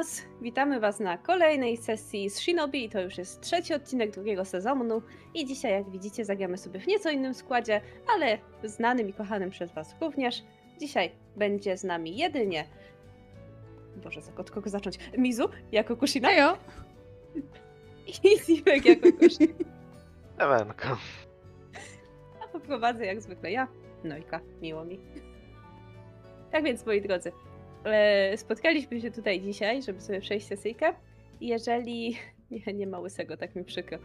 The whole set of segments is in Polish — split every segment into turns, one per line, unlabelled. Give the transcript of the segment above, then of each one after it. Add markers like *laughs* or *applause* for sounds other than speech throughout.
Was. Witamy Was na kolejnej sesji z Shinobi i to już jest trzeci odcinek drugiego sezonu i dzisiaj jak widzicie zagramy sobie w nieco innym składzie, ale znanym i kochanym przez Was również. Dzisiaj będzie z nami jedynie Boże, od kogo zacząć? Mizu jako Kushina
Hejo! *laughs*
i Zivek jako Kushina.
Ewenko.
A poprowadzę jak zwykle ja, Nojka, miło mi. Tak więc, moi drodzy, spotkaliśmy się tutaj dzisiaj, żeby sobie przejść sesyjkę. Jeżeli... *laughs* Nie, nie ma łysego, tak mi przykro.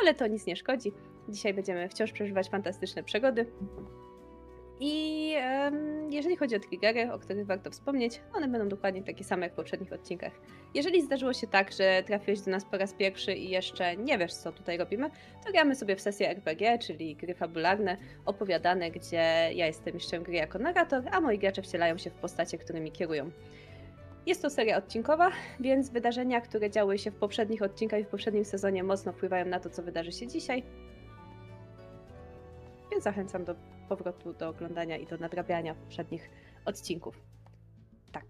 Ale to nic nie szkodzi. Dzisiaj będziemy wciąż przeżywać fantastyczne przygody. I em, jeżeli chodzi o triggery, o których warto wspomnieć, one będą dokładnie takie same jak w poprzednich odcinkach. Jeżeli zdarzyło się tak, że trafiłeś do nas po raz pierwszy i jeszcze nie wiesz, co tutaj robimy, to gramy sobie w sesję RPG, czyli gry fabularne, opowiadane, gdzie ja jestem mistrzem gry jako narrator, a moi gracze wcielają się w postacie, którymi kierują. Jest to seria odcinkowa, więc wydarzenia, które działy się w poprzednich odcinkach i w poprzednim sezonie mocno wpływają na to, co wydarzy się dzisiaj. Więc zachęcam do powrotu do oglądania i do nadrabiania poprzednich odcinków. Tak.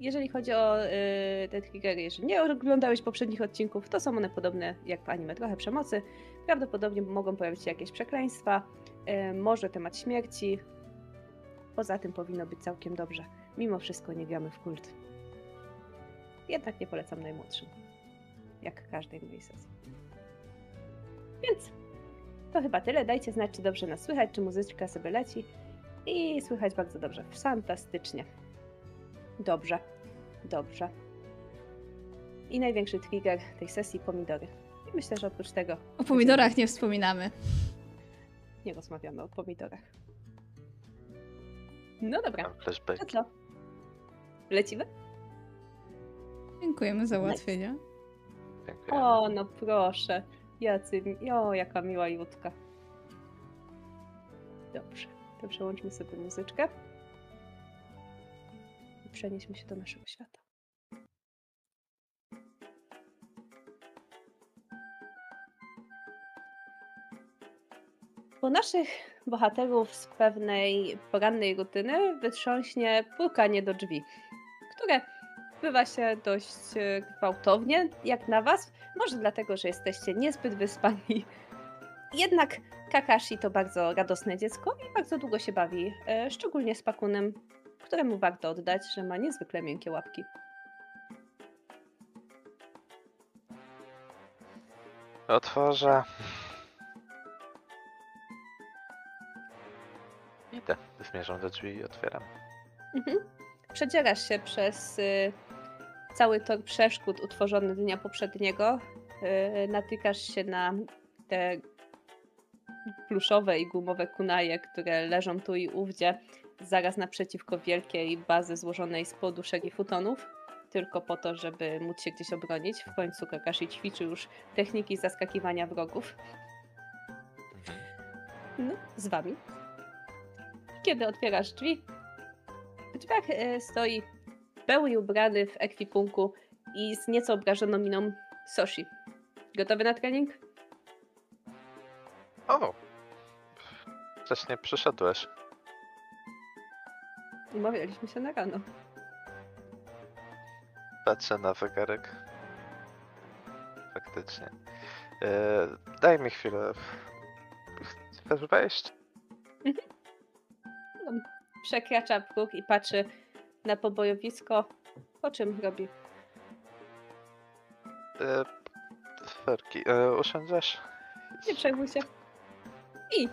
Jeżeli chodzi o y, te triggery, jeżeli nie oglądałeś poprzednich odcinków, to są one podobne jak w anime, trochę przemocy. Prawdopodobnie mogą pojawić się jakieś przekleństwa, y, może temat śmierci. Poza tym powinno być całkiem dobrze. Mimo wszystko nie gramy w kult. Jednak nie polecam najmłodszym. Jak każdej mojej sesji. Więc to chyba tyle. Dajcie znać, czy dobrze nas słychać, czy muzyczka sobie leci. I słychać bardzo dobrze. Fantastycznie. Dobrze. Dobrze. I największy trigger tej sesji pomidory. I myślę, że oprócz tego
O pomidorach nie wspominamy.
nie rozmawiamy o pomidorach. No dobra, to co? Lecimy?
Dziękujemy za ułatwienia.
Dziękuję.
O, no proszę. Jacy, o, jaka miła jutka. Dobrze, to przełączmy sobie muzyczkę. I przenieśmy się do naszego świata. Bo naszych bohaterów z pewnej porannej rutyny wytrząśnie pukanie do drzwi, które bywa się dość e, gwałtownie, jak na was. Może dlatego, że jesteście niezbyt wyspani. Jednak Kakashi to bardzo radosne dziecko i bardzo długo się bawi, e, szczególnie z Pakunem, któremu warto oddać, że ma niezwykle miękkie łapki.
Otworzę. Idę. Zmierzam do drzwi i otwieram.
Mhm. Przedzierasz się przez y, cały tor przeszkód utworzony dnia poprzedniego. Y, natykasz się na te pluszowe i gumowe kunaje, które leżą tu i ówdzie, zaraz naprzeciwko wielkiej bazy złożonej z poduszek i futonów, tylko po to, żeby móc się gdzieś obronić. W końcu Kakashi ćwiczy już techniki zaskakiwania wrogów.
Mhm.
No, z wami. Kiedy otwierasz drzwi, w drzwiach e, stoi pełni ubrany w ekwipunku i z nieco obrażoną miną Soshi. Gotowy na trening?
O! Wcześniej przyszedłeś.
Umawialiśmy się na rano.
Patrzę na zegarek. Faktycznie. E, daj mi chwilę. Chcesz wejść?
Przekracza próg i patrzy na pobojowisko. Po czym robi?
E, Ferki, e?
Nie przejmuj się. I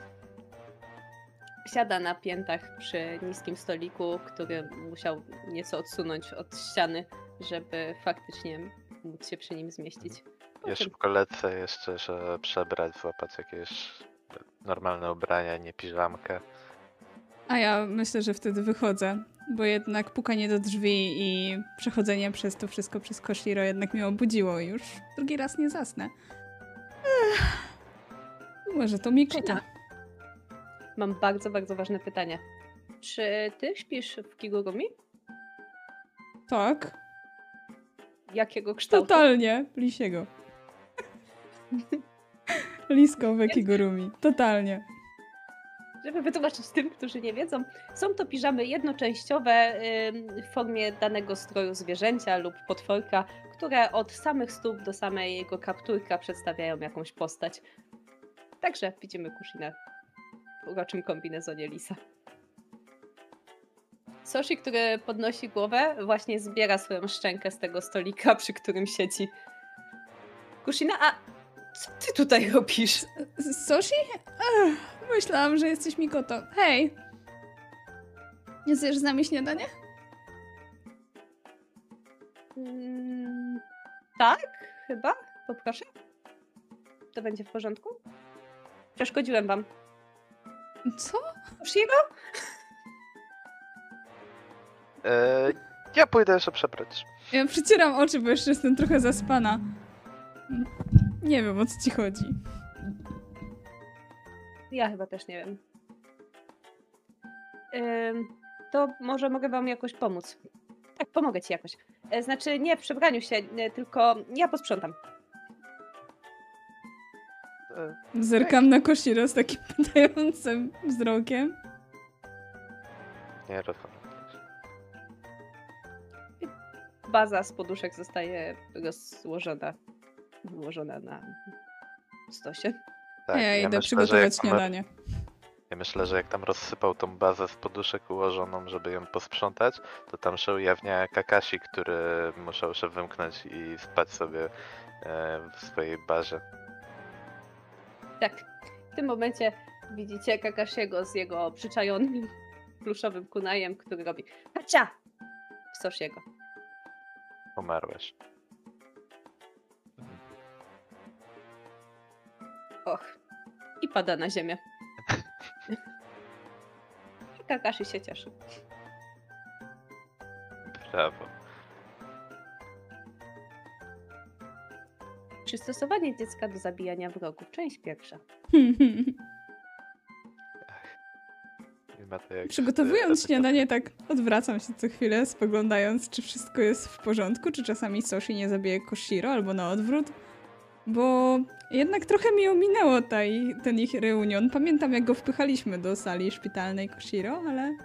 siada na piętach przy niskim stoliku, który musiał nieco odsunąć od ściany, żeby faktycznie móc się przy nim zmieścić. Po
Ja
czym
szybko lecę jeszcze, że przebrać, złapać jakieś normalne ubrania, nie piżamkę.
A ja myślę, że wtedy wychodzę, bo jednak pukanie do drzwi i przechodzenie przez to wszystko przez Koshiro jednak mnie obudziło i już drugi raz nie zasnę. Ech. Może to mi czyta.
Mam bardzo, bardzo ważne pytanie. Czy ty śpisz w Kigurumi?
Tak,
Jakiego kształtu?
totalnie. Lisiego. *laughs* Lisko w Kigurumi. Totalnie.
Żeby wytłumaczyć tym, którzy nie wiedzą, są to piżamy jednoczęściowe w formie danego stroju zwierzęcia lub potworka, które od samych stóp do samego kapturka przedstawiają jakąś postać. Także widzimy Kushina w uroczym kombinezonie lisa. Soshi, który podnosi głowę, właśnie zbiera swoją szczękę z tego stolika, przy którym siedzi. Kushina, a co ty tutaj robisz?
Soshi? Ech, myślałam, że jesteś Mikoto. Hej! Nie zjesz z nami śniadanie?
Mm, tak, chyba. Poproszę. To będzie w porządku? Przeszkodziłem wam.
Co?
Shiro?
E, ja pójdę jeszcze przebrać.
Ja przycieram oczy, bo jeszcze jestem trochę zaspana. Nie wiem, o co ci chodzi.
Ja chyba też nie wiem. To może mogę wam jakoś pomóc. Tak, pomogę ci jakoś. E, Znaczy, nie w przebraniu się, e, tylko ja posprzątam.
E,
Zerkam na Koshiro z takim *laughs* pytającym wzrokiem.
nie rozumiem.
Baza z poduszek zostaje rozłożona, wyłożona na stosie.
Tak,
ja idę
myślę, że
przygotować
jak tam-
śniadanie.
Ja myślę, że jak tam rozsypał tą bazę z poduszek ułożoną, żeby ją posprzątać, to tam się ujawnia Kakashi, który musiał się wymknąć i spać sobie e, w swojej bazie.
Tak. W tym momencie widzicie Kakashiego z jego przyczajonym pluszowym kunajem, który robi hacia w Soshiego.
Umarłeś.
Och. I pada na ziemię. Kakashi się cieszy.
Brawo.
Przystosowanie dziecka do zabijania wrogów. Część pierwsza.
Nie ma to jak
Przygotowując *laughs* śniadanie, tak odwracam się co chwilę, spoglądając, czy wszystko jest w porządku, czy czasami Soshi nie zabije Koshiro, albo na odwrót. Bo jednak trochę mi ominęło taj, ten ich reunion. Pamiętam, jak go wpychaliśmy do sali szpitalnej Koshiro, ale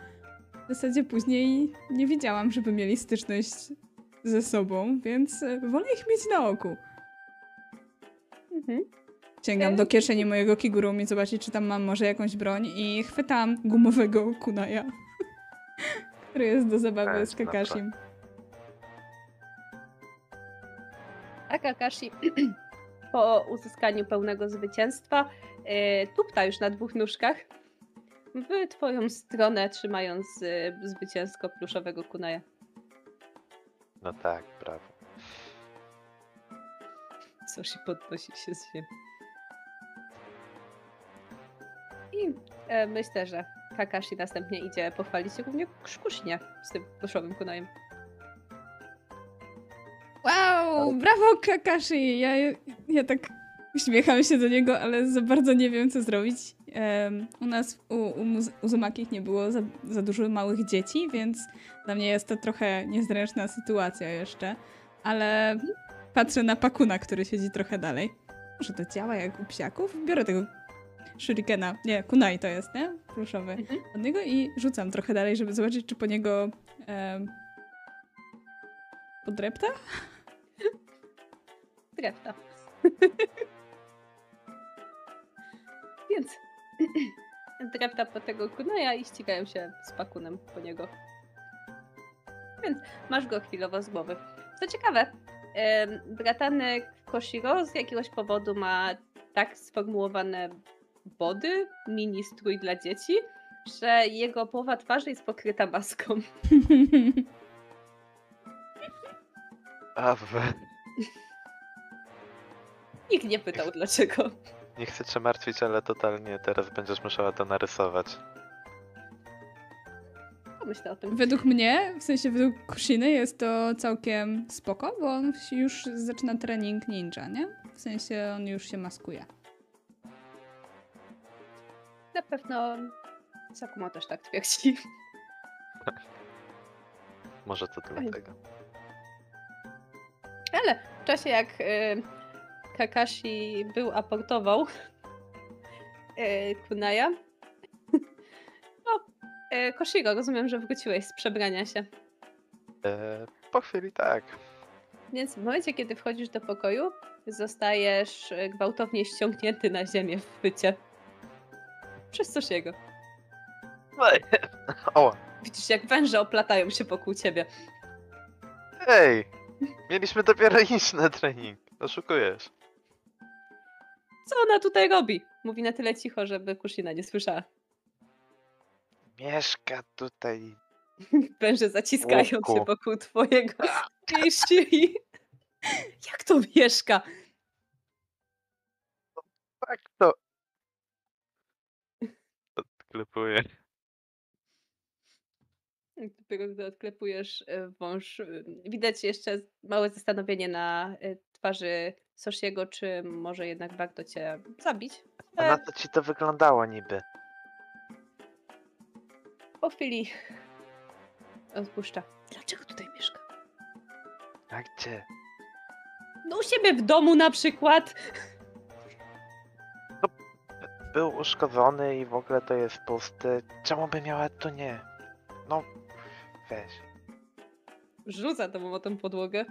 w zasadzie później nie widziałam, żeby mieli styczność ze sobą, więc e, wolę ich mieć na oku.
Mhm.
Sięgam do kieszeni mojego kigurumi, zobaczyć, czy tam mam może jakąś broń i chwytam gumowego kunaja, *laughs* który jest do zabawy
Tak,
z Kakashim.
A Kakashi *clears throat* po uzyskaniu pełnego zwycięstwa e, tupta już na dwóch nóżkach w twoją stronę, trzymając e, zwycięsko pluszowego kunaja.
No tak, brawo.
Soshi podnosi się z ziemi. I e, myślę, że Kakashi następnie idzie pochwalić się głównie szkucznie z tym pluszowym kunajem.
Wow, brawo Kakashi! Ja, ja tak uśmiecham się do niego, ale za bardzo nie wiem, co zrobić. Em, u nas, u, u Muz- Uzumakich nie było za, za dużo małych dzieci, więc dla mnie jest to trochę niezręczna sytuacja jeszcze. Ale patrzę na Pakuna, który siedzi trochę dalej. Może to działa jak u psiaków? Biorę tego shurikena, nie, kunai to jest, nie? Pluszowy.
Mhm.
Od niego i rzucam trochę dalej, żeby zobaczyć, czy po niego em, podrepta?
Drewna. *laughs* Więc *clears throat* drepta po tego kunaja i ścigają się z pakunem po niego. Więc masz go chwilowo z głowy. Co ciekawe, bratanek Koshiro z jakiegoś powodu ma tak sformułowane body, mini strój dla dzieci, że jego połowa twarzy jest pokryta maską. *laughs*
A wy,
Nikt nie pytał dlaczego.
nie chcę cię martwić, ale totalnie teraz będziesz musiała to narysować.
Pomyślę o tym.
Według mnie, w sensie według Kushiny jest to całkiem spoko, bo on już zaczyna trening ninja, nie? W sensie on już się maskuje.
Na pewno Sakuma też tak twierdzi.
Może to dlatego.
Ale w czasie jak y, Kakashi był aportował y, Kunaya, E, *laughs* Koshiro, rozumiem, że wróciłeś z przebrania się.
E, po chwili tak.
Więc w momencie, kiedy wchodzisz do pokoju, zostajesz e, gwałtownie ściągnięty na ziemię w bycie. Przez Soshiego. *laughs*
O,
Widzisz, jak węże oplatają się wokół ciebie.
Ej! Mieliśmy dopiero iść na trening. Oszukujesz.
Co ona tutaj robi? Mówi na tyle cicho, żeby Kushina nie słyszała.
Mieszka tutaj.
Węże zaciskają się
Łupku.
wokół twojego szyi. Jak to mieszka?
Tak to. Odklepuję.
Dopiero gdy odklepujesz e, wąż, e, widać jeszcze małe zastanowienie na e, twarzy Soshiego, czy może jednak warto cię zabić.
A na co ci to wyglądało niby?
Po chwili *laughs* odpuszcza. Dlaczego tutaj mieszka?
A gdzie?
No u siebie w domu na przykład.
Był uszkodzony i w ogóle to jest pusty. Czemu by miała tu nie? No, weź.
Rzuca tą o tą podłogę,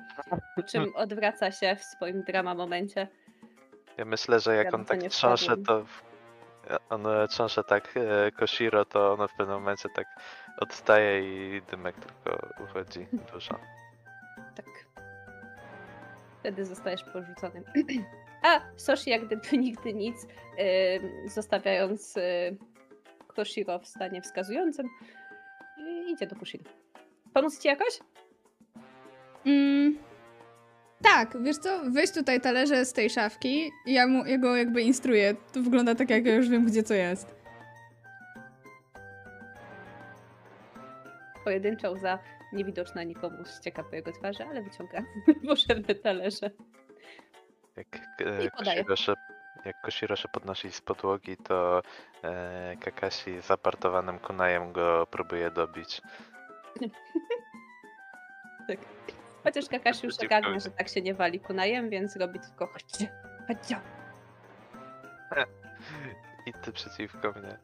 po czym *laughs* odwraca się w swoim drama momencie.
Ja myślę, że jak
Ja
on tak trząsze, to. w- On e, trząsze tak e, Koshiro, to ono w pewnym momencie tak odstaje i dymek tylko uchodzi dużo. *laughs*
Tak. Wtedy zostajesz porzucony. *clears throat* A Soshi jak gdyby *laughs* nigdy nic, yy, zostawiając yy, Koshiro w stanie wskazującym, yy, idzie do Kushiro. Pomóc ci jakoś?
Mm, tak, wiesz co, weź tutaj talerze z tej szafki i ja, mu, ja go jakby instruuję. To wygląda tak, jak ja już wiem, gdzie co jest.
Pojedyncza łza, niewidoczna nikomu, ścieka po jego twarzy, ale wyciąga *laughs* potrzebne talerze.
Jak, e,
I podaje.
Jak Koshiro się podnosi z podłogi, to e, Kakashi zapartowanym kunajem go próbuje dobić. *laughs*
Tak. Chociaż Kakashi już ogarnia, że tak się nie wali kunajem, więc robi tylko chodźcie, chodźcie. *laughs*
I ty przeciwko mnie.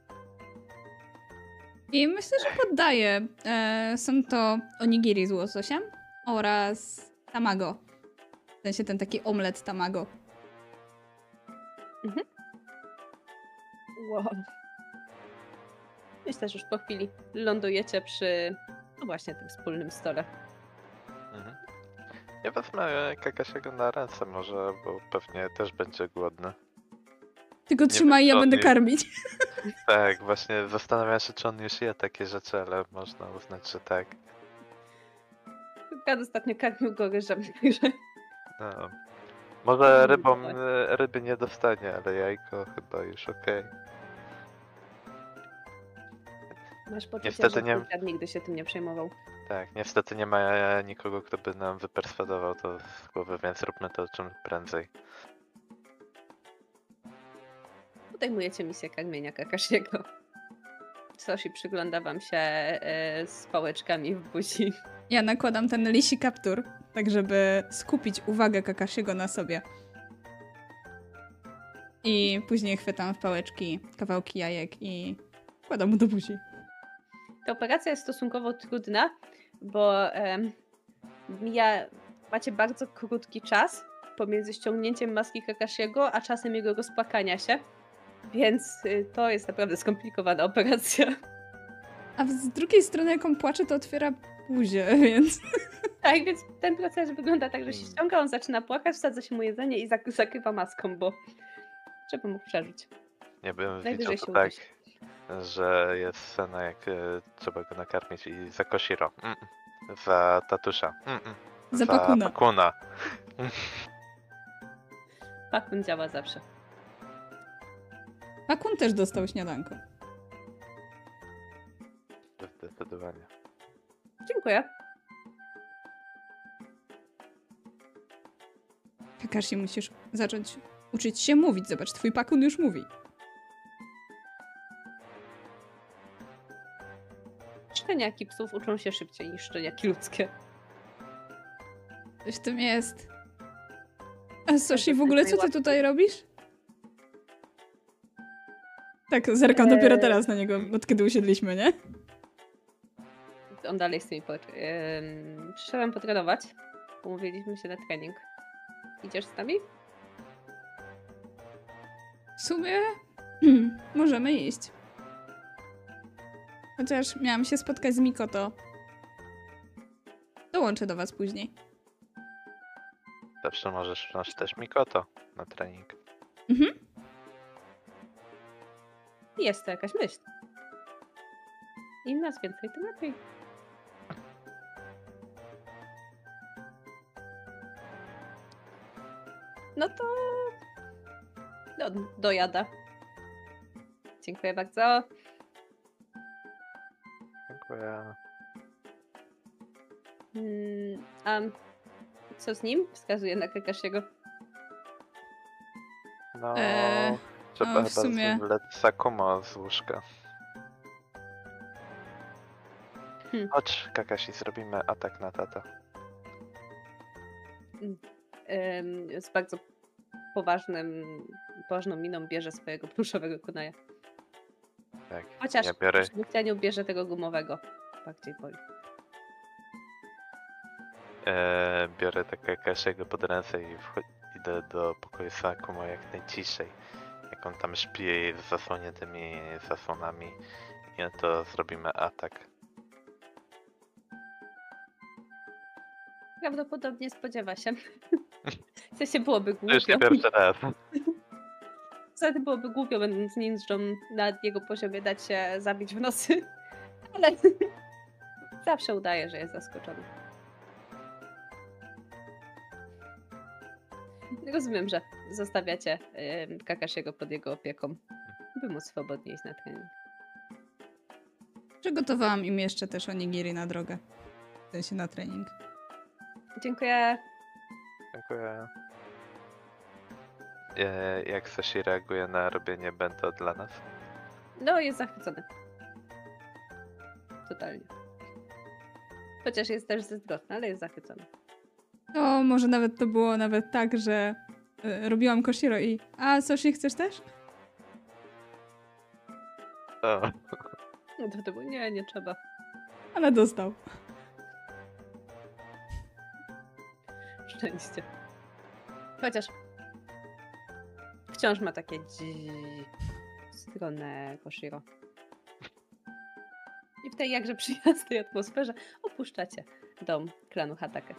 I myślę, że poddaję. E, są to onigiri z łososiem oraz tamago. W sensie ten taki omlet tamago.
Wow. Myślę, że już po chwili lądujecie przy, no właśnie, tym wspólnym stole.
Mhm. Ja wezmę Kakasiego na ręce może, bo pewnie też będzie głodny.
Ty go
wiem,
trzymaj, ja będę karmić. *laughs*
Tak, właśnie zastanawiam się, czy on już je takie rzeczy, ale można uznać, że tak.
Gad ostatnio karmił go ryżem, także
No. Może rybą, e, ryby nie dostanie, ale jajko chyba już okej.
Masz poczucie,
Niestety
że
nie-
nigdy się tym nie przejmował.
Tak, niestety nie ma nikogo, kto by nam wyperswadował to z głowy, więc róbmy to czym prędzej.
Podejmujecie misję karmienia Kakashiego. Soshi przygląda wam się e, z pałeczkami w buzi.
Ja nakładam ten lisi kaptur, tak żeby skupić uwagę Kakashiego na sobie. I później chwytam w pałeczki kawałki jajek i kładam mu do buzi.
Ta operacja jest stosunkowo trudna, bo mija, macie bardzo krótki czas pomiędzy ściągnięciem maski Kakashiego, a czasem jego rozpłakania się. Więc y, to jest naprawdę skomplikowana *laughs* operacja.
A z drugiej strony, jak on płacze, to otwiera buzię, *laughs* więc... *laughs*
Tak, więc ten proces wygląda tak, że się
Mm.
ściąga, on zaczyna płakać, wsadza się mu jedzenie i zak- zakrywa maską, bo żeby mógł przeżyć.
Nie bym widział
Najwyżej
to
się
tak,
udusi.
Że jest scena jak e, trzeba go nakarmić i za Koshiro, mm, mm. za tatusza, mm, mm.
Za Pakuna.
Pakuna.
Pakun *laughs* działa zawsze.
Pakun też dostał śniadanko.
Zdecydowanie.
Dziękuję.
Kakashi, musisz zacząć uczyć się mówić. Zobacz, twój Pakun już mówi.
Szczeniaki psów uczą się szybciej niż szczeniaki ludzkie.
Coś w tym jest. A Soshi, w ogóle co ty tutaj robisz? Tak, zerkam dopiero
Eee.
teraz na niego, od kiedy usiedliśmy, nie?
on dalej z tymi. Ym, przyszedłem potrenować. Umówiliśmy się na trening. Idziesz z nami?
W sumie *clears throat* możemy iść. Chociaż miałam się spotkać z Mikoto. Dołączę do was później.
Zawsze możesz wziąć też Mikoto na trening.
Mhm.
Jest to jakaś myśl. Im nas więcej, tym lepiej. No to do, dojada. Dziękuję bardzo. Mm, a co z nim? Wskazuję na Kakashiego.
No,
Eee,
trzeba
no, w
chyba
sumie-
zwlec Sakumo z łóżka.
Hmm.
Chodź, Kakashi, zrobimy atak na tata.
Ym, z bardzo poważnym, poważną miną bierze swojego *laughs* pluszowego kunaja.
Tak,
Chociaż
ja biorę,
w zwyczajnie bierze tego gumowego. Bardziej boli.
e, biorę tak Kakashiego pod ręce i idę do pokoju Sakumo jak najciszej. Jak on tam śpi z zasłoniętymi zasłonami, i to zrobimy atak.
Prawdopodobnie spodziewa się. *laughs* W sensie byłoby
To już nie
głupio.
pierwszy raz. *laughs*
Poza tym byłoby głupio, będąc ninją na jego poziomie, dać się zabić w nosy. *laughs* Ale zawsze udaje, że jest zaskoczony. Rozumiem, że zostawiacie ym, Kakashiego pod jego opieką, by móc swobodnie iść na trening.
Przygotowałam im jeszcze też onigiri na drogę. W sensie na trening.
Dziękuję.
Dziękuję. E, jak Sashi reaguje na robienie bento dla nas?
No, jest zachwycony. Totalnie. Chociaż jest też zazdrosny, ale jest zachwycony.
To może nawet to było nawet tak, że y, robiłam koshiro i a sushi chcesz też?
O, *laughs*
No to, to było, nie, nie trzeba.
Ale dostał.
Szczęście. Chociaż wciąż ma takie dzi stronę Koshiro. I w tej jakże przyjaznej atmosferze opuszczacie dom klanu Hatake.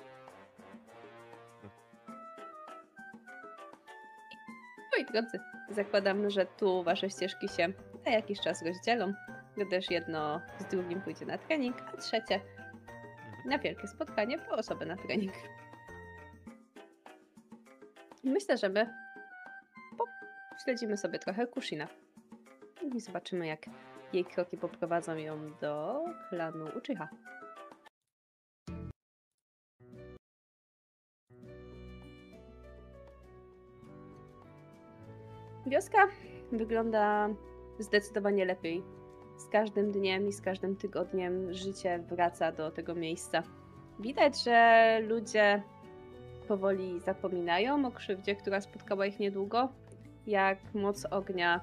Moi drodzy, zakładam, że tu wasze ścieżki się na jakiś czas rozdzielą, gdyż jedno z drugim pójdzie na trening, a trzecie na wielkie spotkanie po osobę na trening. Myślę, że my śledzimy sobie trochę Kushina i zobaczymy, jak jej kroki poprowadzą ją do klanu Uchiha. Wioska wygląda zdecydowanie lepiej. Z każdym dniem i z każdym tygodniem życie wraca do tego miejsca. Widać, że ludzie powoli zapominają o krzywdzie, która spotkała ich niedługo, jak moc ognia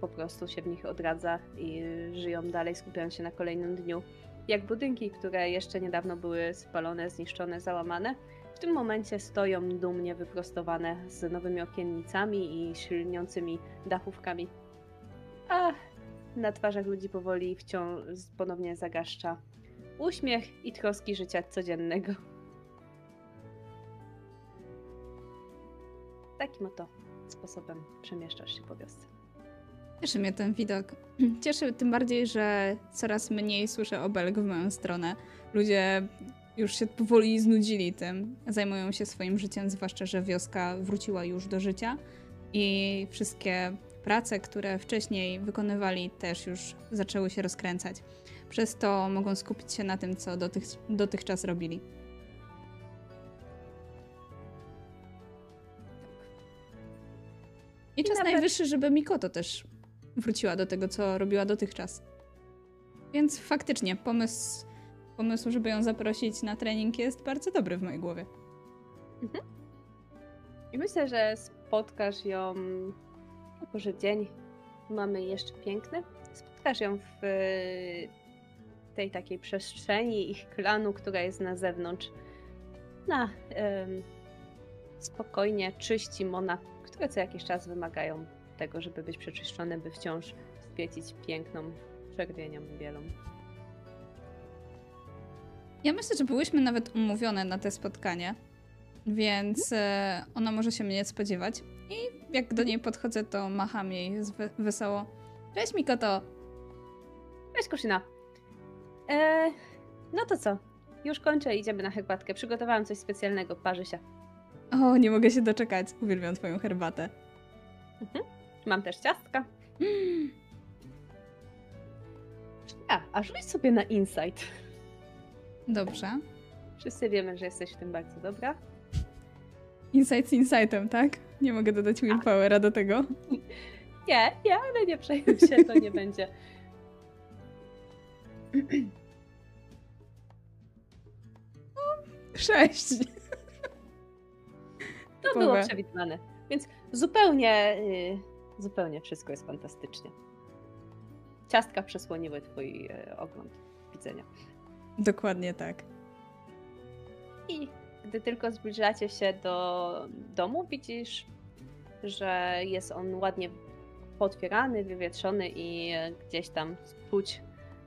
po prostu się w nich odradza i żyją dalej, skupiają się na kolejnym dniu. Jak budynki, które jeszcze niedawno były spalone, zniszczone, załamane, w tym momencie stoją dumnie wyprostowane z nowymi okiennicami i śliniącymi dachówkami. A na twarzach ludzi powoli wciąż ponownie zagaszcza uśmiech i troski życia codziennego. Takim oto sposobem przemieszczasz się po wiosce.
Cieszy mnie ten widok. *clears throat* Cieszy tym bardziej, że coraz mniej słyszę obelg w moją stronę. Ludzie już się powoli znudzili tym, zajmują się swoim życiem, zwłaszcza, że wioska wróciła już do życia i wszystkie prace, które wcześniej wykonywali, też już zaczęły się rozkręcać. Przez to mogą skupić się na tym, co dotych, dotychczas robili. I czas
Nawet-
najwyższy, żeby Mikoto też wróciła do tego, co robiła dotychczas. Więc faktycznie pomysł, pomysł, żeby ją zaprosić na trening jest bardzo dobry w mojej głowie.
I myślę, że spotkasz ją, jako że dzień mamy jeszcze piękny, spotkasz ją w tej takiej przestrzeni ich klanu, która jest na zewnątrz, na em, spokojnie czyści Mona, które co jakiś czas wymagają tego, żeby być przeczyszczone, by wciąż świecić piękną, czerwienią bielą.
Ja myślę, że byłyśmy nawet umówione na te spotkanie, więc e, ona może się mnie spodziewać. I jak do niej podchodzę, to macham jej wesoło. Cześć Mikoto!
Cześć Kuszyna. E, no to co? Już kończę, idziemy na herbatkę. Przygotowałam coś specjalnego, parzy się.
O, nie mogę się doczekać. Uwielbiam twoją herbatę.
Mam też ciastka. A, a rzuć sobie na insight.
Dobrze.
Wszyscy wiemy, że jesteś w tym bardzo dobra.
Insight z insightem, tak? Nie mogę dodać willpowera do tego.
Nie, nie, ale nie przejmuj się, to nie będzie. *laughs*
Sześć.
To było przewidywane. Więc zupełnie, y, zupełnie wszystko jest fantastycznie. Ciastka przesłoniły twój y, ogląd widzenia.
Dokładnie tak.
I gdy tylko zbliżacie się do domu, widzisz, że jest on ładnie potwierany, wywietrzony i gdzieś tam czuć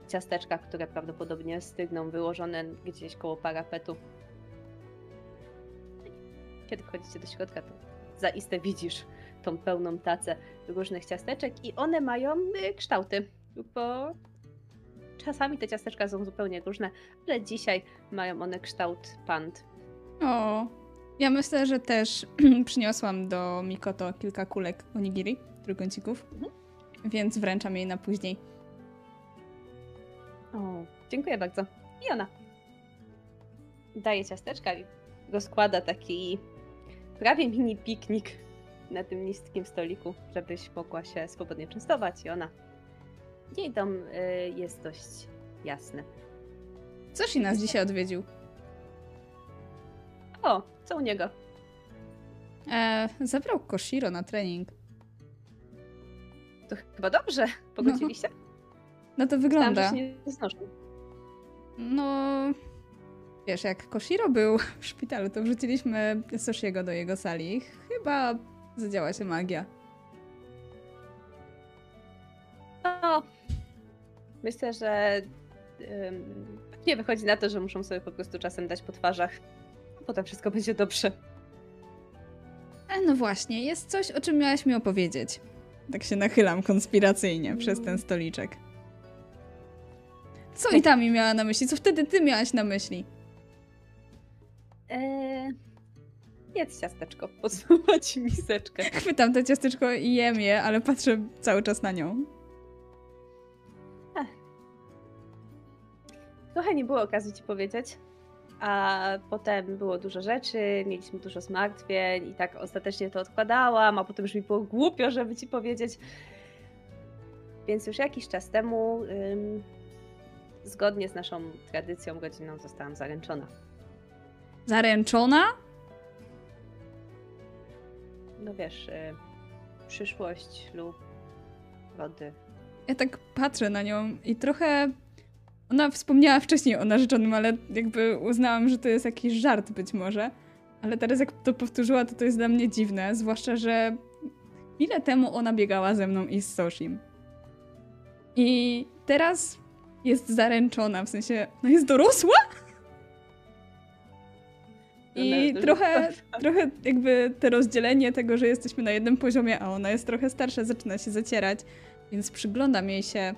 ciasteczka, które prawdopodobnie stygną, wyłożone gdzieś koło parapetu. Kiedy wchodzicie do środka, to zaiste widzisz tą pełną tacę różnych ciasteczek i one mają y, kształty, bo czasami te ciasteczka są zupełnie różne, ale dzisiaj mają one kształt pand.
O, ja myślę, że też *clears throat* przyniosłam do Mikoto kilka kulek onigiri, trójkącików,
Mhm.
więc wręczam jej na później.
O, dziękuję bardzo. I ona daje ciasteczka i rozkłada taki prawie mini piknik na tym niskim stoliku, żebyś mogła się swobodnie częstować. I ona. Jej dom y, jest dość jasny.
Coś i nas dzisiaj odwiedził.
O, co u niego?
E, zabrał Koshiro na trening.
To chyba dobrze. Pogodziliście?
No to
Myślałam, że
wygląda.
się nie znoszą.
No, wiesz, jak Koshiro był w szpitalu, to wrzuciliśmy Soshiego do jego sali. Chyba zadziała się magia.
No, myślę, że nie wychodzi na to, że muszą sobie po prostu czasem dać po twarzach. Potem wszystko będzie dobrze.
E, no właśnie, jest coś, o czym miałaś mi opowiedzieć. Tak się nachylam konspiracyjnie przez ten stoliczek. Co i tam mi miała na myśli? Co wtedy ty miałaś na myśli?
Eee, jedz ciasteczko, *laughs* podsuwa ci miseczkę.
Chwytam to ciasteczko i jem je, ale patrzę cały czas na nią.
Trochę nie było okazji ci powiedzieć, a potem było dużo rzeczy, mieliśmy dużo zmartwień i tak ostatecznie to odkładałam, a potem już mi było głupio, żeby ci powiedzieć. Więc już jakiś czas temu, ym, zgodnie z naszą tradycją rodzinną, zostałam zaręczona.
Zaręczona?
No wiesz, y, przyszłość, ślub, rody.
Ja tak patrzę na nią i trochę. Ona wspomniała wcześniej o narzeczonym, ale jakby uznałam, że to jest jakiś żart być może. Ale teraz jak to powtórzyła, to to jest dla mnie dziwne, zwłaszcza, że chwilę temu ona biegała ze mną i z Soshim. I teraz jest zaręczona, w sensie, no jest dorosła? I *laughs* trochę, trochę jakby te rozdzielenie tego, że jesteśmy na jednym poziomie, a ona jest trochę starsza, zaczyna się zacierać, więc przyglądam jej się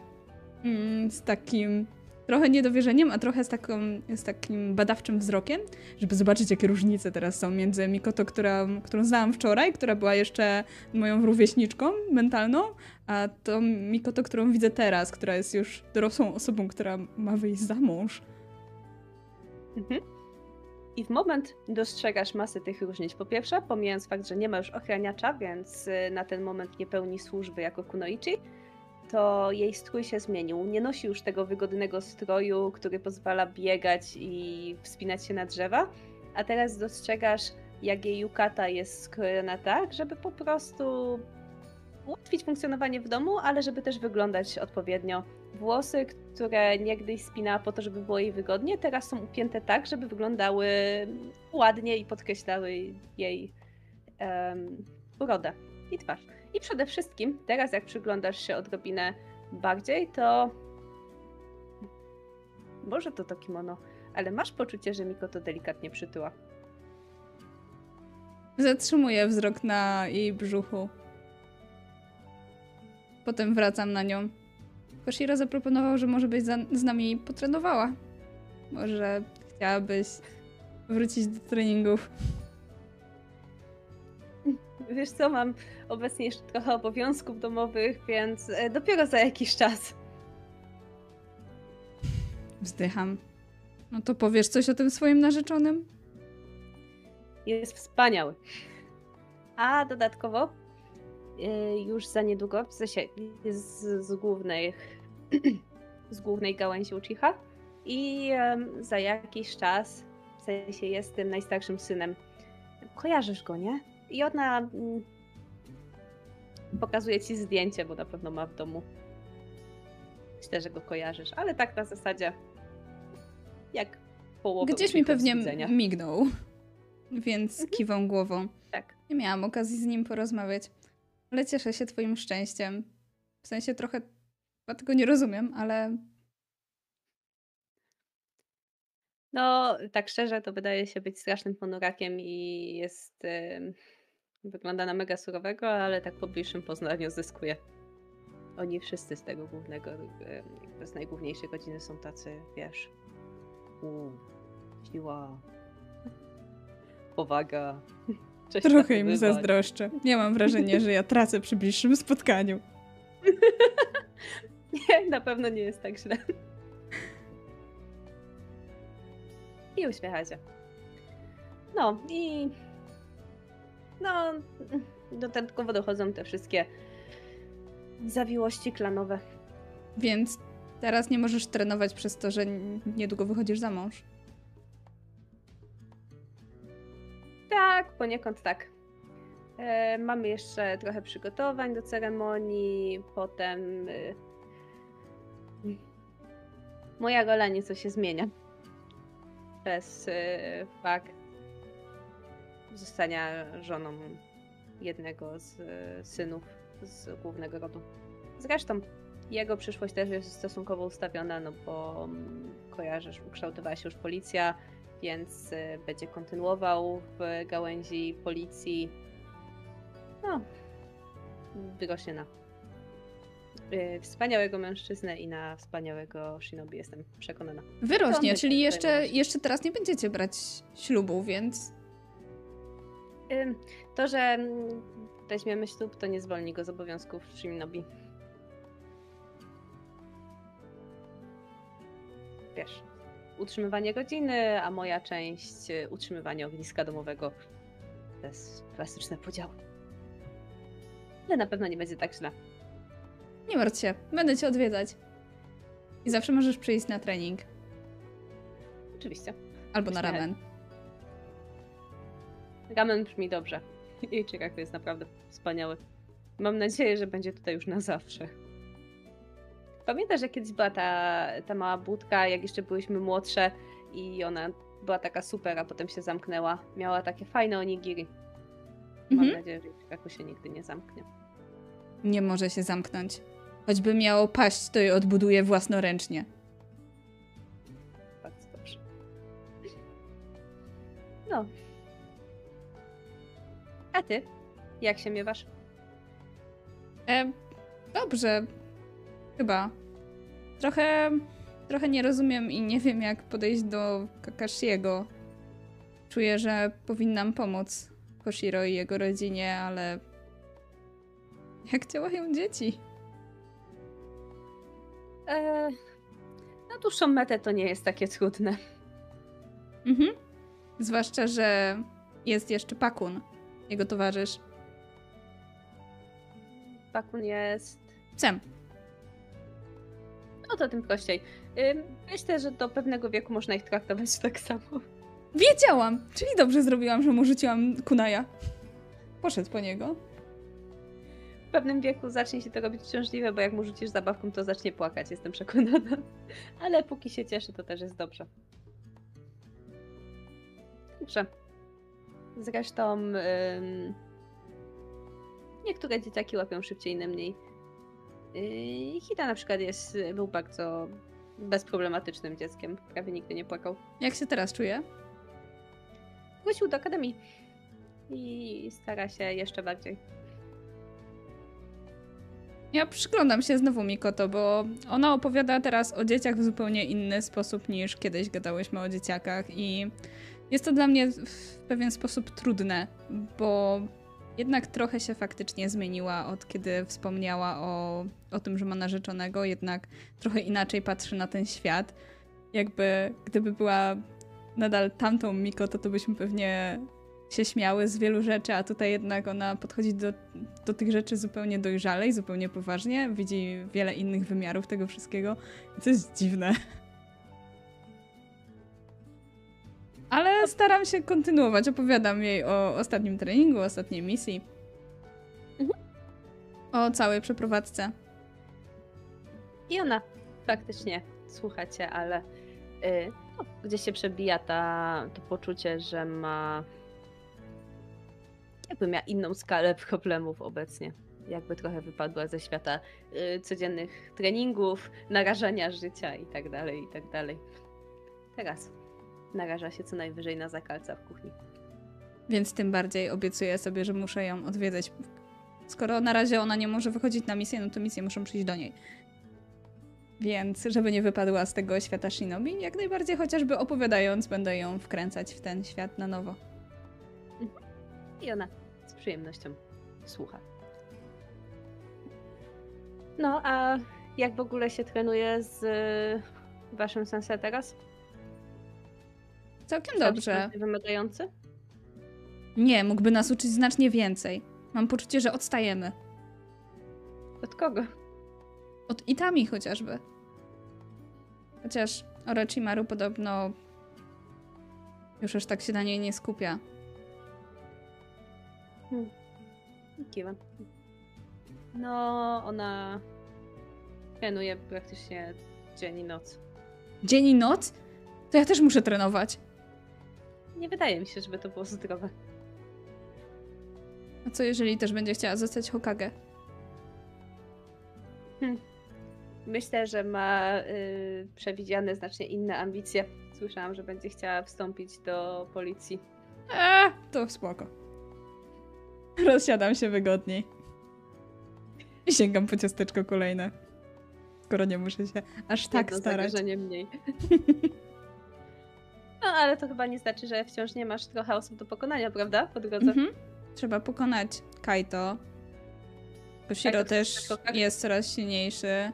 mm, z takim trochę niedowierzeniem, a trochę z, taką, z takim badawczym wzrokiem, żeby zobaczyć, jakie różnice teraz są między Mikoto, która, którą znałam wczoraj, która była jeszcze moją rówieśniczką mentalną, a tą Mikoto, którą widzę teraz, która jest już dorosłą osobą, która ma wyjść za mąż.
Mhm. I w moment dostrzegasz masę tych różnic. Po pierwsze, pomijając fakt, że nie ma już ochraniacza, więc y, na ten moment nie pełni służby jako kunoichi, to jej strój się zmienił. Nie nosi już tego wygodnego stroju, który pozwala biegać i wspinać się na drzewa, a teraz dostrzegasz, jak jej yukata jest skrojona tak, żeby po prostu ułatwić funkcjonowanie w domu, ale żeby też wyglądać odpowiednio. Włosy, które niegdyś spinała po to, żeby było jej wygodnie, teraz są upięte tak, żeby wyglądały ładnie i podkreślały jej um, urodę i twarz. I przede wszystkim, teraz jak przyglądasz się odrobinę bardziej, to może to to kimono, ale masz poczucie, że Miko to delikatnie przytyła.
Zatrzymuję wzrok na jej brzuchu. Potem wracam na nią. Koshiro zaproponował, że może byś za, z nami potrenowała. Może chciałabyś wrócić do treningów.
Wiesz co, mam obecnie jeszcze trochę obowiązków domowych, więc e, dopiero za jakiś czas.
Wzdycham. No to powiesz coś o tym swoim narzeczonym?
Jest wspaniały. A dodatkowo już za niedługo, w sensie z, z głównej *clears throat* z głównej gałęzi Uchiha i um, za jakiś czas, w sensie jest tym najstarszym synem. Kojarzysz go, nie? I ona mm, pokazuje ci zdjęcie, bo na pewno ma w domu. Myślę, że go kojarzysz, ale tak na zasadzie jak połowę
Gdzieś mi pewnie
widzenia.
mignął, więc
Mhm.
kiwam głową.
Tak.
Nie miałam okazji z nim porozmawiać, ale cieszę się twoim szczęściem. W sensie trochę chyba tego nie rozumiem, ale
No, tak szczerze, to wydaje się być strasznym ponurakiem i jest. wygląda na mega surowego, ale tak po bliższym poznaniu zyskuje. Oni wszyscy z tego głównego, jakby z najgłówniejszej godziny są tacy, wiesz. U, siła, powaga. Coś
trochę im zazdroszczę. Nie mam wrażenia, że ja tracę przy bliższym spotkaniu. *laughs*
Nie, na pewno nie jest tak źle. I uśmiecha się. No i. No, dodatkowo dochodzą te wszystkie zawiłości klanowe.
Więc teraz nie możesz trenować przez to, że niedługo wychodzisz za mąż.
Tak, poniekąd tak. E, mamy jeszcze trochę przygotowań do ceremonii, potem. Y, moja rola nieco się zmienia. Przez y, fakt zostania żoną jednego z y, synów z głównego rodu. Zresztą jego przyszłość też jest stosunkowo ustawiona, no bo mm, kojarzysz, ukształtowała się już policja, więc y, będzie kontynuował w gałęzi policji. No, wyrośnie na y, wspaniałego mężczyznę i na wspaniałego shinobi, jestem przekonana.
Wyrośnie, czyli jeszcze,
zajmować.
jeszcze teraz nie będziecie brać ślubu, więc
To, że mm, weźmiemy ślub, to nie zwolni go z obowiązków shinobi. Wiesz, utrzymywanie rodziny, a moja część y, utrzymywanie ogniska domowego. To jest klasyczne podziały. Ale na pewno nie będzie tak źle.
nie martw się, będę cię odwiedzać. I zawsze możesz przyjść na trening.
Oczywiście.
Albo na ramen.
Ramen brzmi dobrze. *laughs* I Chicago jest naprawdę wspaniały. Mam nadzieję, że będzie tutaj już na zawsze. Pamiętasz, jak kiedyś była ta, ta mała budka, jak jeszcze byłyśmy młodsze i ona była taka super, a potem się zamknęła. Miała takie fajne onigiri. Mam
Mhm.
nadzieję, że Chicago się nigdy nie zamknie.
Nie może się zamknąć. Choćby miało paść, to je odbuduje własnoręcznie.
Bardzo dobrze. No. A ty? Jak się miewasz?
E, dobrze. Chyba. Trochę, trochę nie rozumiem i nie wiem, jak podejść do Kakashiego. Czuję, że powinnam pomóc Koshiro i jego rodzinie, ale... Jak działają dzieci?
E, na dłuższą metę to nie jest takie trudne.
Mhm. Zwłaszcza, że jest jeszcze Pakun, jego towarzysz.
Bakun jest.
Psem.
No to tym prościej. Myślę, że do pewnego wieku można ich traktować tak samo.
Wiedziałam! Czyli dobrze zrobiłam, że mu rzuciłam kunaja. Poszedł po niego.
pewnym wieku zacznie się to robić uciążliwe, bo jak mu rzucisz zabawką, to zacznie płakać, jestem przekonana. Ale póki się cieszy, to też jest dobrze. Dobrze. Zresztą ym, niektóre dzieciaki łapią szybciej, inne mniej. Yy, Hita na przykład jest, był bardzo bezproblematycznym dzieckiem. Prawie nigdy nie płakał.
Jak się teraz czuje?
Wrócił do akademii i stara się jeszcze bardziej.
Ja przyglądam się znowu Mikoto, bo ona opowiada teraz o dzieciach w zupełnie inny sposób niż kiedyś gadałyśmy o dzieciakach i jest to dla mnie w pewien sposób trudne, bo jednak trochę się faktycznie zmieniła od kiedy wspomniała o, o tym, że ma narzeczonego, jednak trochę inaczej patrzy na ten świat. Jakby gdyby była nadal tamtą Mikoto, to byśmy pewnie się śmiały z wielu rzeczy, a tutaj jednak ona podchodzi do, do tych rzeczy zupełnie dojrzalej, zupełnie poważnie, widzi wiele innych wymiarów tego wszystkiego. To jest dziwne. Ale staram się kontynuować, opowiadam jej o ostatnim treningu, ostatniej misji.
Mhm.
O całej przeprowadzce.
I ona faktycznie słucha cię, ale y, no, gdzieś się przebija ta, to poczucie, że ma jakby miała inną skalę problemów obecnie. Jakby trochę wypadła ze świata y, codziennych treningów, narażania życia i tak dalej, i tak dalej. Teraz naraża się co najwyżej na zakalca w kuchni.
Więc tym bardziej obiecuję sobie, że muszę ją odwiedzać. Skoro na razie ona nie może wychodzić na misję, no to misje muszą przyjść do niej. Więc, żeby nie wypadła z tego świata Shinobi, jak najbardziej chociażby opowiadając, będę ją wkręcać w ten świat na nowo.
I ona z przyjemnością słucha. No, a jak w ogóle się trenuje z y, waszym sensei teraz?
Całkiem dobrze.
Wymagający?
Nie, mógłby nas uczyć znacznie więcej. Mam poczucie, że odstajemy.
Od kogo?
Od Itami chociażby. Chociaż Orochimaru podobno już aż tak się na niej nie skupia.
Kiwam. No, ona trenuje praktycznie dzień i noc.
Dzień i noc? To ja też muszę trenować.
Nie wydaje mi się, żeby to było zdrowe.
A co jeżeli też będzie chciała zostać Hokage?
Myślę, że ma y, przewidziane znacznie inne ambicje. Słyszałam, że będzie chciała wstąpić do policji.
Eee, to spoko. Rozsiadam się wygodniej. I sięgam po ciasteczko kolejne. Skoro nie muszę się aż tak
Jedno
starać.
mniej. *laughs* No, ale to chyba nie znaczy, że wciąż nie masz trochę osób do pokonania, prawda? Po drodze.
Mhm. Trzeba pokonać Kaito. Koshiro
Kaito
też
tak?
jest coraz silniejszy.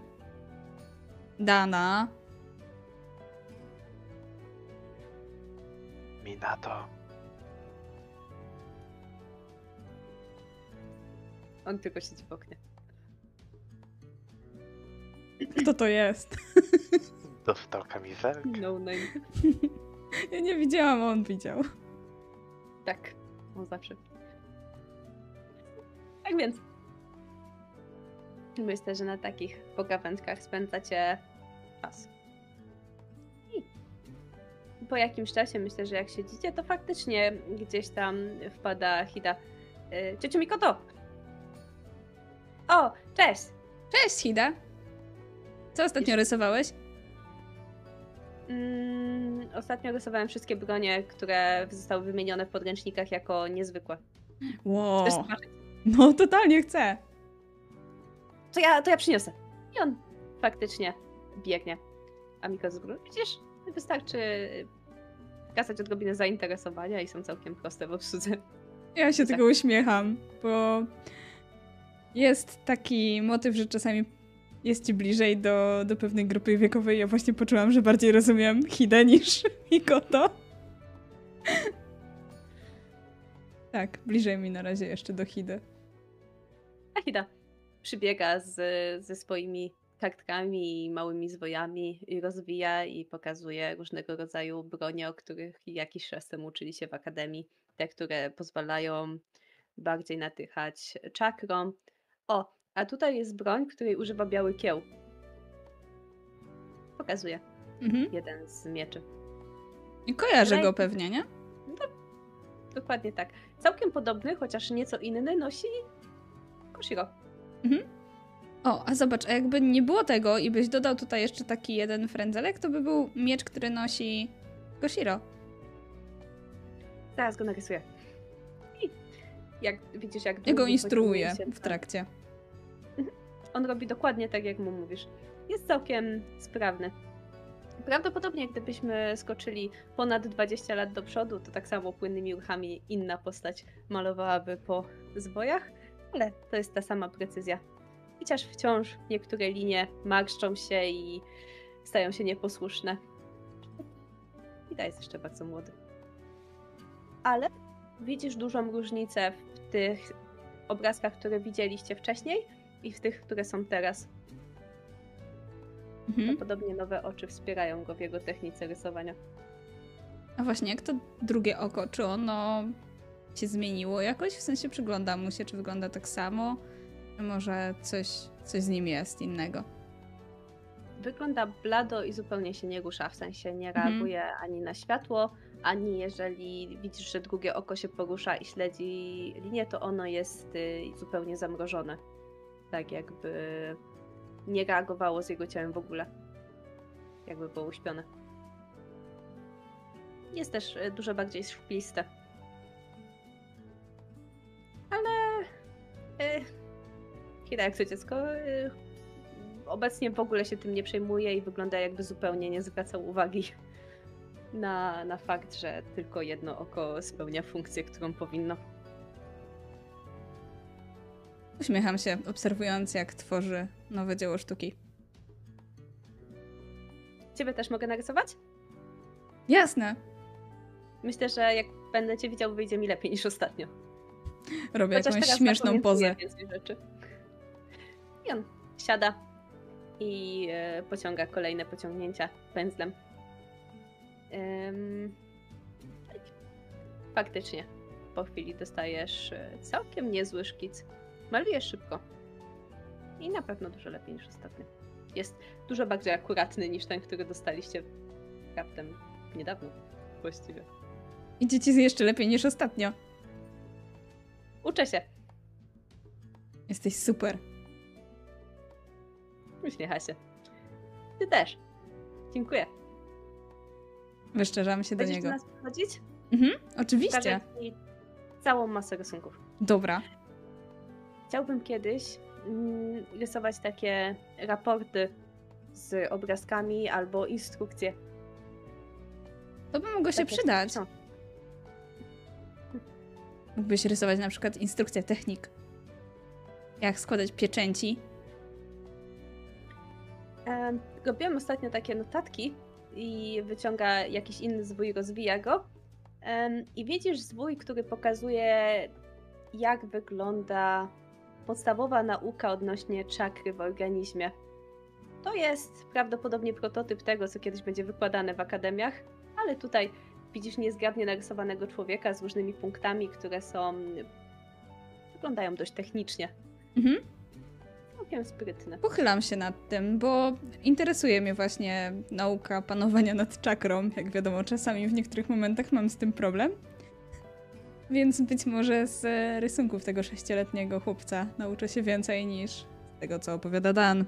Dana.
Minato.
On tylko siedzi w oknie.
Kto to jest?
Dostał kamizelkę.
No name. *laughs* *laughs*
Ja nie widziałam, a on widział.
Tak, on zawsze. Tak więc. Myślę, że na takich pogawędkach spędzacie czas. I po jakimś czasie myślę, że jak siedzicie, to faktycznie gdzieś tam wpada Hida. Y, Ciociu Mikoto! O, cześć!
Cześć, Hida. Co ostatnio rysowałeś?
Mm, ostatnio rysowałem wszystkie bronie, które zostały wymienione w podręcznikach jako niezwykłe.
Wow.
Chcesz zobaczyć?
No, totalnie chcę.
to ja, to ja przyniosę. I on faktycznie biegnie. A Miko zwrócił. Widzisz, wystarczy kazać odrobinę zainteresowania i są całkiem proste w obsłudze.
Ja się
Tak.
tylko uśmiecham, bo jest taki motyw, że czasami jest ci bliżej do, do pewnej grupy wiekowej. Ja właśnie poczułam, że bardziej rozumiem Hidę niż *laughs* Mikoto. tak, bliżej mi na razie jeszcze do Hidy.
Ahida przybiega z, ze swoimi kartkami i małymi zwojami i rozwija i pokazuje różnego rodzaju bronie, o których jakiś czas temu uczyli się w akademii. Te, które pozwalają bardziej natychać czakrą O, a tutaj jest broń, której używa biały kieł. Pokazuję
Mhm.
jeden z mieczy.
I kojarzę go pewnie, nie?
Dokładnie tak. Całkiem podobny, chociaż nieco inny nosi Koshiro.
O, a zobacz, a jakby nie było tego i byś dodał tutaj jeszcze taki jeden frędzelek, to by był miecz, który nosi Koshiro.
Zaraz go narysuję. I jak widzisz, jak
Ja go instruuję w
ten-
trakcie.
On robi dokładnie tak, jak mu mówisz. Jest całkiem sprawny. Prawdopodobnie, gdybyśmy skoczyli ponad 20 lat do przodu, to tak samo płynnymi ruchami inna postać malowałaby po zwojach, ale to jest ta sama precyzja. Chociaż wciąż niektóre linie marszczą się i stają się nieposłuszne. I ta jest jeszcze bardzo młody. Ale widzisz dużą różnicę w tych obrazkach, które widzieliście wcześniej i w tych, które są teraz.
Mhm.
Podobnie nowe oczy wspierają go w jego technice rysowania.
A właśnie, jak to drugie oko? Czy ono się zmieniło jakoś? W sensie przygląda mu się, czy wygląda tak samo? Czy może coś, coś z nim jest innego?
Wygląda blado i zupełnie się nie rusza, w sensie nie
Mhm.
reaguje ani na światło, ani jeżeli widzisz, że drugie oko się porusza i śledzi linię, to ono jest y, zupełnie zamrożone. Tak jakby nie reagowało z jego ciałem w ogóle. Jakby było uśpione. Jest też y, dużo bardziej szpliste. Ale y, Kira jak to dziecko y, obecnie w ogóle się tym nie przejmuje i wygląda jakby zupełnie nie zwracał uwagi na, na fakt, że tylko jedno oko spełnia funkcję, którą powinno.
Uśmiecham się, obserwując, jak tworzy nowe dzieło sztuki.
Ciebie też mogę narysować?
Jasne!
Myślę, że jak będę cię widział, wyjdzie mi lepiej niż ostatnio.
Robię
Chociaż
jakąś śmieszną pozę.
Więcej rzeczy. I on siada i e, pociąga kolejne pociągnięcia pędzlem. Tak. Faktycznie, po chwili dostajesz e, całkiem niezły szkic. Malujesz szybko. I na pewno dużo lepiej niż ostatnio. Jest dużo bardziej akuratny niż ten, który dostaliście raptem niedawno właściwie.
Idzie ci jeszcze lepiej niż ostatnio.
Uczę się.
Jesteś super.
Uśmiecha się. Ty też. Dziękuję.
Wyszczerzam się do
Będziesz do
niego.
nas przychodzić?
Mhm, oczywiście.
Pokażę ci całą masę rysunków.
Dobra.
Chciałbym kiedyś mm, rysować takie raporty z obrazkami albo instrukcje.
To by mogło się
Tak
przydać.
są.
Mógłbyś rysować na przykład instrukcję technik. Jak składać pieczęci.
Em, Robiłam ostatnio takie notatki i wyciąga jakiś inny zwój, rozwija go. I widzisz zwój, który pokazuje, jak wygląda podstawowa nauka odnośnie czakry w organizmie. To jest prawdopodobnie prototyp tego, co kiedyś będzie wykładane w akademiach, ale tutaj widzisz niezgrabnie narysowanego człowieka z różnymi punktami, które są. wyglądają dość technicznie.
Mhm.
Całkiem sprytne.
Pochylam się nad tym, bo interesuje mnie właśnie nauka panowania nad czakrą. Jak wiadomo, czasami w niektórych momentach mam z tym problem. Więc być może z rysunków tego sześcioletniego chłopca nauczę się więcej niż z tego, co opowiada Dan.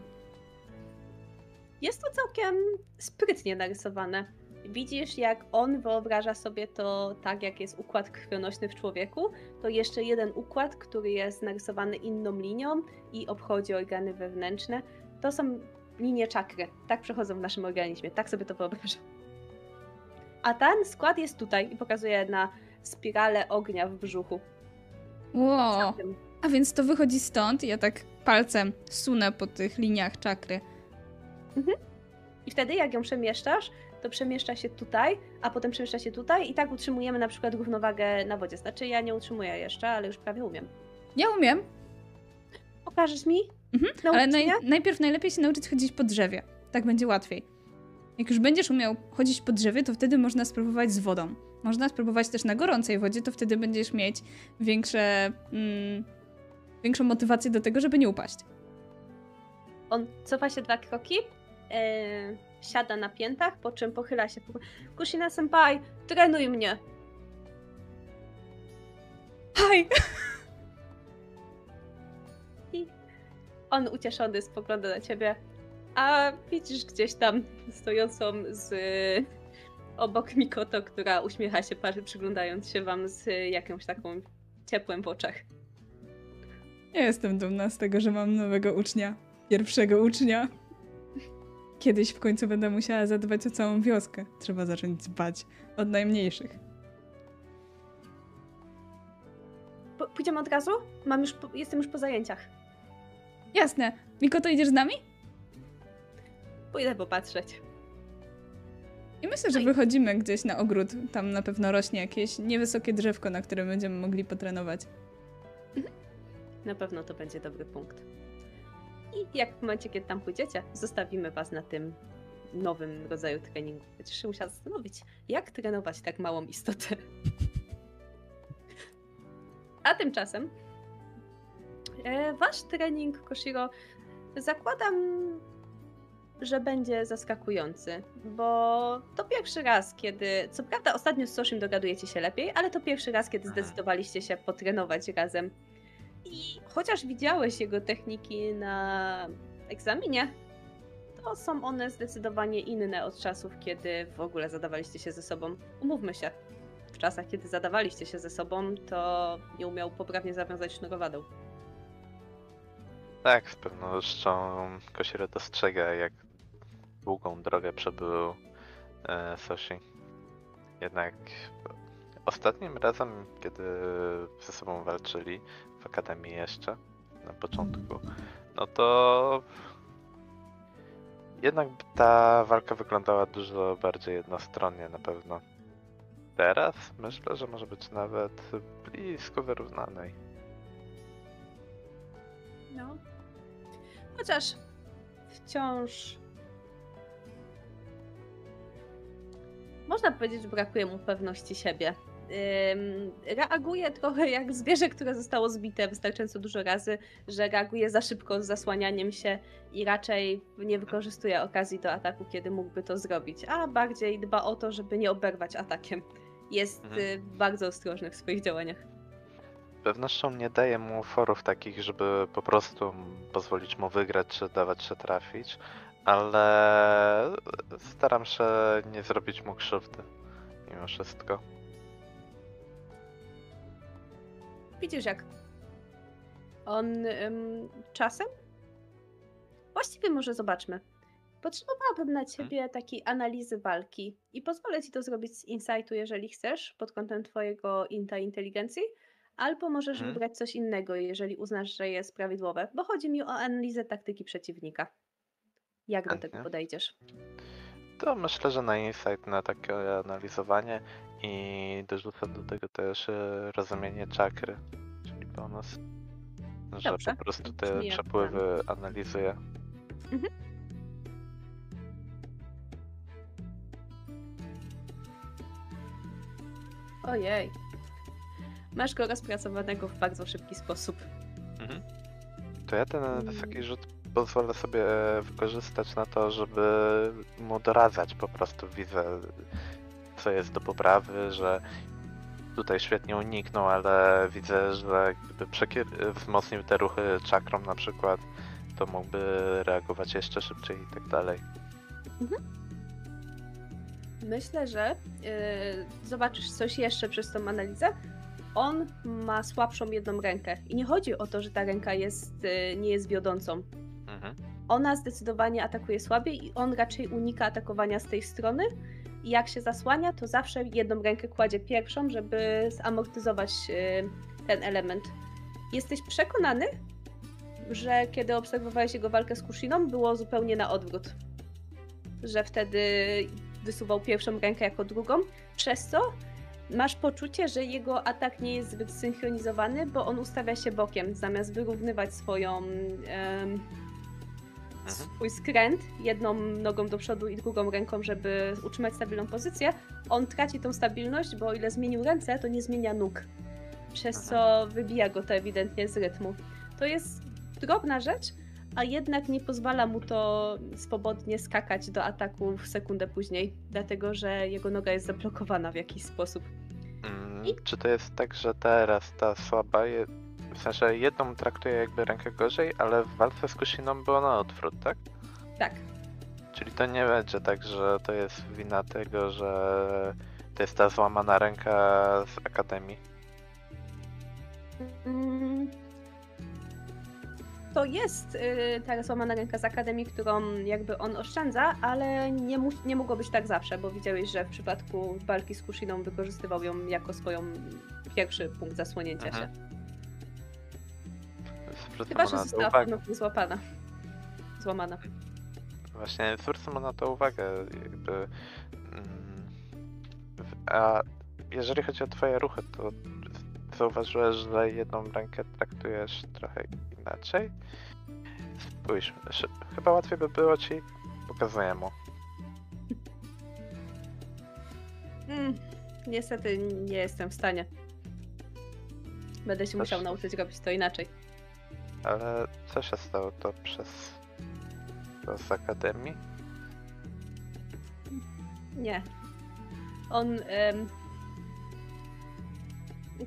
Jest to całkiem sprytnie narysowane. Widzisz, jak on wyobraża sobie to tak, jak jest układ krwionośny w człowieku, to jeszcze jeden układ, który jest narysowany inną linią i obchodzi organy wewnętrzne. To są linie czakry. Tak przechodzą w naszym organizmie. Tak sobie to wyobrażam. A ten skład jest tutaj i pokazuje na spiralę ognia w brzuchu.
Ło!
Całkiem
A więc to wychodzi stąd. Ja tak palcem sunę po tych liniach czakry.
I wtedy, jak ją przemieszczasz, to przemieszcza się tutaj, a potem przemieszcza się tutaj i tak utrzymujemy na przykład równowagę na wodzie. Znaczy, ja nie utrzymuję jeszcze, ale już prawie umiem.
Ja umiem,
Pokażesz mi?
Mhm, ale naj, najpierw najlepiej się nauczyć chodzić po drzewie. Tak będzie łatwiej. Jak już będziesz umiał chodzić po drzewie, to wtedy można spróbować z wodą. Można spróbować też na gorącej wodzie, to wtedy będziesz mieć większe, mm, większą motywację do tego, żeby nie upaść.
On cofa się dwa kroki, e, siada na piętach, po czym pochyla się. Kusina senpai, trenuj mnie.
Haj!
I on ucieszony spogląda na ciebie. A widzisz gdzieś tam stojącą z obok Mikoto, która uśmiecha się, patrzy, przyglądając się wam z jakąś taką ciepłem w oczach.
Ja jestem dumna z tego, że mam nowego ucznia. Pierwszego ucznia. Kiedyś w końcu będę musiała zadbać o całą wioskę. Trzeba zacząć dbać od najmniejszych.
Po, pójdziemy od razu? Mam już po, jestem już po zajęciach.
Jasne. Miko, to idziesz z nami?
Pójdę popatrzeć.
I myślę, że
No
wychodzimy gdzieś na ogród. Tam na pewno rośnie jakieś niewysokie drzewko, na którym będziemy mogli potrenować.
Na pewno to będzie dobry punkt. I jak w momencie, kiedy tam pójdziecie, zostawimy was na tym nowym rodzaju treningu. Będziesz się musiała zastanowić, jak trenować tak małą istotę. A tymczasem e, wasz trening, Koshiro, zakładam, że będzie zaskakujący, bo to pierwszy raz, kiedy, co prawda ostatnio z Soshim dogadujecie się lepiej, ale to pierwszy raz, kiedy zdecydowaliście się potrenować razem. I chociaż widziałeś jego techniki na egzaminie, to są one zdecydowanie inne od czasów, kiedy w ogóle zadawaliście się ze sobą. Umówmy się, w czasach, kiedy zadawaliście się ze sobą, to nie umiał poprawnie zawiązać sznurowadeł.
Tak, z pewnością Kosiro dostrzega, jak długą drogę przebył e, Soshi. Jednak ostatnim razem, kiedy ze sobą walczyli w Akademii jeszcze, na początku, no to jednak ta walka wyglądała dużo bardziej jednostronnie na pewno. Teraz myślę, że może być nawet blisko wyrównanej.
No. Chociaż wciąż. Można powiedzieć, że brakuje mu pewności siebie. Reaguje trochę jak zwierzę, które zostało zbite wystarczająco dużo razy, że reaguje za szybko z zasłanianiem się i raczej nie wykorzystuje okazji do ataku, kiedy mógłby to zrobić, a bardziej dba o to, żeby nie oberwać atakiem. Jest
Mhm.
y, bardzo ostrożny w swoich działaniach.
Z pewnością nie daje mu forów takich, żeby po prostu pozwolić mu wygrać czy dawać się trafić, ale staram się nie zrobić mu krzywdy mimo wszystko.
Widzisz jak on ym, czasem? Właściwie może zobaczmy. Potrzebowałabym na ciebie takiej analizy walki i pozwolę ci to zrobić z insightu, jeżeli chcesz, pod kątem twojego inta inteligencji, albo możesz
Mhm.
wybrać coś innego, jeżeli uznasz, że jest prawidłowe, bo chodzi mi o analizę taktyki przeciwnika. Jak do tego podejdziesz?
To myślę, że na insight, na takie analizowanie i dorzucę do tego też e, rozumienie czakry, czyli bonus. Że
Dobrze,
po prostu te
brzmi jak
przepływy analizuję.
Ojej. Masz go rozpracowanego w bardzo szybki sposób.
Mhm. To ja ten
Mm.
wysoki rzut pozwolę sobie wykorzystać na to, żeby mu doradzać po prostu. Widzę, co jest do poprawy, że tutaj świetnie uniknął, ale widzę, że gdyby przekier- wzmocnił te ruchy czakrą na przykład, to mógłby reagować jeszcze szybciej i tak dalej.
Myślę, że yy, zobaczysz coś jeszcze przez tą analizę. On ma słabszą jedną rękę. I nie chodzi o to, że ta ręka jest, yy, nie jest wiodącą.
Mhm.
Ona zdecydowanie atakuje słabiej i on raczej unika atakowania z tej strony. I jak się zasłania, to zawsze jedną rękę kładzie pierwszą, żeby zamortyzować yy, ten element. Jesteś przekonany, że kiedy obserwowałeś jego walkę z Kushiną, było zupełnie na odwrót. Że wtedy wysuwał pierwszą rękę jako drugą, przez co masz poczucie, że jego atak nie jest zbyt zsynchronizowany, bo on ustawia się bokiem, zamiast wyrównywać swoją swój skręt jedną nogą do przodu i drugą ręką, żeby utrzymać stabilną pozycję, on traci tą stabilność, bo o ile zmienił ręce, to nie zmienia nóg. Przez co wybija go to ewidentnie z rytmu. To jest drobna rzecz, a jednak nie pozwala mu to swobodnie skakać do ataku w sekundę później, dlatego że jego noga jest zablokowana w jakiś sposób.
Mm,
I-
Czy to jest tak, że teraz ta słaba, je... w sensie jedną traktuje jakby rękę gorzej, ale w walce z Kushiną było na odwrót, tak?
Tak,
Czyli to nie będzie tak, że to jest wina tego, że to jest ta złamana ręka z Akademii.
Mm. To jest y, ta złamana ręka z Akademii, którą jakby on oszczędza, ale nie, mu, nie mogło być tak zawsze, bo widziałeś, że w przypadku walki z Kushiną wykorzystywał ją jako swoją pierwszy punkt zasłonięcia
Mhm.
się. Chyba, że została ponownie złapana. Złamana.
Właśnie zwrócę mu na to uwagę, jakby. mm, A jeżeli chodzi o twoje ruchy, to zauważyłeś, że jedną rękę traktujesz trochę inaczej? Spójrz, chyba łatwiej by było ci, pokazuję mu.
Mm, niestety nie jestem w stanie. Będę się
Też-
musiał nauczyć robić to inaczej.
Ale co się stało to przez to z Akademii?
Nie. On em,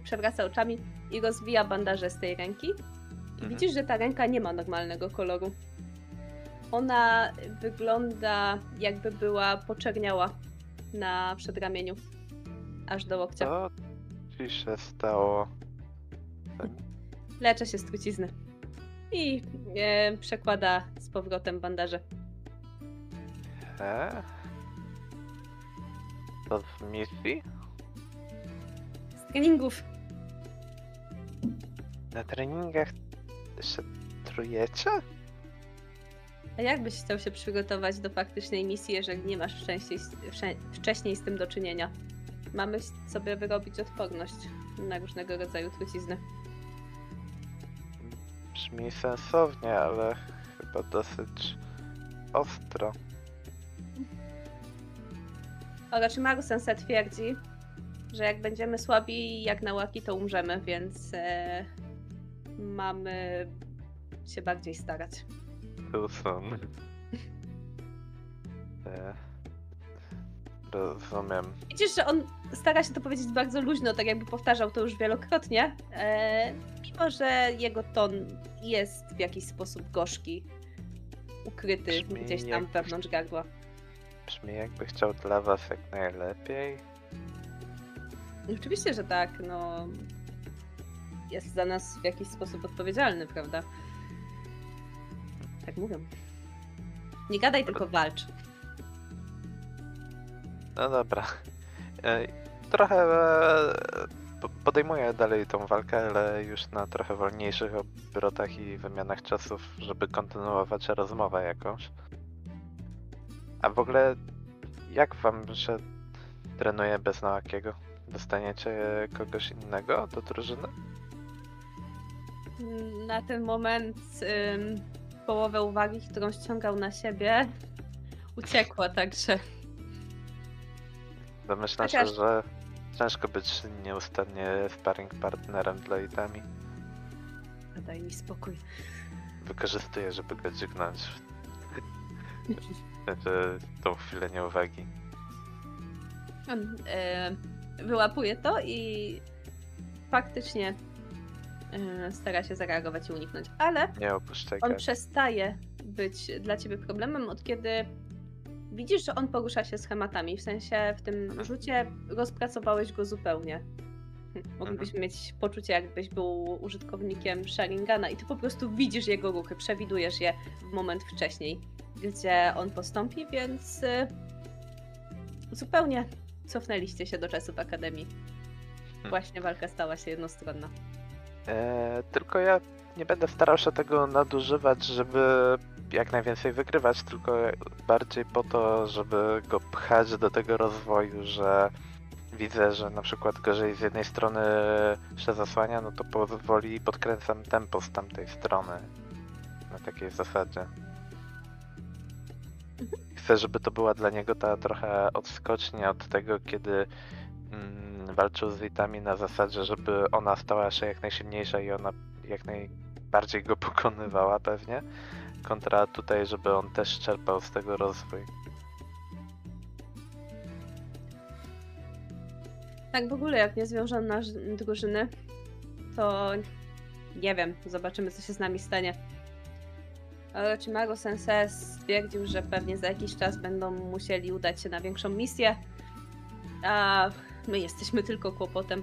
przewraca oczami i rozwija bandaże z tej ręki. I
Mhm.
widzisz, że ta ręka nie ma normalnego koloru. Ona wygląda jakby była poczerniała na przedramieniu. Aż do łokcia.
Co ci się stało?
Leczę się z trucizny. I e, przekłada z powrotem bandaże.
He? To z misji?
Z treningów.
Na treningach się trujecie?
A jak byś chciał się przygotować do faktycznej misji, jeżeli nie masz wcześniej z tym do czynienia? Mamy sobie wyrobić odporność na różnego rodzaju trucizny.
Brzmi sensownie, ale chyba dosyć ostro.
Oroczy Marusense twierdzi, że jak będziemy słabi jak na łaki, to umrzemy, więc e, mamy się bardziej starać.
Wilson. E, Rozumiem.
Widzisz, że on stara się to powiedzieć bardzo luźno, tak jakby powtarzał to już wielokrotnie, e, mimo że jego ton jest w jakiś sposób gorzki, ukryty
Brzmi
gdzieś tam
jak-
wewnątrz gardła.
Brzmi jakby chciał dla was jak najlepiej.
I Oczywiście, że tak, no. Jest za nas w jakiś sposób odpowiedzialny, prawda? Tak mówią. Nie gadaj, tylko walcz.
No dobra. Trochę e, po- podejmuję dalej tą walkę, ale już na trochę wolniejszych obrotach i wymianach czasów, żeby kontynuować rozmowę jakąś. A w ogóle jak wam się trenuje bez Nałakiego? Dostaniecie kogoś innego do drużyny?
Na ten moment ym, połowę uwagi, którą ściągał na siebie, uciekła, także
Domyślam
Chociaż-
się, że ciężko być nieustannie sparring partnerem dla Itami.
daj mi spokój.
Wykorzystuję, żeby go dźgnąć tą chwilę nieuwagi.
On e, wyłapuje to i faktycznie e, stara się zareagować i uniknąć, ale on przestaje być dla ciebie problemem, od kiedy widzisz, że on porusza się schematami. W sensie w tym rzucie rozpracowałeś go zupełnie. *laughs* Moglibyśmy mieć poczucie, jakbyś był użytkownikiem Sharingana i ty po prostu widzisz jego ruchy, przewidujesz je w moment wcześniej, gdzie on postąpi, więc y, zupełnie cofnęliście się do czasów Akademii. Właśnie walka stała się jednostronna.
E, tylko ja nie będę starał się tego nadużywać, żeby jak najwięcej wygrywać, tylko bardziej po to, żeby go pchać do tego rozwoju, że widzę, że na przykład gorzej z jednej strony się zasłania, no to powoli podkręcam tempo z tamtej strony. Na takiej zasadzie. Chcę, żeby to była dla niego ta trochę odskocznia od tego, kiedy mm, walczył z Itami na zasadzie, żeby ona stała się jak najsilniejsza i ona jak naj, bardziej go pokonywała pewnie, kontra tutaj, żeby on też czerpał z tego rozwój.
Tak w ogóle, jak nie zwiążą nasz drużyny, to nie wiem, zobaczymy co się z nami stanie. Orochimaru Sensei stwierdził, że pewnie za jakiś czas będą musieli udać się na większą misję, a my jesteśmy tylko kłopotem,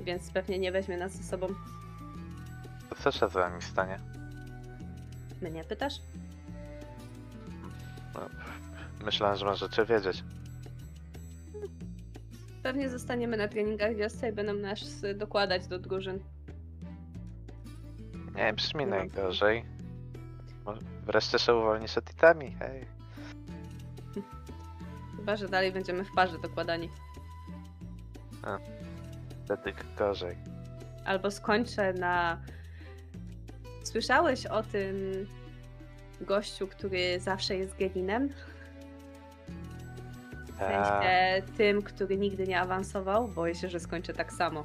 więc pewnie nie weźmie nas ze sobą.
Co się z wami stanie?
Mnie pytasz?
No, myślałem, że możecie wiedzieć.
Pewnie zostaniemy na treningach wiosce i będą nas dokładać do drużyn.
Nie brzmi
No.
najgorzej. Wreszcie się uwolnisz od Itami, hej.
Chyba, że dalej będziemy w parze dokładani.
Wtedy gorzej.
Albo skończę na. Słyszałeś o tym gościu, który zawsze jest geninem? W
Tak.
sensie tym, który nigdy nie awansował? Boję się, że skończę tak samo.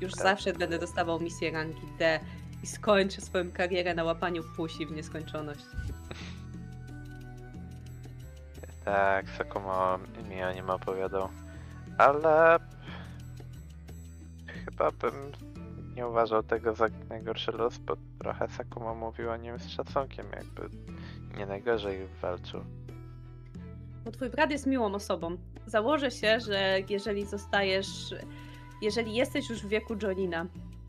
Już
Tak.
zawsze będę dostawał misję rangi D i skończę swoją karierę na łapaniu pusi w nieskończoność.
Tak, Sakumo mi o nim opowiadał. Ale chyba bym nie uważał tego za najgorszy los, bo trochę Sakumo mówił o nim z szacunkiem, jakby nie najgorzej walczył.
Bo twój brat jest miłą osobą. Założę się, że jeżeli zostajesz. Jeżeli jesteś już w wieku Jonina,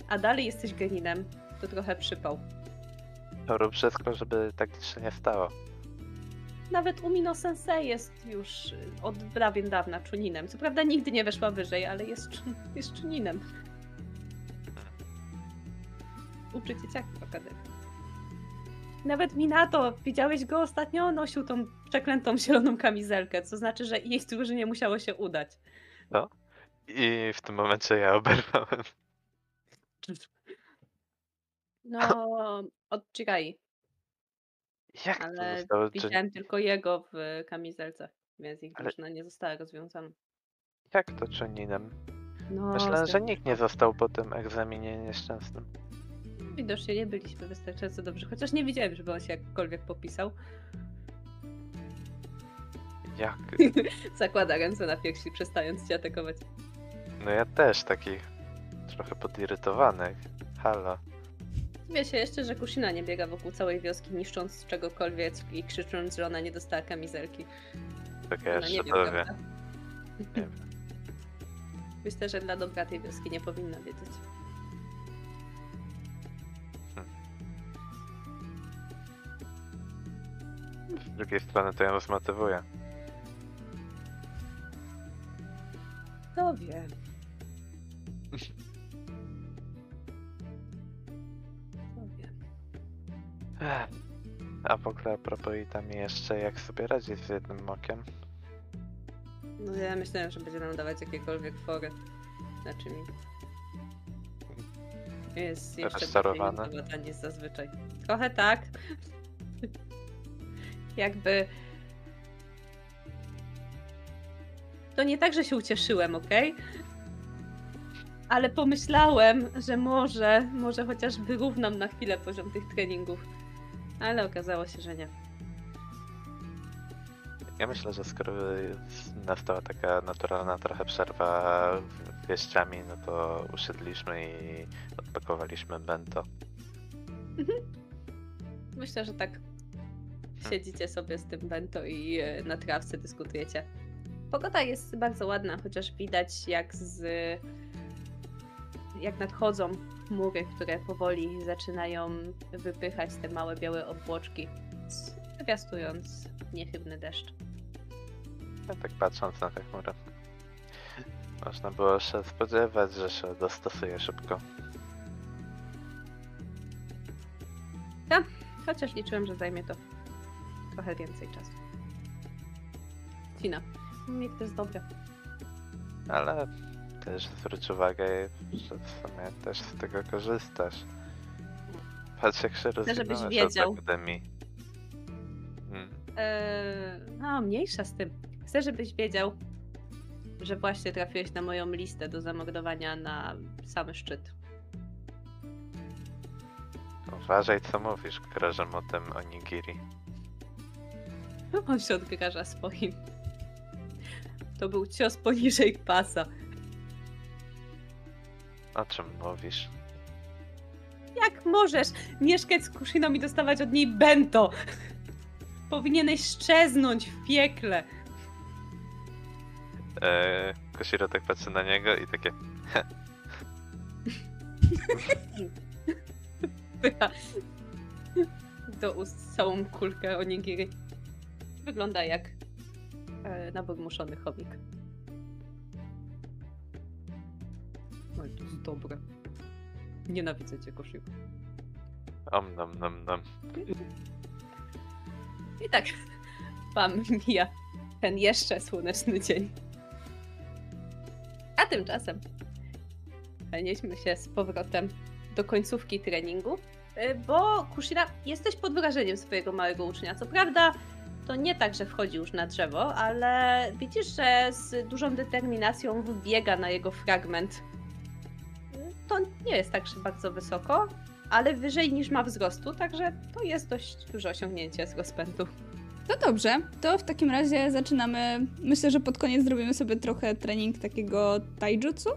a dalej jesteś geninem, to trochę przypał.
To rób wszystko, żeby tak się nie stało.
Nawet Umino Sensei jest już od dawien dawna czuninem. Co prawda nigdy nie weszła wyżej, ale jest, czu- jest czuninem. Uczy dzieciaki w akademii. Nawet Minato, widziałeś go ostatnio? Nosił tą przeklętą zieloną kamizelkę, co znaczy, że jej drużynie musiało się udać.
I w tym momencie ja oberwałem.
No, od Jirai,
Jak to
ale
zostało? Czy,
widziałem tylko jego w kamizelce, więc ich
Ale-
drużyna nie została rozwiązana.
jak to czyninem?
No, z
że nikt nie został po tym egzaminie nieszczęsnym.
Widocznie nie byliśmy wystarczająco dobrzy, chociaż nie widziałem, żeby on się jakkolwiek popisał.
Jak? *laughs*
Zakłada ręce na piersi, przestając cię atakować.
No ja też taki trochę podirytowany. Halo.
Wie się jeszcze, że Kushina nie biega wokół całej wioski, niszcząc czegokolwiek i krzycząc, że ona nie dostała kamizelki.
Tak ja jeszcze? Nie wiem.
Myślę, że dla dobra tej wioski nie powinna wiedzieć.
Z drugiej strony to ją zmotywuje.
To wiem. To wiem.
Ech. A w ogóle a propos i tam jeszcze jak sobie radzić z jednym okiem?
No ja myślałem, że będzie nam dawać jakiekolwiek fory. Znaczy mi. Jest jeszcze bardziej niż zazwyczaj. Trochę tak. Jakby... To nie tak, że się ucieszyłem, okej? Ale pomyślałem, że może, może chociaż wyrównam na chwilę poziom tych treningów. Ale okazało się, że nie.
Ja myślę, że skoro nastała taka naturalna trochę przerwa wieściami, no to usiedliśmy i odpakowaliśmy bento.
Myślę, że tak siedzicie sobie z tym bento i e, na trawce dyskutujecie. Pogoda jest bardzo ładna, chociaż widać jak z jak nadchodzą chmury, które powoli zaczynają wypychać te małe białe obłoczki, zwiastując niechybny deszcz.
Ja tak patrząc na tę chmurę. Można było się spodziewać, że się dostosuje szybko.
Chociaż liczyłem, że zajmie to trochę więcej czasu. Cina. Niech to jest dobre.
Ale też zwróć uwagę, że w sumie też z tego korzystasz. Patrz jak się
żebyś
rozwinąłeś od
wiedział.
akademii. Mm.
Eee, no, mniejsza z tym. Chcę, żebyś wiedział, że właśnie trafiłeś na moją listę do zamordowania na sam szczyt.
Uważaj co mówisz, grażem o tym onigiri.
On się odgraża swoim. To był cios poniżej pasa.
O czym mówisz?
Jak możesz mieszkać z Kushiną i dostawać od niej bento? Powinieneś szczeznąć w piekle.
Eee, Koshiro tak patrzy na niego i takie... *laughs*
Do ust całą kulkę onigiri. Wygląda jak e, nabogmuszony chomik. No i to jest dobre. Nienawidzę cię, Koshiro.
Om nom nom nom.
I tak *laughs* wam mija ten jeszcze słoneczny dzień. A tymczasem przenieśmy się z powrotem do końcówki treningu, y, bo Kushina, jesteś pod wrażeniem swojego małego ucznia. Co prawda, to nie tak, że wchodzi już na drzewo, ale widzisz, że z dużą determinacją wbiega na jego fragment. To nie jest tak, że bardzo wysoko, ale wyżej niż ma wzrostu, także to jest dość duże osiągnięcie z rozpędu.
To dobrze, to w takim razie zaczynamy. Myślę, że pod koniec zrobimy sobie trochę trening takiego taijutsu.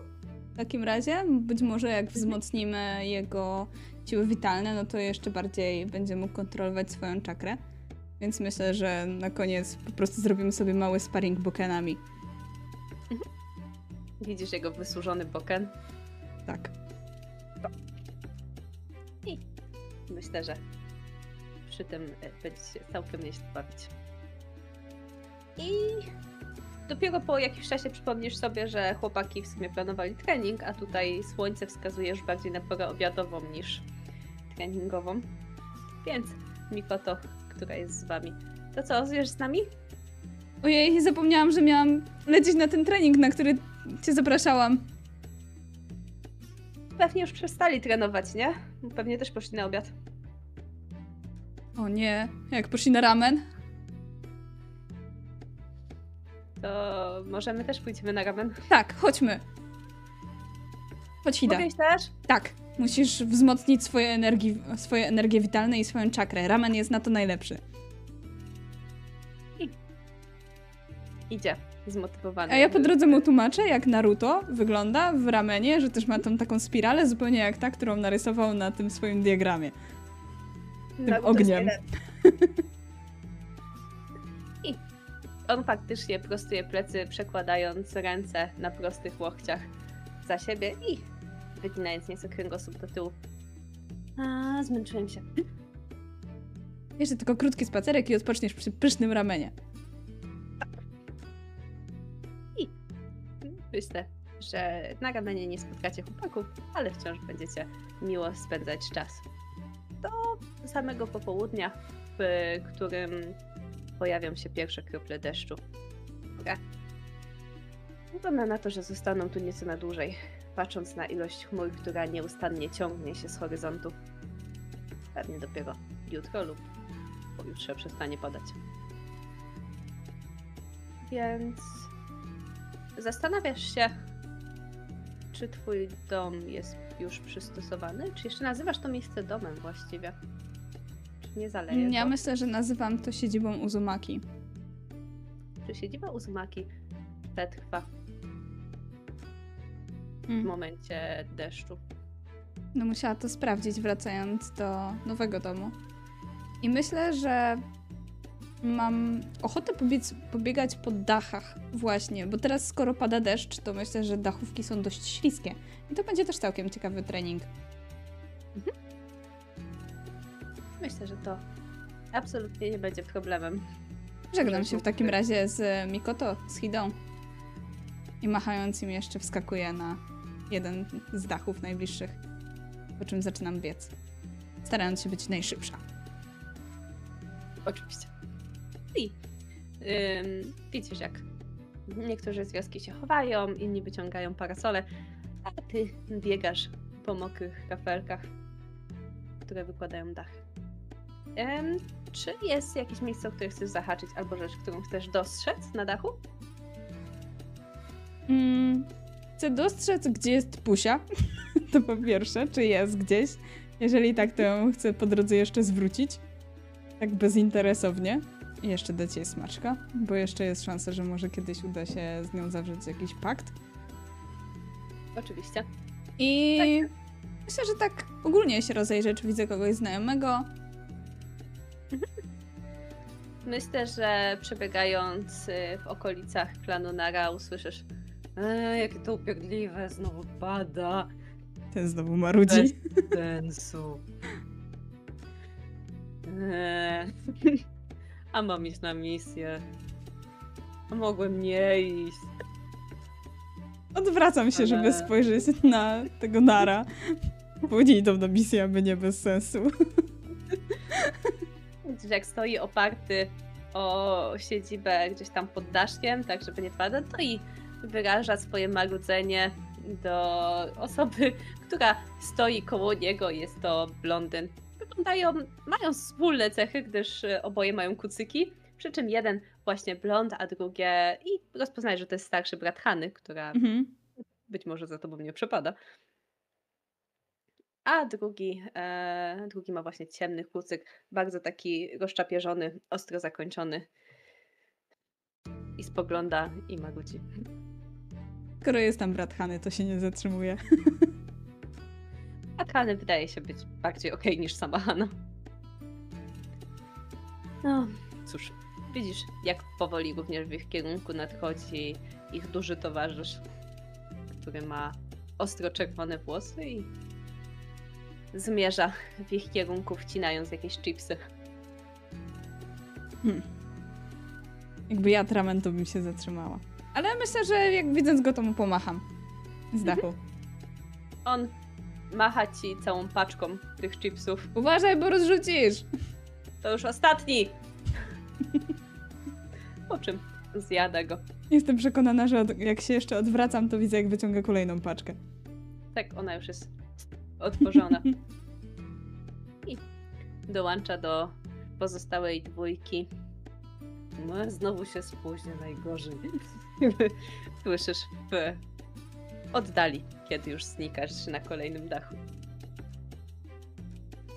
W takim razie, być może jak wzmocnimy jego siły witalne, no to jeszcze bardziej będzie mógł kontrolować swoją czakrę. Więc myślę, że na koniec po prostu zrobimy sobie mały sparring bokenami.
Widzisz jego wysłużony boken?
Tak.
Myślę, że przy tym e, będziecie się całkiem nieźle bawić. I dopiero po jakimś czasie przypomnisz sobie, że chłopaki w sumie planowali trening, a tutaj słońce wskazuje już bardziej na porę obiadową niż treningową. Więc Mikoto, która jest z wami, to co, zjesz z nami?
Ojej, zapomniałam, że miałam lecieć na ten trening, na który cię zapraszałam.
Pewnie już przestali trenować, nie? Pewnie też poszli na obiad.
O nie, jak poszli na ramen?
To możemy też pójdziemy na ramen.
Tak, chodźmy. Chodź, Hida.
Mówisz też?
Tak, musisz wzmocnić swoje, energii, swoje energie witalne i swoją czakrę. Ramen jest na to najlepszy.
Idzie, zmotywowany.
A ja po drodze mu tłumaczę, jak Naruto wygląda w ramenie, że też ma tą taką spiralę, zupełnie jak ta, którą narysował na tym swoim diagramie. Tym
Naruto
ogniem.
I on faktycznie prostuje plecy, przekładając ręce na prostych łokciach za siebie i wyginając nieco kręgosłup do tyłu. A, zmęczyłem się.
Jeszcze tylko krótki spacerek i odpoczniesz przy pysznym ramenie.
Myślę, że na ramenie nie spotkacie chłopaków, ale wciąż będziecie miło spędzać czas. Do samego popołudnia, w którym pojawią się pierwsze krople deszczu. Dobra. Wygląda na to, że zostaną tu nieco na dłużej, patrząc na ilość chmur, która nieustannie ciągnie się z horyzontu. Pewnie dopiero jutro lub pojutrze przestanie padać. Więc zastanawiasz się, czy twój dom jest już przystosowany? Czy jeszcze nazywasz to miejsce domem właściwie? Czy nie zaleje
Ja
to?
myślę, że nazywam to siedzibą Uzumaki.
Czy siedziba Uzumaki przetrwa w
Mm.
momencie deszczu?
No musiała to sprawdzić, wracając do nowego domu. I myślę, że mam ochotę pobiec, pobiegać po dachach właśnie, bo teraz skoro pada deszcz, to myślę, że dachówki są dość śliskie. I to będzie też całkiem ciekawy trening.
Myślę, że to absolutnie nie będzie problemem.
Żegnam się w takim razie z Mikoto, z Hidą. I machając im jeszcze wskakuję na jeden z dachów najbliższych, po czym zaczynam biec. Starając się być najszybsza.
Oczywiście. I ym, widzisz, jak niektórzy z wioski się chowają, inni wyciągają parasole, a ty biegasz po mokrych kafelkach, które wykładają dachy. Ym, czy jest jakieś miejsce, o które chcesz zahaczyć, albo rzecz, którą chcesz dostrzec na dachu?
Mm, chcę dostrzec, gdzie jest Pusia. *laughs* to po pierwsze, czy jest gdzieś. Jeżeli tak, to ją chcę po drodze jeszcze zwrócić. Tak bezinteresownie. I jeszcze dać jej smaczka, bo jeszcze jest szansa, że może kiedyś uda się z nią zawrzeć jakiś pakt.
Oczywiście.
I myślę, że tak ogólnie się rozejrzę, czy widzę kogoś znajomego.
Myślę, że przebiegając y, w okolicach klanu Nara usłyszysz eee, jakie to upierdliwe, znowu pada,
Ten znowu marudzi.
Bez *laughs* sensu. Eee, a mam iść na misję. A mogłem nie iść.
Odwracam się, żeby
Ale-
spojrzeć na tego Nara. Bo nie idą na misję, aby nie bez sensu.
Widzisz, jak stoi oparty o siedzibę gdzieś tam pod daszkiem, tak żeby nie padać, to i wyraża swoje marudzenie do osoby, która stoi koło niego. Jest to blondyn. Wyglądają, mają wspólne cechy, gdyż oboje mają kucyki. Przy czym jeden właśnie blond, a drugie i rozpoznaje, że to jest starszy brat Hany, która
Mhm.
być może za tobą nie przepada. A drugi, e, drugi ma właśnie ciemny kucyk, bardzo taki rozczapieżony, ostro zakończony. I spogląda i magudzi.
Skoro jest tam brat Hany, to się nie zatrzymuje. *laughs*
A Hany wydaje się być bardziej okej niż sama Hanna. No, cóż, widzisz, jak powoli również w ich kierunku nadchodzi ich duży towarzysz, który ma ostro czerwone włosy i zmierza w ich kierunku, wcinając jakieś chipsy.
Jakby ja tramen, to bym się zatrzymała. Ale myślę, że jak widząc go, to mu pomacham. Z dachu.
On macha ci całą paczką tych chipsów.
Uważaj, bo rozrzucisz!
To już ostatni! Po czym zjada go.
Jestem przekonana, że od, jak się jeszcze odwracam, to widzę, jak wyciąga kolejną paczkę.
Tak, ona już jest otworzona. *laughs* I dołącza do pozostałej dwójki. No, znowu się spóźnia, najgorzej. *laughs* Słyszysz w oddali, kiedy już znikasz na kolejnym dachu.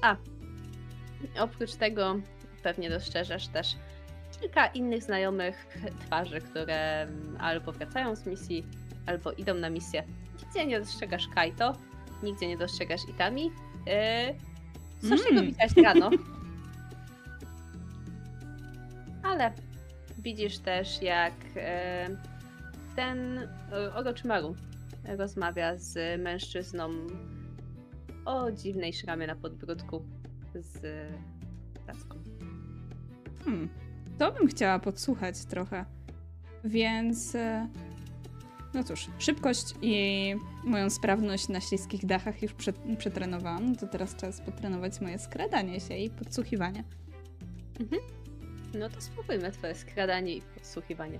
A, oprócz tego pewnie dostrzeżesz też kilka innych znajomych twarzy, które albo wracają z misji, albo idą na misję. Nigdzie nie dostrzegasz Kaito, nigdzie nie dostrzegasz Itami. Yy, Soshiego
Mm.
widziałaś rano. *laughs* widzisz też, jak e, ten e, Orochimaru rozmawia z mężczyzną o dziwnej szramie na podbródku z taską.
Hmm. To bym chciała podsłuchać trochę. Więc. e, No cóż, szybkość i moją sprawność na śliskich dachach już prze, przetrenowałam. To teraz czas potrenować moje skradanie się i podsłuchiwanie.
No to spróbujmy twoje skradanie i podsłuchiwanie.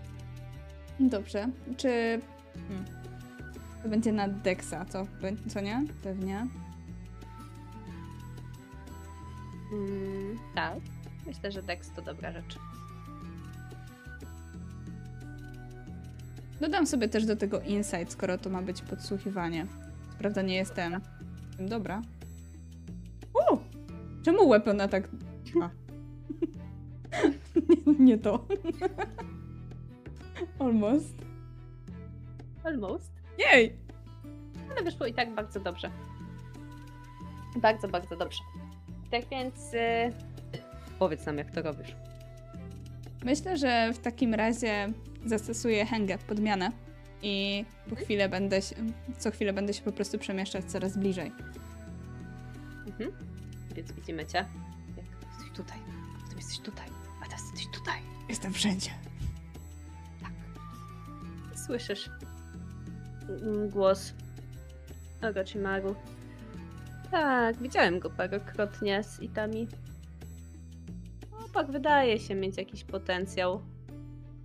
Dobrze. Czy. Hmm. To będzie na Dexa, co? Co nie? Pewnie.
Mm, tak. Myślę, że Dex to dobra rzecz.
Dodam sobie też do tego insight, skoro to ma być podsłuchiwanie. Prawda nie jestem dobra. U! Czemu weapon atak... A. *laughs* nie, *laughs* nie to. Almost.
Almost.
Jej!
Ale wyszło i tak bardzo dobrze. Bardzo, bardzo dobrze. Tak więc y, powiedz nam, jak to robisz.
Myślę, że w takim razie zastosuję hęgę, podmianę i po chwilę będę się, co chwilę będę się po prostu przemieszczać coraz bliżej.
Mhm. Więc widzimy cię. Jak jesteś tutaj, jesteś tutaj,
Jestem wszędzie.
Tak. Słyszysz mm, głos Orochimaru. Tak, widziałem go parokrotnie z Itami. Opak wydaje się mieć jakiś potencjał.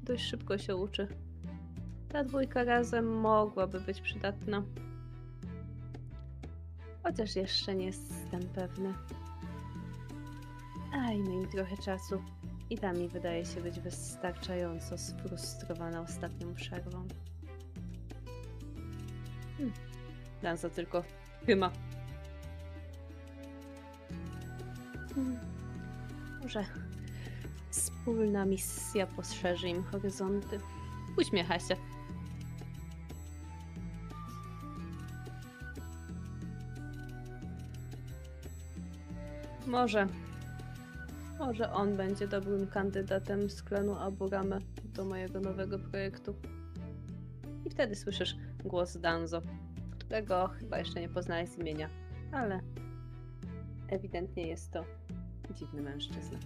Dość szybko się uczy. Ta dwójka razem mogłaby być przydatna. Chociaż jeszcze nie jestem pewny. Dajmy im trochę czasu. I ta mi wydaje się być wystarczająco sfrustrowana ostatnią przerwą. Hmm. Danza tylko chyma. Hmm. Może wspólna misja poszerzy im horyzonty. Uśmiecha się. Może. Może on będzie dobrym kandydatem z klanu Aburame do mojego nowego projektu. I wtedy słyszysz głos Danzo, którego chyba jeszcze nie poznałeś z imienia, ale ewidentnie jest to dziwny mężczyzna.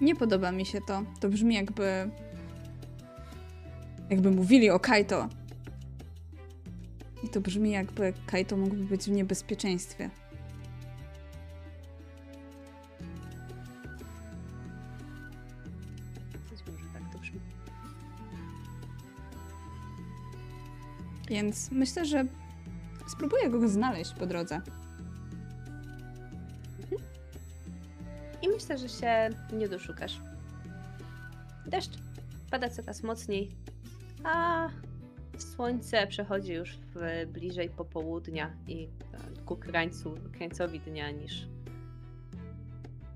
Nie podoba mi się to. To brzmi jakby. Jakby mówili o Kaito. I to brzmi jakby Kaito mógłby być w niebezpieczeństwie. Więc myślę, że spróbuję go znaleźć po drodze.
I myślę, że się nie doszukasz. Deszcz pada coraz mocniej, a słońce przechodzi już w bliżej popołudnia i ku krańcu, krańcowi dnia niż,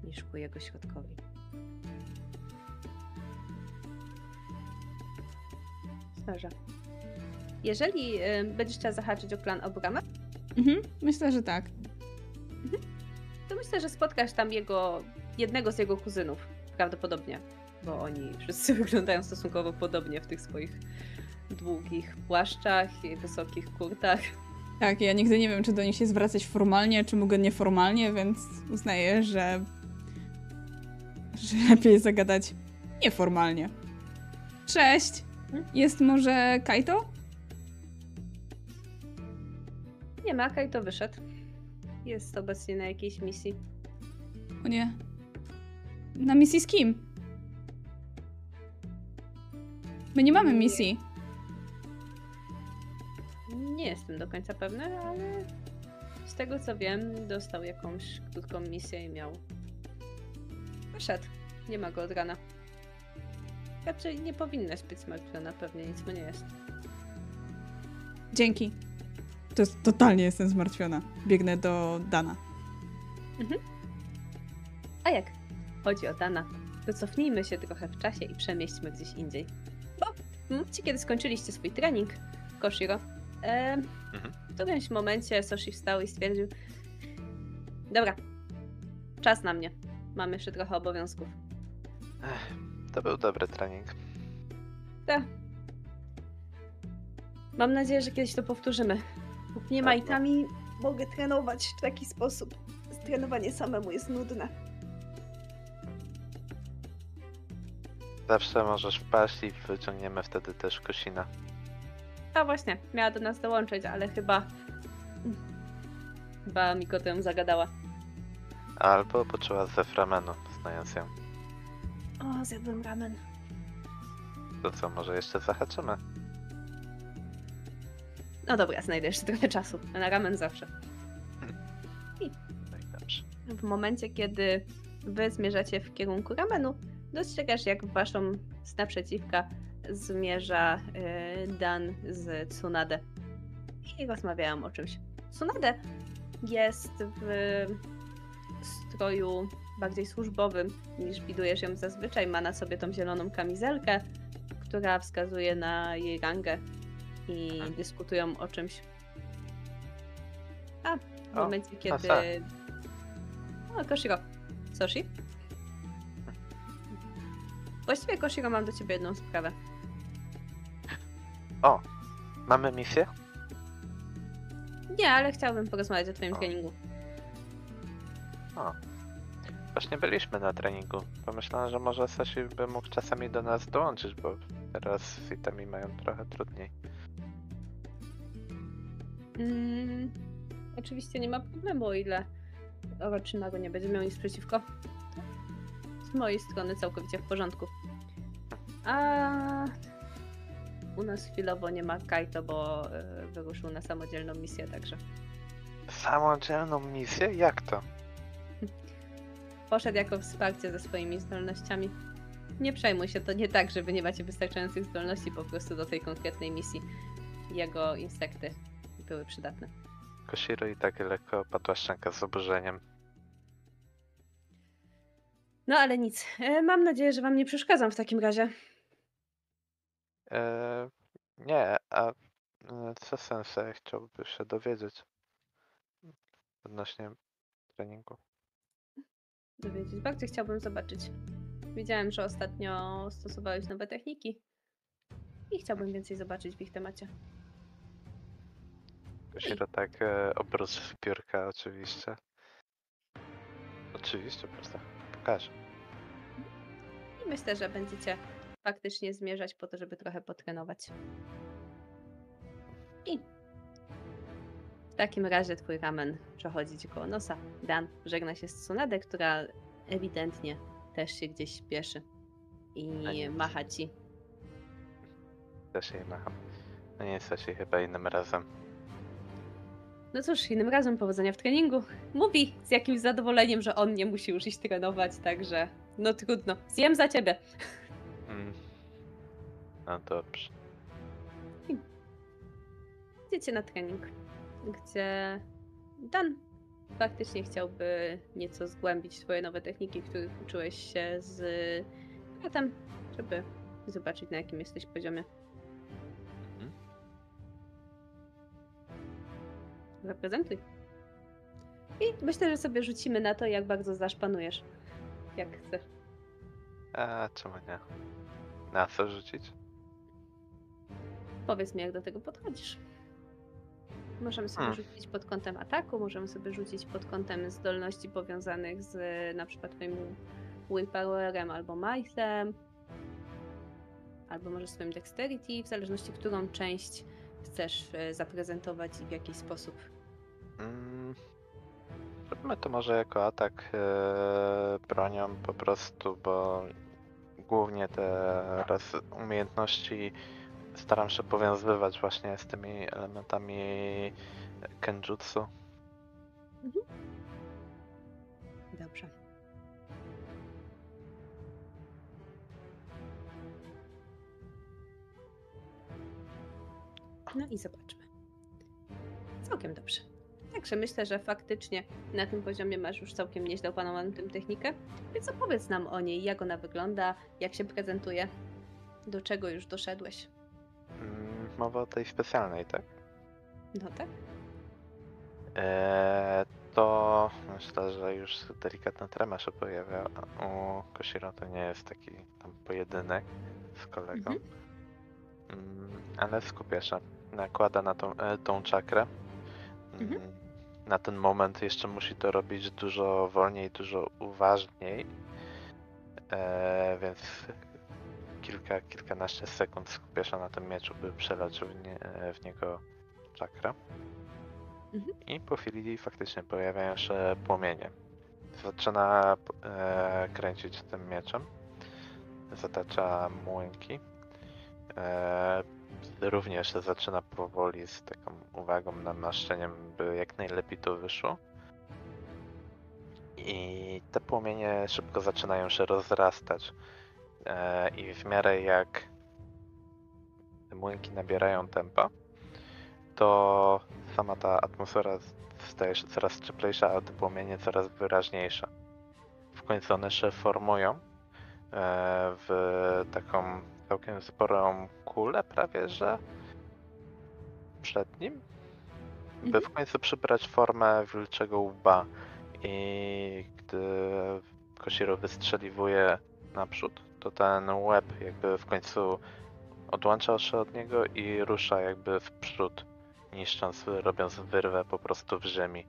niż ku jego środkowi. Dobrze. Jeżeli e, będziesz chciała zahaczyć o klan Obrama,
Mhm, myślę, że tak.
to myślę, że spotkasz tam jego, jednego z jego kuzynów, prawdopodobnie, bo oni wszyscy *laughs* wyglądają stosunkowo podobnie w tych swoich długich płaszczach i wysokich kurtach.
Tak, ja nigdy nie wiem, czy do nich się zwracać formalnie, czy mogę nieformalnie, więc uznaję, że. że lepiej zagadać nieformalnie. Cześć! Jest może Kaito?
Nie ma, Kai to wyszedł. Jest obecnie na jakiejś misji.
O nie. Na misji z kim? My nie mamy misji.
Nie jestem do końca pewna, ale z tego co wiem, dostał jakąś krótką misję i miał. Wyszedł. Nie ma go od rana. Raczej nie powinnaś być zmartwiona, pewnie nic mu nie jest.
Dzięki. To jest, totalnie jestem zmartwiona. Biegnę do Dana.
A jak chodzi o Dana, to cofnijmy się trochę w czasie i przemieśćmy gdzieś indziej. Bo w momencie, kiedy skończyliście swój trening, Koshiro, e,
Mhm.
w którymś momencie Soshi wstał i stwierdził Dobra, czas na mnie. Mam jeszcze trochę obowiązków.
Ech, to był dobry trening.
Tak. Mam nadzieję, że kiedyś to powtórzymy. Nie ma
Pewno.
Itami, mogę trenować w taki sposób. Trenowanie samemu jest nudne.
Zawsze możesz wpaść i wyciągniemy wtedy też Kosina.
A właśnie, miała do nas dołączyć, ale chyba. Chyba Mikoto ją zagadała.
Albo poczuła ze framenu, znając ją.
O, zjadłem ramen.
To co, może jeszcze zahaczymy?
No dobra, znajdę jeszcze trochę czasu. Na ramen zawsze.
I.
W momencie, kiedy wy zmierzacie w kierunku ramenu, dostrzegasz, jak w waszą z naprzeciwka zmierza y, Dan z Tsunade. I rozmawiałam o czymś. Tsunade jest w stroju bardziej służbowym niż widujesz ją zazwyczaj. Ma na sobie tą zieloną kamizelkę, która wskazuje na jej rangę i
Mhm.
dyskutują o czymś. A w
O,
momencie, kiedy... O, Koshiro. Soshi? Właściwie, Koshiro, mam do ciebie jedną sprawę.
O! Mamy misję?
Nie, ale chciałbym porozmawiać o twoim
O.
treningu.
O. Właśnie byliśmy na treningu. Pomyślałem, że może Sashi by mógł czasami do nas dołączyć, bo teraz z Itami mają trochę trudniej.
Mm, oczywiście nie ma problemu, o ile Oroczymago nie będzie miał nic przeciwko. Z mojej strony całkowicie w porządku. A u nas chwilowo nie ma Kaito, bo e, wyruszył na samodzielną misję, także
Samodzielną misję? Jak to? *laughs*
poszedł jako wsparcie ze swoimi zdolnościami. Nie przejmuj się, to nie tak, że wy nie macie wystarczających zdolności po prostu do tej konkretnej misji. Jego insekty były przydatne.
Koshiro i tak lekko padła szczęka z oburzeniem.
No ale nic. E, Mam nadzieję, że wam nie przeszkadzam w takim razie.
E, nie, a e, co sensę chciałby się dowiedzieć odnośnie treningu?
Dowiedzieć. Bardzo chciałbym zobaczyć. Widziałem, że ostatnio stosowałeś nowe techniki. I chciałbym więcej zobaczyć w ich temacie.
Koshiro tak e, obrósł w piórka oczywiście. Oczywiście, prosto. Pokażę.
I myślę, że będziecie faktycznie zmierzać po to, żeby trochę potrenować. I w takim razie twój ramen przechodzi ci koło nosa. Dan żegna się z Tsunadę, która ewidentnie też się gdzieś śpieszy. I
nic.
macha ci.
Też jej macham. No niestety chyba innym razem.
No cóż, innym razem powodzenia w treningu. Mówi z jakimś zadowoleniem, że on nie musi już iść trenować, także no trudno. Zjem za ciebie.
Mm. No dobrze.
Idziecie na trening, gdzie Dan faktycznie chciałby nieco zgłębić twoje nowe techniki, których uczyłeś się z bratem, żeby zobaczyć na jakim jesteś poziomie. Zaprezentuj. I myślę, że sobie rzucimy na to, jak bardzo zaszpanujesz. Jak chcesz.
A czemu nie? Na co rzucić?
Powiedz mi, jak do tego podchodzisz. Możemy sobie
Hmm.
rzucić pod kątem ataku, możemy sobie rzucić pod kątem zdolności powiązanych z na przykład twoim willpowerem albo mighthem, albo może swoim dexterity, w zależności którą część chcesz e, zaprezentować i w jaki sposób.
Mm. Robimy to może jako atak e, bronią po prostu, bo głównie te umiejętności staram się powiązywać właśnie z tymi elementami kenjutsu.
Dobrze. No i zobaczmy. Całkiem dobrze. Także myślę, że faktycznie na tym poziomie masz już całkiem nieźle opanowaną tę technikę. Więc opowiedz nam o niej, jak ona wygląda, jak się prezentuje, do czego już doszedłeś.
Mm, Mowa o tej specjalnej, tak?
No tak?
Eee, to myślę, że już delikatna trema się pojawia. U Koshiro to nie jest taki tam pojedynek z kolegą.
Mhm.
Mm, ale skupia się. Nakłada na tą, e, tą czakrę. Mm,
Mhm.
Na ten moment jeszcze musi to robić dużo wolniej, dużo uważniej. E, więc *laughs* kilka, kilkanaście sekund skupia się na tym mieczu, by przelać w, nie, w niego czakrę.
Mhm.
I po chwili faktycznie pojawiają się płomienie. Zaczyna e, kręcić tym mieczem. Zatacza młynki. E, również zaczyna powoli z taką uwagą, namaszczeniem, by jak najlepiej to wyszło. I te płomienie szybko zaczynają się rozrastać. E, I w miarę jak te młynki nabierają tempa, to sama ta atmosfera staje się coraz cieplejsza, a te płomienie coraz wyraźniejsze. W końcu one się formują e, w taką całkiem sporą kulę, prawie że przed nim, by
Mhm.
w końcu przybrać formę wilczego łba. I gdy Koshiro wystrzeliwuje naprzód, to ten łeb jakby w końcu odłącza się od niego i rusza jakby w przód, niszcząc, robiąc wyrwę po prostu w ziemi.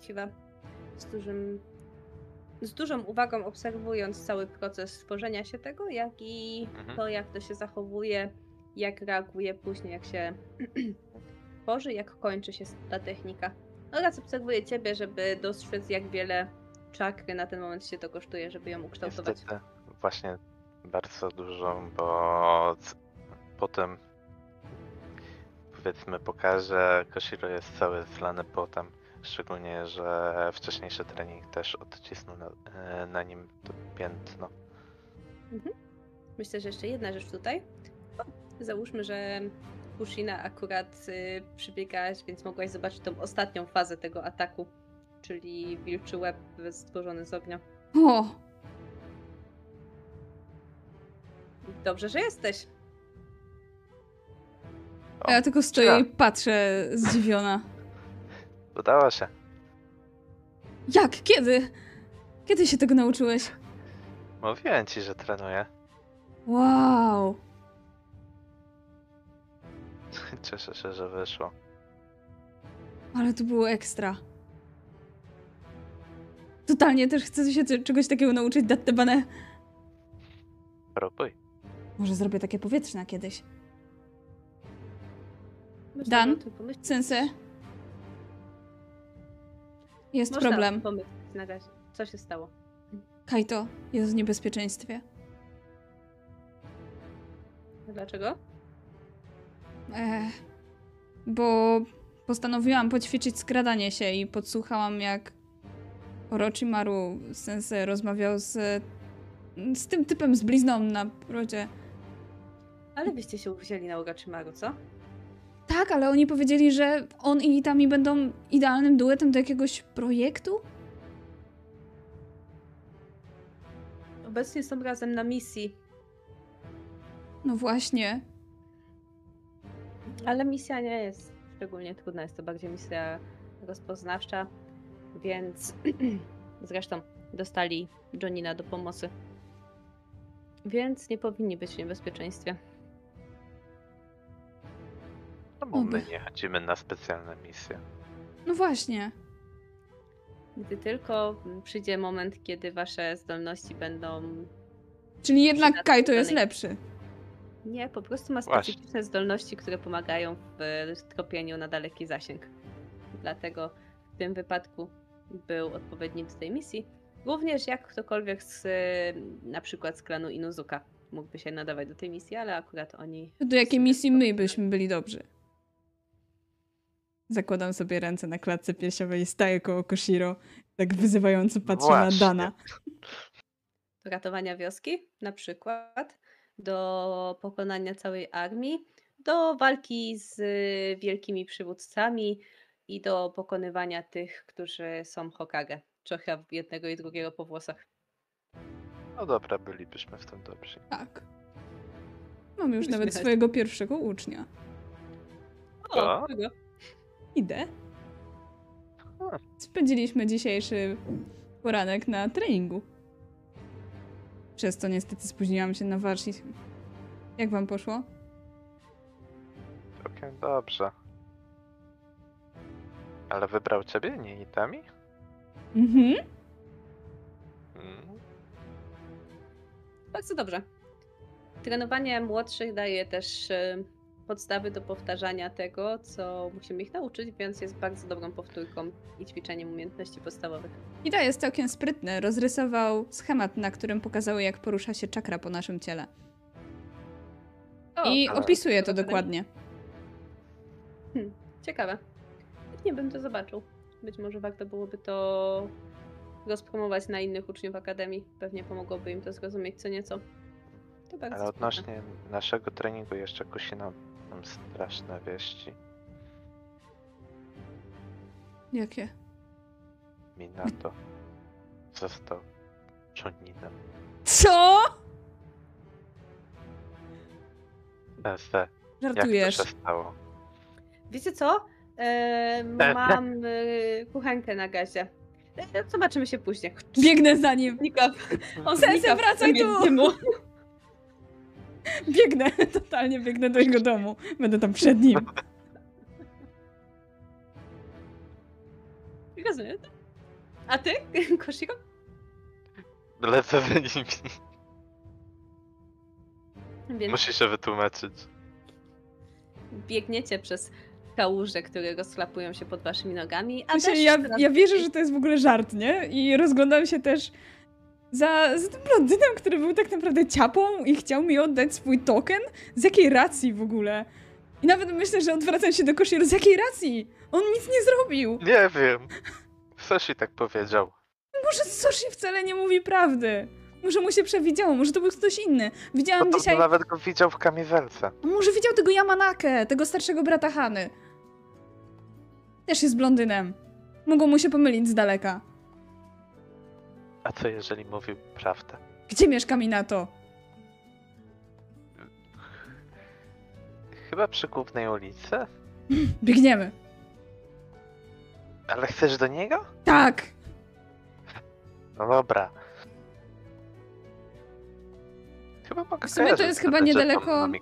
Siwa z dużym z dużą uwagą obserwując cały proces tworzenia się tego, jak i
Mhm.
to, jak to się zachowuje, jak reaguje później, jak się *clears throat* tworzy, jak kończy się ta technika. Oraz obserwuję ciebie, żeby dostrzec, jak wiele czakry na ten moment się to kosztuje, żeby ją ukształtować.
Niestety właśnie bardzo dużo, bo potem powiedzmy pokaże, Koshiro jest cały zlany potem. Szczególnie, że wcześniejszy trening też odcisnął na, e, na nim to piętno.
Myślę, że jeszcze jedna rzecz tutaj. Załóżmy, że Kushina akurat y, przybiegałaś, więc mogłaś zobaczyć tą ostatnią fazę tego ataku, czyli wilczy łeb stworzony z ognia.
O!
Dobrze, że jesteś.
O,
ja tylko stoję i patrzę zdziwiona.
Udało się.
Jak? Kiedy? Kiedy się tego nauczyłeś?
Mówiłem ci, że trenuję.
Wow! *laughs*
Cieszę się, że wyszło.
Ale to było ekstra. Totalnie też chcę się czegoś takiego nauczyć, Dattebane.
Próbuj.
Może zrobię takie powietrzne kiedyś. Dan?
by
Jest
Można
problem.
pomyśleć na razie. Co się stało?
Kaito jest w niebezpieczeństwie.
Dlaczego?
Ech, bo postanowiłam poćwiczyć skradanie się i podsłuchałam, jak Orochimaru Sensei rozmawiał z, z tym typem z blizną na brodzie.
Ale byście się wzięli na Orochimaru, co?
Tak, ale oni powiedzieli, że on i Itami będą idealnym duetem do jakiegoś projektu?
Obecnie są razem na misji,
No właśnie.
ale misja nie jest szczególnie trudna. Jest to bardziej misja rozpoznawcza, więc *clears throat* zresztą dostali Johnina do pomocy. Więc nie powinni być w niebezpieczeństwie.
Czemu
Oby.
my nie chodzimy na specjalne misje?
No właśnie.
Gdy tylko przyjdzie moment, kiedy wasze zdolności będą.
Czyli jednak
Przydatne
Kaito jest lepszy.
Nie, po prostu ma
Właśnie.
specyficzne zdolności, które pomagają w tropieniu na daleki zasięg. Dlatego w tym wypadku był odpowiedni do tej misji. Również jak ktokolwiek z na przykład z klanu Inuzuka mógłby się nadawać do tej misji, ale akurat oni.
Do jakiej misji my byśmy byli dobrzy? Zakładam sobie ręce na klatce piersiowej i staję koło Koshiro. Tak wyzywająco patrzę
Właśnie.
na Dana.
do ratowania wioski, na przykład, do pokonania całej armii, do walki z wielkimi przywódcami i do pokonywania tych, którzy są Hokage. Trochę jednego i drugiego po włosach.
No dobra, bylibyśmy w tym dobrzy.
Tak. Mam już nawet swojego pierwszego ucznia.
O.
kogo?
Idę. Spędziliśmy dzisiejszy poranek na treningu. Przez to niestety spóźniłam się na warsztat. Jak wam poszło?
Całkiem dobrze. Ale wybrał ciebie, nie Itami?
Mhm.
Mm.
Bardzo dobrze. Trenowanie młodszych daje też e, podstawy do powtarzania tego, co musimy ich nauczyć, więc jest bardzo dobrą powtórką i ćwiczeniem umiejętności podstawowych.
Ida jest całkiem sprytny. Rozrysował schemat, na którym pokazał, jak porusza się czakra po naszym ciele.
O,
I
ale-
opisuje to
Dobra.
dokładnie.
Ciekawe. Nie bym to zobaczył. Być może warto byłoby to rozpromować na innych uczniów Akademii. Pewnie pomogłoby im to zrozumieć co nieco. To bardzo
Ale
sprytne.
odnośnie naszego treningu jeszcze Kusina mam straszne wieści.
Jakie?
Minato został Joninem.
Co?
Sensei, jak to
Żartujesz.
się stało?
Wiecie co? E, mam e, kuchenkę na gazie. E, zobaczymy się później.
Biegnę za nim.
Znika, on
Sensei,
znika w
wracaj tu!
dymu. *laughs*
Biegnę, *laughs* totalnie biegnę do jego domu. Będę tam przed nim. *laughs*
Rozumiem. A ty, Koshiko?
Lecę za nimi.
Więc
Musi się wytłumaczyć.
biegniecie przez kałuże, które rozchlapują się pod waszymi nogami. A
Myślę,
deszcz
ja, ja wierzę, że to jest w ogóle żart, nie? I rozglądam się też za, za tym blondynem, który był tak naprawdę ciapą i chciał mi oddać swój token. Z jakiej racji w ogóle? I nawet myślę, że odwracam się do Koshiro. Z jakiej racji? On nic nie zrobił.
Nie wiem. Soshi tak powiedział.
Może Soshi wcale nie mówi prawdy. Może mu się przewidziało, może to był ktoś inny. Widziałam
No to
dzisiaj...
nawet go widział w kamizelce.
Może widział tego Yamanakę, tego starszego brata Hany. Też jest blondynem. Mogą mu się pomylić z daleka.
A co jeżeli mówił prawdę?
Gdzie mieszka Minato?
Chyba przy głównej ulicy? *laughs*
Biegniemy.
Ale chcesz do niego?
Tak!
No dobra. Chyba mogę
W sumie to jest chyba niedaleko-.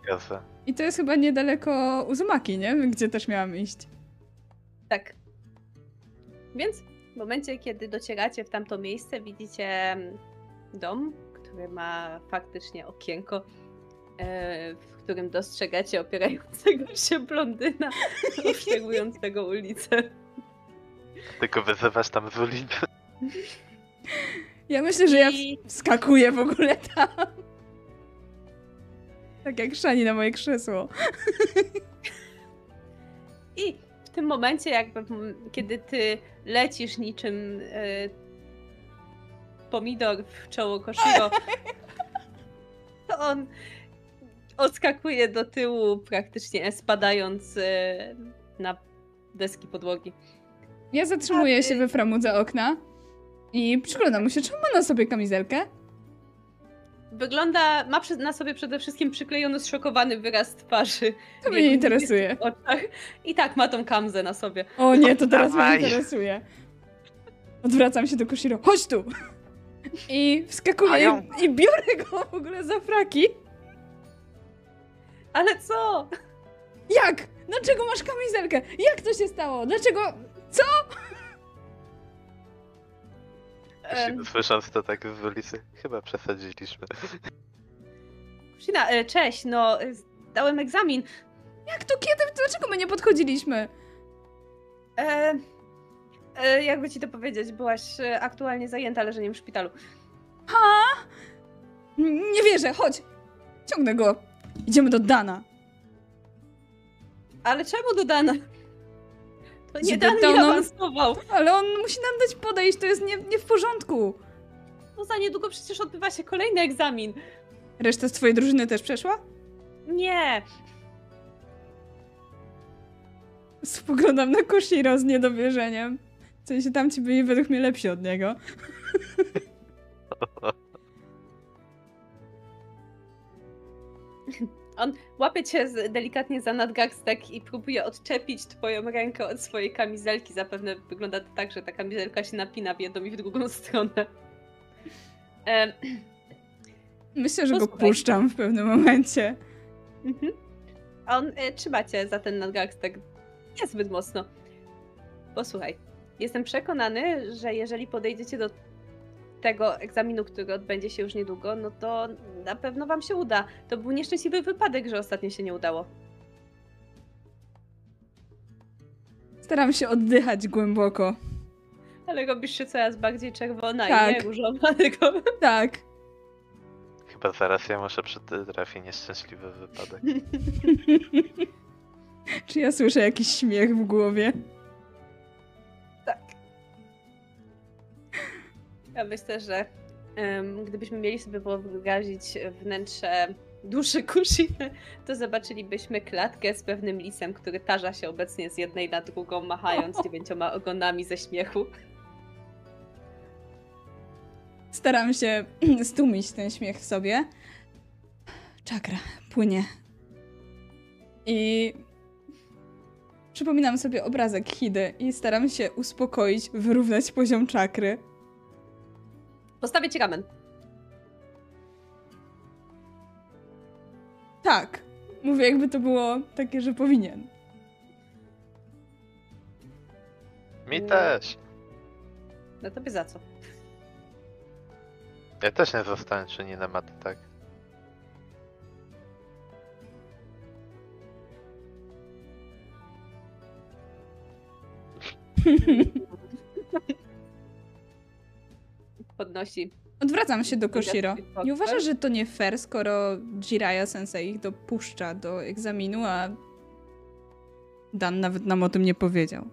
I to jest chyba niedaleko Uzumaki, nie? Gdzie też miałam iść.
Tak. Więc momencie, kiedy docieracie w tamto miejsce, widzicie mm, dom, który ma faktycznie okienko, e, w którym dostrzegacie opierającego *laughs* się blondyna, obserwującego ulicę.
Tylko wyzywasz tam z ulicy.
Ja myślę, że ja wskakuję w ogóle tam. Tak jak Szani na moje krzesło.
I w tym momencie, jakby kiedy ty lecisz niczym e, pomidor w czoło Koshiro, *laughs* to on odskakuje do tyłu, praktycznie spadając e, na deski podłogi.
Ja zatrzymuję
A
się we framudze okna i przyglądam mu się, czy on ma na sobie kamizelkę.
Wygląda, ma na sobie przede wszystkim przyklejony zszokowany wyraz twarzy.
To mnie nie interesuje.
I tak ma tą kamzę na sobie.
O nie, to teraz mnie
Dawaj.
interesuje. Odwracam się do Koshiro. Chodź tu! I wskakuję i, i biorę go w ogóle za fraki.
Ale co?
Jak? Dlaczego masz kamizelkę? Jak to się stało? Dlaczego?
Em,
Słysząc to tak z ulicy, chyba przesadziliśmy.
Kushina, e, cześć, no e, zdałem egzamin.
Jak to kiedy? Dlaczego my nie podchodziliśmy?
E, e, jakby ci to powiedzieć, byłaś e, aktualnie zajęta leżeniem w szpitalu.
Ha? Nie wierzę, chodź! Ciągnę go. Idziemy do Dana.
Ale czemu do Dana? To nie
Żeby
Dan
dał
nie
nam-
awansował.
Ale on musi nam dać podejść, to jest nie, nie w porządku.
No za niedługo przecież odbywa się kolejny egzamin.
Reszta z twojej drużyny też przeszła?
Nie,
Spoglądam na Koshiro z niedowierzeniem. W sensie tamci byli według mnie lepsi od niego. *laughs* *laughs*
łapie cię delikatnie za nadgarstek i próbuje odczepić twoją rękę od swojej kamizelki. Zapewne wygląda to tak, że ta kamizelka się napina w jedną i w drugą *laughs* stronę. E,
Myślę, że go
Posłuchaj.
puszczam w pewnym momencie.
Mhm. On e, trzyma cię za ten nadgarstek niezbyt mocno. Posłuchaj, jestem przekonany, że jeżeli podejdziecie do tego egzaminu, który odbędzie się już niedługo, no to na pewno wam się uda. To był nieszczęśliwy wypadek, że ostatnio się nie udało.
Staram się oddychać głęboko.
Ale robisz się coraz bardziej czerwona i
Tak.
nie różowa, *laughs* tylko...
Tak.
Chyba zaraz ja muszę przytrafić nieszczęśliwy wypadek. *laughs*
Czy ja słyszę jakiś śmiech w głowie?
Ja myślę, że em, gdybyśmy mieli sobie wyobrazić wnętrze duszy *laughs* Kushiny, to zobaczylibyśmy klatkę z pewnym lisem, który tarza się obecnie z jednej na drugą, machając *laughs* dziewięcioma ogonami ze śmiechu.
Staram się *clears throat* stłumić ten śmiech w sobie. Czakra płynie. I przypominam sobie obrazek Hidy i staram się uspokoić, wyrównać poziom czakry.
Postawię ci ramen.
Tak. Mówię, jakby to było takie, że powinien.
Mi też.
No tobie za co?
Ja też nie zostałem czyninem, a ty tak. *laughs*
Podnosi.
Odwracam się do Koshiro. Nie uważasz, że to nie fair, skoro Jiraiya Sensei ich dopuszcza do egzaminu, a Dan nawet nam o tym nie powiedział.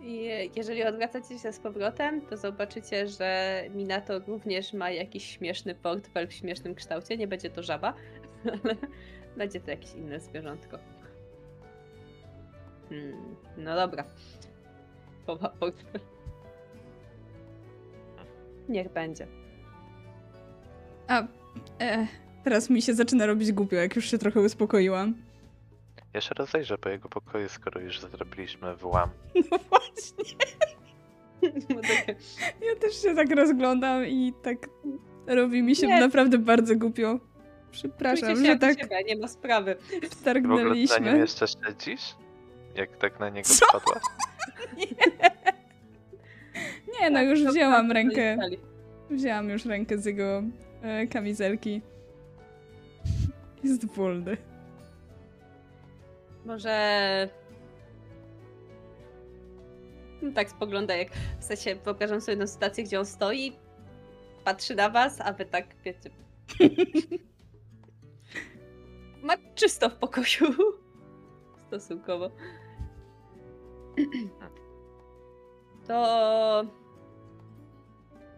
I jeżeli odwracacie się z powrotem, to zobaczycie, że Minato również ma jakiś śmieszny portfel w śmiesznym kształcie. Nie będzie to żaba, *laughs* ale będzie to jakieś inne zwierzątko. Hmm, no dobra. Portfel. Niech będzie.
A e, teraz mi się zaczyna robić głupio, jak już się trochę uspokoiłam.
Ja się rozejrzę po jego pokoju, skoro już zrobiliśmy włam. *laughs*
No właśnie. Ja też się tak rozglądam i tak robi mi się
Nie.
naprawdę bardzo głupio. Przepraszam, że tak
siebie, nie ma sprawy.
Ty w ogóle na nim jeszcze śledzisz? Jak tak na niego
Co?
wpadłaś? *laughs*
Nie, no już
Tak, to
wzięłam rękę. Wzięłam już rękę z jego e, kamizelki. *laughs* Jest wolny.
Może. No tak spogląda, jak w sensie wyobrażam sobie jedną sytuację, gdzie on stoi, patrzy na was, a wy tak wiecie. *laughs* Ma czysto w pokoju. Stosunkowo. *clears throat* To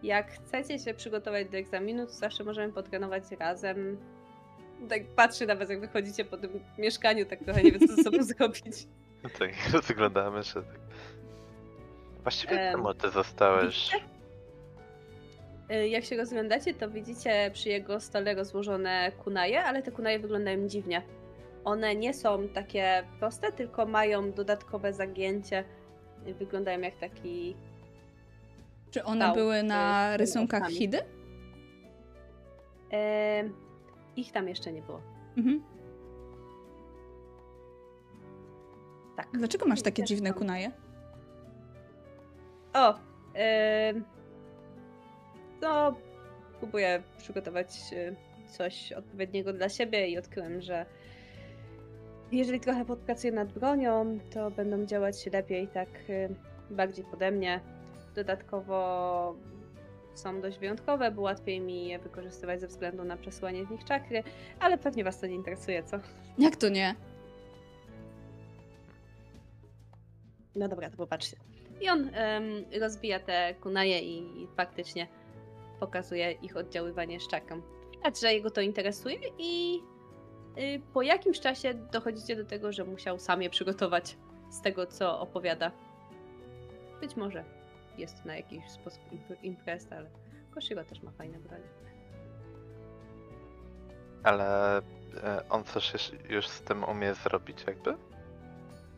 jak chcecie się przygotować do egzaminu, to zawsze możemy potrenować razem. Tak patrzy na was, jak wychodzicie po tym mieszkaniu, tak trochę nie wiem, co ze sobą *laughs* zrobić.
Tak, rozglądamy się. Tak. Właściwie
Em,
czemu ty zostałeś?
Y, Jak się rozglądacie, to widzicie przy jego stole rozłożone kunaje, ale te kunaje wyglądają dziwnie. One nie są takie proste, tylko mają dodatkowe zagięcie. Y, Wyglądają jak taki.
Czy one były
e,
na rysunkach
oczami.
Hidy?
ich tam jeszcze nie było.
Mhm.
Tak.
Dlaczego masz takie dziwne kunaje?
O! no, próbuję przygotować y, coś odpowiedniego dla siebie i odkryłem, że jeżeli trochę podpracuję nad bronią, to będą działać lepiej tak y, bardziej pode mnie. Dodatkowo są dość wyjątkowe, bo łatwiej mi je wykorzystywać ze względu na przesyłanie w nich czakry, ale pewnie was to nie interesuje, co?
Jak to nie?
No dobra, to popatrzcie. I on em, rozbija te kunaje i faktycznie pokazuje ich oddziaływanie szczaką. Widać, że jego to interesuje i po jakimś czasie dochodzicie do tego, że musiał sam je przygotować z tego, co opowiada. Być może jest na jakiś sposób imp- imprez, ale Koshiro też ma fajne bronie.
Ale e, on coś już z tym umie zrobić jakby?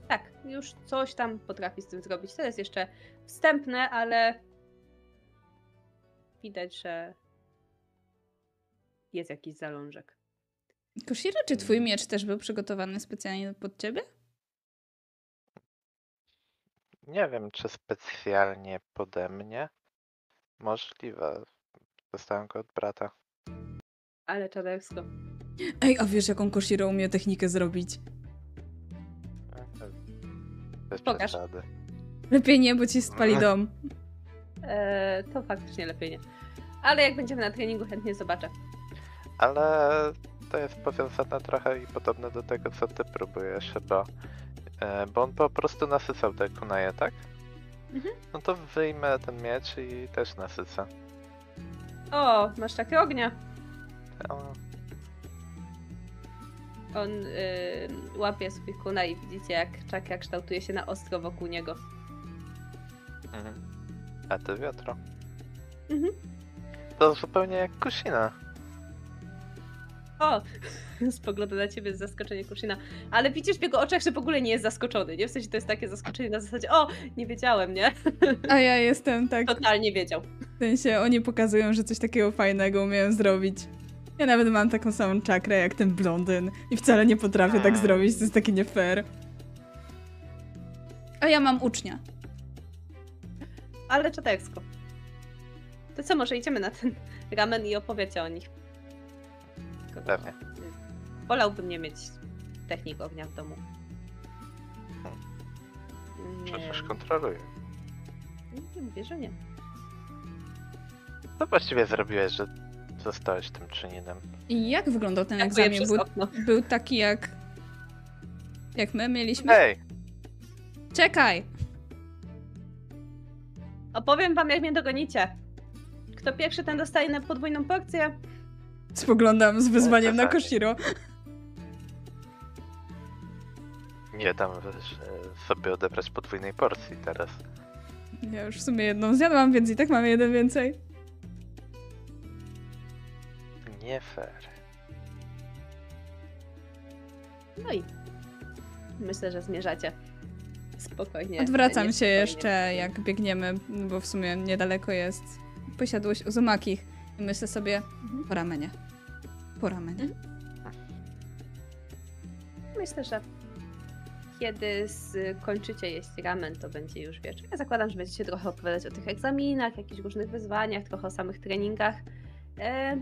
Tak, już coś tam potrafi z tym zrobić. To jest jeszcze wstępne, ale widać, że jest jakiś zalążek.
Koshiro, czy twój miecz też był przygotowany specjalnie pod ciebie?
Nie wiem, czy specjalnie pode mnie. Możliwe. Dostałem go od brata.
Ale czadersko.
Ej, a wiesz jaką Koshiro umie technikę zrobić?
E, e, Bez
Pokaż.
przesady.
Lepiej nie, bo ci spali dom.
Eee, to faktycznie lepiej nie. Ale jak będziemy na treningu, chętnie zobaczę.
Ale to jest powiązane trochę i podobne do tego, co ty próbujesz chyba. E, Bo on po prostu nasycał te kunaje, tak?
Mhm.
No to wyjmę ten miecz i też nasycę.
O, masz takie ognia.
O,
On yy, łapie swój kuna i widzicie, jak czakra kształtuje się na ostro wokół niego.
mhm. A ty wiatro.
Mhm.
To zupełnie jak kusina.
O! *laughs* Spogląda na ciebie z zaskoczenia Kushina. Ale widzisz w jego oczach, że w ogóle nie jest zaskoczony, nie? W sensie to jest takie zaskoczenie na zasadzie o, nie wiedziałem, nie?
A ja jestem tak,
Totalnie wiedział.
w sensie oni pokazują, że coś takiego fajnego umieją zrobić. Ja nawet mam taką samą czakrę jak ten blondyn i wcale nie potrafię tak zrobić, to jest takie nie fair. A ja mam ucznia.
Ale czadersko. To co, może idziemy na ten ramen i opowiecie o nich. Tylko
Pewnie.
Wolałbym nie mieć technik ognia w domu. Nie,
Przecież kontroluję.
nie mówię, że nie.
Co właściwie zrobiłeś, że zostałeś tym czyninem?
I jak wyglądał ten
Skakuję
egzamin?
przez
Był,
okno.
był taki jak... Jak my mieliśmy?
Hej!
Czekaj!
Opowiem wam, jak mnie dogonicie. Kto pierwszy, ten dostaje na podwójną porcję.
Spoglądam z wyzwaniem na
Kochanie.
Koshiro.
Nie dam e, sobie odebrać podwójnej porcji teraz.
Ja już w sumie jedną zjadłam, więc i tak mamy jeden więcej.
Nie fair.
No i myślę, że zmierzacie spokojnie.
Odwracam się
niespokojnie.
jeszcze, jak biegniemy, bo w sumie niedaleko jest posiadłość Uzumakich. I myślę sobie,
Mhm.
po ramenie. Po ramenie.
Myślę, że kiedy skończycie jeść ramen, to będzie już wieczór. Ja zakładam, że będziecie trochę opowiadać o tych egzaminach, jakichś różnych wyzwaniach, trochę o samych treningach. E,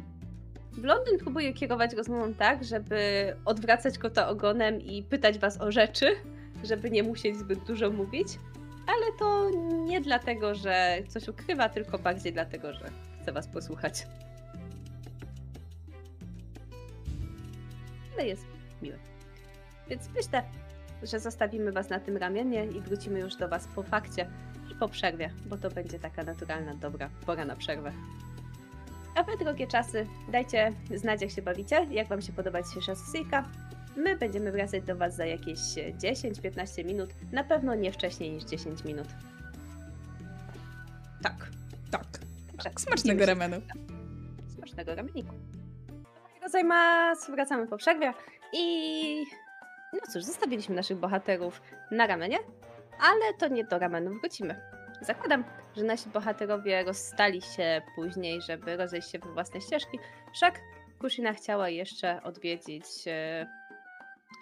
Blondyn próbuje kierować rozmową tak, żeby odwracać kota ogonem i pytać was o rzeczy, żeby nie musieć zbyt dużo mówić. Ale to nie dlatego, że coś ukrywa, tylko bardziej dlatego, że chce was posłuchać. Ale jest miły. Więc myślę, że zostawimy Was na tym ramieniu i wrócimy już do Was po fakcie i po przerwie, bo to będzie taka naturalna, dobra pora na przerwę. A Wy, drogie czasy, dajcie znać, jak się bawicie, jak Wam się podoba dzisiejsza sesyjka. My będziemy wracać do Was za jakieś 10-15 minut, na pewno nie wcześniej niż 10 minut. Tak.
Tak.
Także
Smacznego ramenu.
Smacznego rameniku. Gozaimasu, wracamy po przerwie i no cóż, zostawiliśmy naszych bohaterów na ramenie, ale to nie do ramenu wrócimy. Zakładam, że nasi bohaterowie rozstali się później, żeby rozejść się we własne ścieżki, wszak Kushina chciała jeszcze odwiedzić e,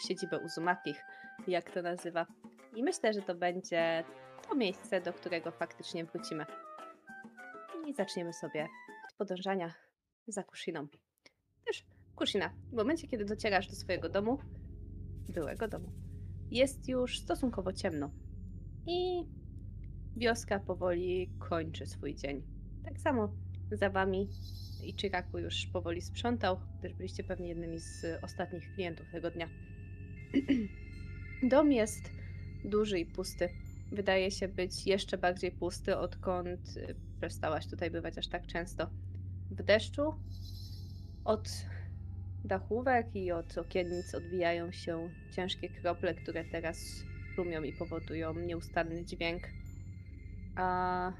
siedzibę Uzumakich, jak to nazywa. I myślę, że to będzie to miejsce, do którego faktycznie wrócimy. I zaczniemy sobie od podążania za Kushiną. Też Kushina, w momencie, kiedy docierasz do swojego domu, byłego domu, jest już stosunkowo ciemno. I wioska powoli kończy swój dzień. Tak samo za wami Ichiraku już powoli sprzątał, gdyż byliście pewnie jednymi z ostatnich klientów tego dnia. *clears throat* Dom jest duży i pusty. Wydaje się być jeszcze bardziej pusty, odkąd y, przestałaś tutaj bywać aż tak często. W deszczu od dachówek i od okiennic odbijają się ciężkie krople, które teraz tłumią i powodują nieustanny dźwięk. A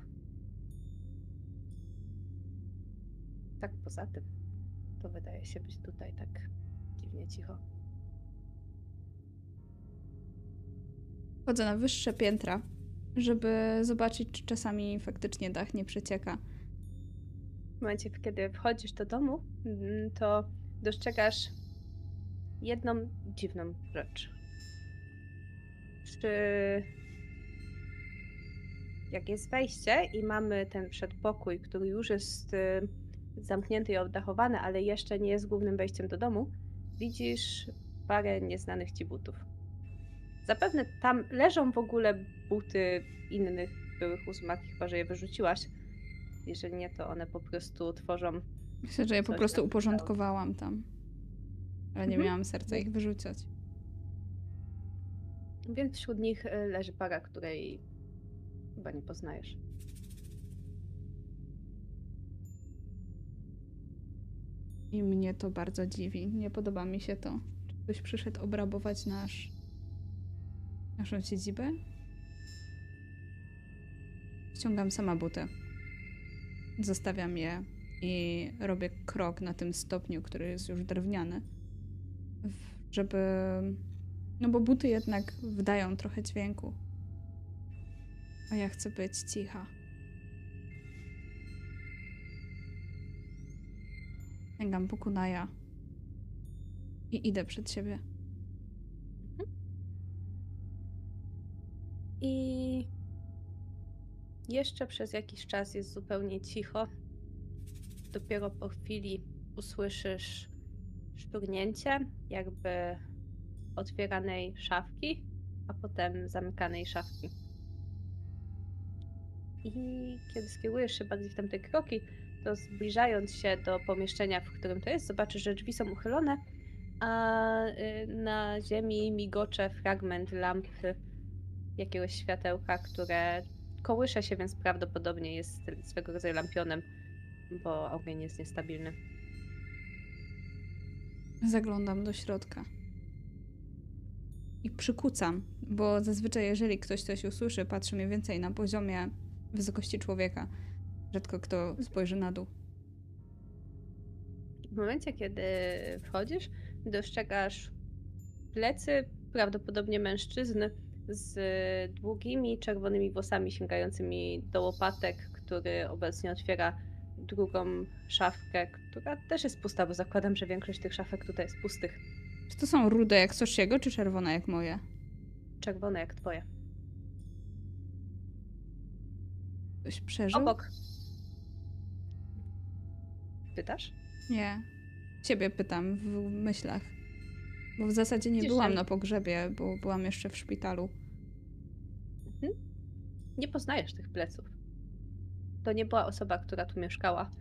tak poza tym, to wydaje się być tutaj tak dziwnie cicho.
Chodzę na wyższe piętra, żeby zobaczyć, czy czasami faktycznie dach nie przecieka.
W momencie, kiedy wchodzisz do domu, mm, to dostrzegasz jedną dziwną rzecz. Czy jak jest wejście i mamy ten przedpokój, który już jest y, zamknięty i oddachowany, ale jeszcze nie jest głównym wejściem do domu, widzisz parę nieznanych ci butów. Zapewne tam leżą w ogóle buty innych byłych uzmakich, chyba że je wyrzuciłaś. Jeżeli nie, to one po prostu tworzą.
Myślę, że ja po prostu uporządkowałam tam. Ale nie
Mhm.
miałam serca ich wyrzucać.
Więc wśród nich y, leży para, której chyba nie poznajesz.
I mnie to bardzo dziwi. Nie podoba mi się to. Czy ktoś przyszedł obrabować nasz... naszą siedzibę? Ściągam sama buty. Zostawiam je i robię krok na tym stopniu, który jest już drewniany. Żeby... No bo buty jednak wydają trochę dźwięku. A ja chcę być cicha. Sięgam po kunaja i idę przed siebie.
I jeszcze przez jakiś czas jest zupełnie cicho. Dopiero po chwili usłyszysz szturnięcie, jakby otwieranej szafki, a potem zamykanej szafki. I kiedy skierujesz się bardziej w tamte kroki, to zbliżając się do pomieszczenia, w którym to jest, zobaczysz, że drzwi są uchylone, a y, na ziemi migocze fragment lampy jakiegoś światełka, które kołysze się, więc prawdopodobnie jest swego rodzaju lampionem, bo ogień jest niestabilny.
Zaglądam do środka. I przykucam, bo zazwyczaj jeżeli ktoś coś usłyszy, patrzy mniej więcej na poziomie wysokości człowieka. Rzadko kto spojrzy na dół.
W momencie, kiedy wchodzisz, dostrzegasz plecy prawdopodobnie mężczyzny z długimi czerwonymi włosami sięgającymi do łopatek, który obecnie otwiera drugą szafkę, która też jest pusta, bo zakładam, że większość tych szafek tutaj jest pustych.
Czy to są rude jak Soshiego, czy czerwone jak moje?
Czerwone jak twoje.
Ktoś przeżył?
Obok. Pytasz?
Nie. Ciebie pytam w myślach. Bo w zasadzie nie byłam na pogrzebie, bo byłam jeszcze w szpitalu.
Mhm. Nie poznajesz tych pleców. To nie była osoba, która tu mieszkała,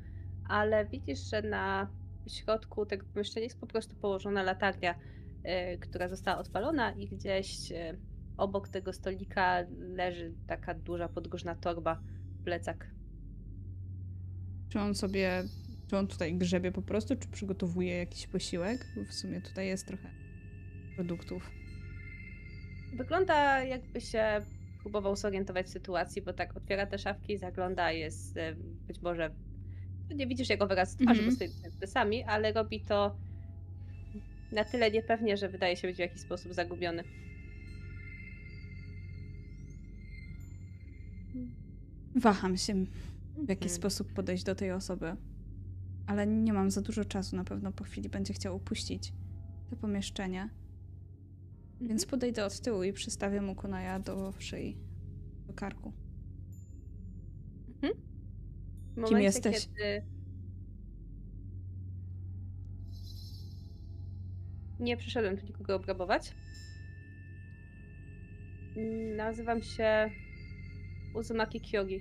ale widzisz, że na środku tego pomieszczenia jest po prostu położona latarnia, y, która została odpalona i gdzieś y, obok tego stolika leży taka duża podróżna torba, plecak.
Czy on sobie. Czy on tutaj grzebie po prostu, czy przygotowuje jakiś posiłek? Bo w sumie tutaj jest trochę produktów.
Wygląda jakby się próbował zorientować w sytuacji, bo tak otwiera te szafki, zagląda, jest y, być może nie widzisz jego wyraz twarzy,
Mhm.
bo stoi przed plecami, ale robi to na tyle niepewnie, że wydaje się być w jakiś sposób zagubiony.
Waham się, w jaki
Mhm.
sposób podejść do tej osoby. Ale nie mam za dużo czasu, na pewno po chwili będzie chciał opuścić to pomieszczenie. Więc
Mhm.
podejdę od tyłu i przystawię mu kunaja do szyi, do karku.
W momencie,
jesteś?
Kiedy... Nie przyszedłem tu nikogo obrabować. Nazywam się Uzumaki Kyogi.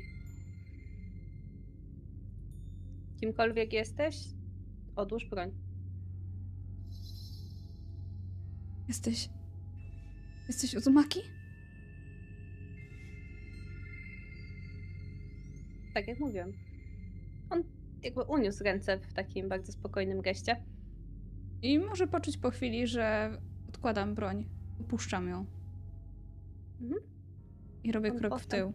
Kimkolwiek jesteś, odłóż broń.
Jesteś. Jesteś Uzumaki?
Tak jak mówiłam. On jakby uniósł ręce w takim bardzo spokojnym geście.
I może poczuć po chwili, że odkładam broń, opuszczam ją.
Mhm.
I robię
On
krok w tył.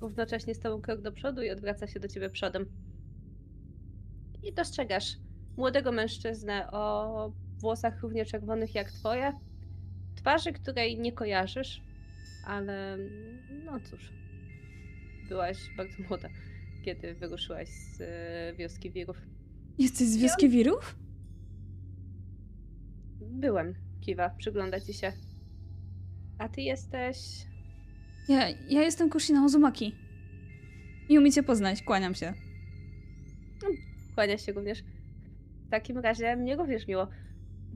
Równocześnie z tobą krok do przodu i odwraca się do ciebie przodem. I dostrzegasz młodego mężczyznę o włosach równie czerwonych jak twoje. Twarzy, której nie kojarzysz, ale no cóż. Byłaś bardzo młoda, kiedy wyruszyłaś z e, wioski wirów.
Jesteś z wioski wirów?
Byłem, kiwa, przygląda ci się. A ty jesteś.
Ja, ja jestem Kushina Uzumaki. I umiecie poznać, kłaniam się.
Kłania się również. W takim razie mnie również miło,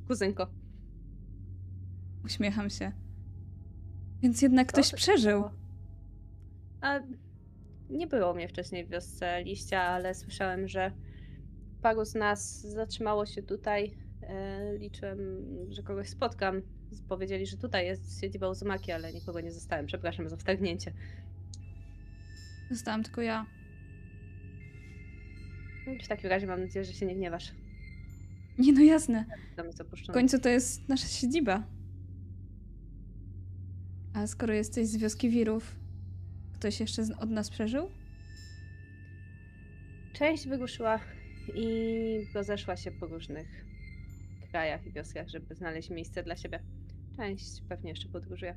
kuzynko.
Uśmiecham się. Więc jednak ktoś
to
przeżył.
A nie było mnie wcześniej w wiosce liścia, ale słyszałem, że paru z nas zatrzymało się tutaj. E, liczyłem, że kogoś spotkam. Powiedzieli, że tutaj jest siedziba Uzumaki, ale nikogo nie zostałem. Przepraszam za wtargnięcie.
Zostałam tylko ja.
W takim razie mam nadzieję, że się nie gniewasz.
Nie no jasne. W końcu to jest nasza siedziba. A skoro jesteś z wioski wirów, ktoś jeszcze od nas przeżył?
Część wyruszyła i rozeszła się po różnych krajach i wioskach, żeby znaleźć miejsce dla siebie. Część pewnie jeszcze podróżuje.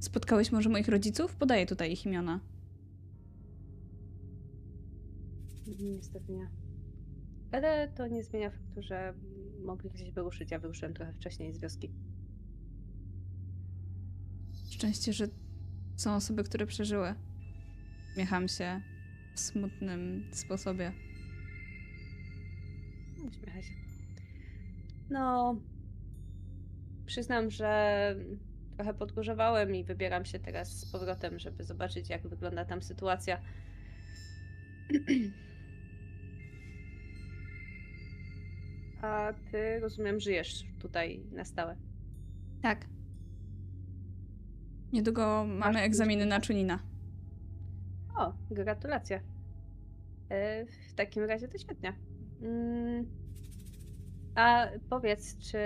Spotkałeś może moich rodziców? Podaję tutaj ich imiona.
Niestety nie. Ale to nie zmienia faktu, że mogli gdzieś wyruszyć. Ja wyruszyłem trochę wcześniej z wioski.
Szczęście, że są osoby, które przeżyły. Śmiecham się w smutnym sposobie.
Uśmiecha się. No, przyznam, że trochę podgórzowałem i wybieram się teraz z powrotem, żeby zobaczyć, jak wygląda tam sytuacja. *clears throat* A ty, rozumiem, żyjesz tutaj na stałe.
Tak. Niedługo mamy
Masz
egzaminy na czunina.
O, gratulacje. E, W takim razie to świetnie. Mm, A powiedz, czy.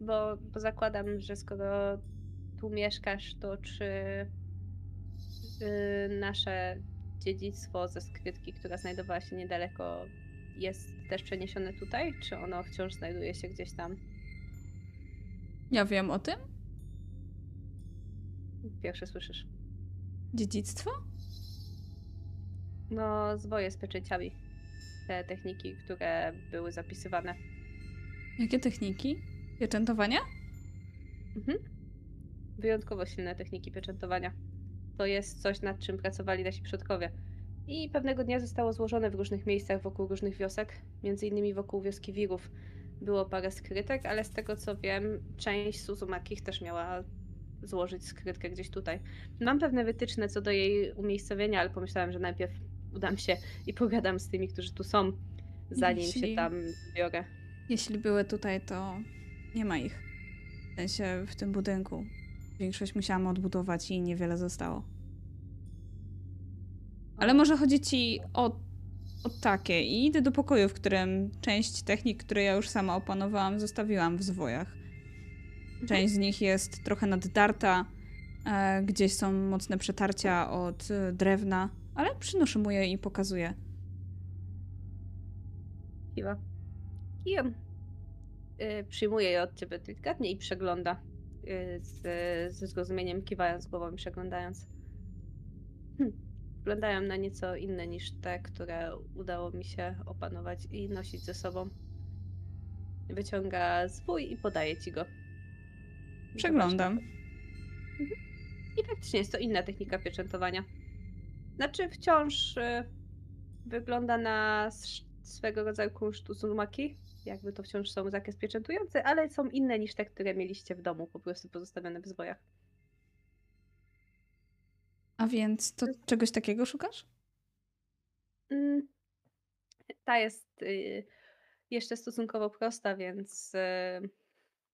Bo, bo zakładam, że skoro tu mieszkasz, to czy y, nasze dziedzictwo ze skrytki, która znajdowała się niedaleko, jest też przeniesione tutaj? Czy ono wciąż znajduje się gdzieś tam?
Ja wiem o tym?
Pierwsze słyszysz.
Dziedzictwo?
No, zwoje z pieczęciami. Te techniki, które były zapisywane.
Jakie techniki? Pieczętowania?
Mhm. Wyjątkowo silne techniki pieczętowania. To jest coś, nad czym pracowali nasi przodkowie. I pewnego dnia zostało złożone w różnych miejscach wokół różnych wiosek, między innymi wokół wioski Wirów. Było parę skrytek, ale z tego co wiem, część Suzumakich też miała złożyć skrytkę gdzieś tutaj. Mam pewne wytyczne co do jej umiejscowienia, ale pomyślałam, że najpierw udam się i pogadam z tymi, którzy tu są, zanim
Jeśli-
się tam biorę.
Jeśli były tutaj, to nie ma ich. W sensie w tym budynku. Większość musiałam odbudować i niewiele zostało. Ale może chodzi ci o, o takie. I idę do pokoju, w którym część technik, które ja już sama opanowałam, zostawiłam w zwojach. Część z nich jest trochę naddarta, e, gdzieś są mocne przetarcia od e, drewna, ale przynoszę mu je i pokazuję.
Kiwa. I on y, przyjmuje je od ciebie delikatnie i przegląda. Y, z, ze zrozumieniem kiwając głową i przeglądając. Wyglądają na nieco inne niż te, które udało mi się opanować i nosić ze sobą. Wyciąga swój i podaje ci go.
Przeglądam.
Mhm. I faktycznie jest to inna technika pieczętowania. Znaczy wciąż y, wygląda na swego rodzaju kunszt uzumaki. Jakby to wciąż są zakres pieczętujący, ale są inne niż te, które mieliście w domu, po prostu pozostawione w zwojach.
A więc to czegoś takiego szukasz?
Mm, Ta jest y, jeszcze stosunkowo prosta, więc y,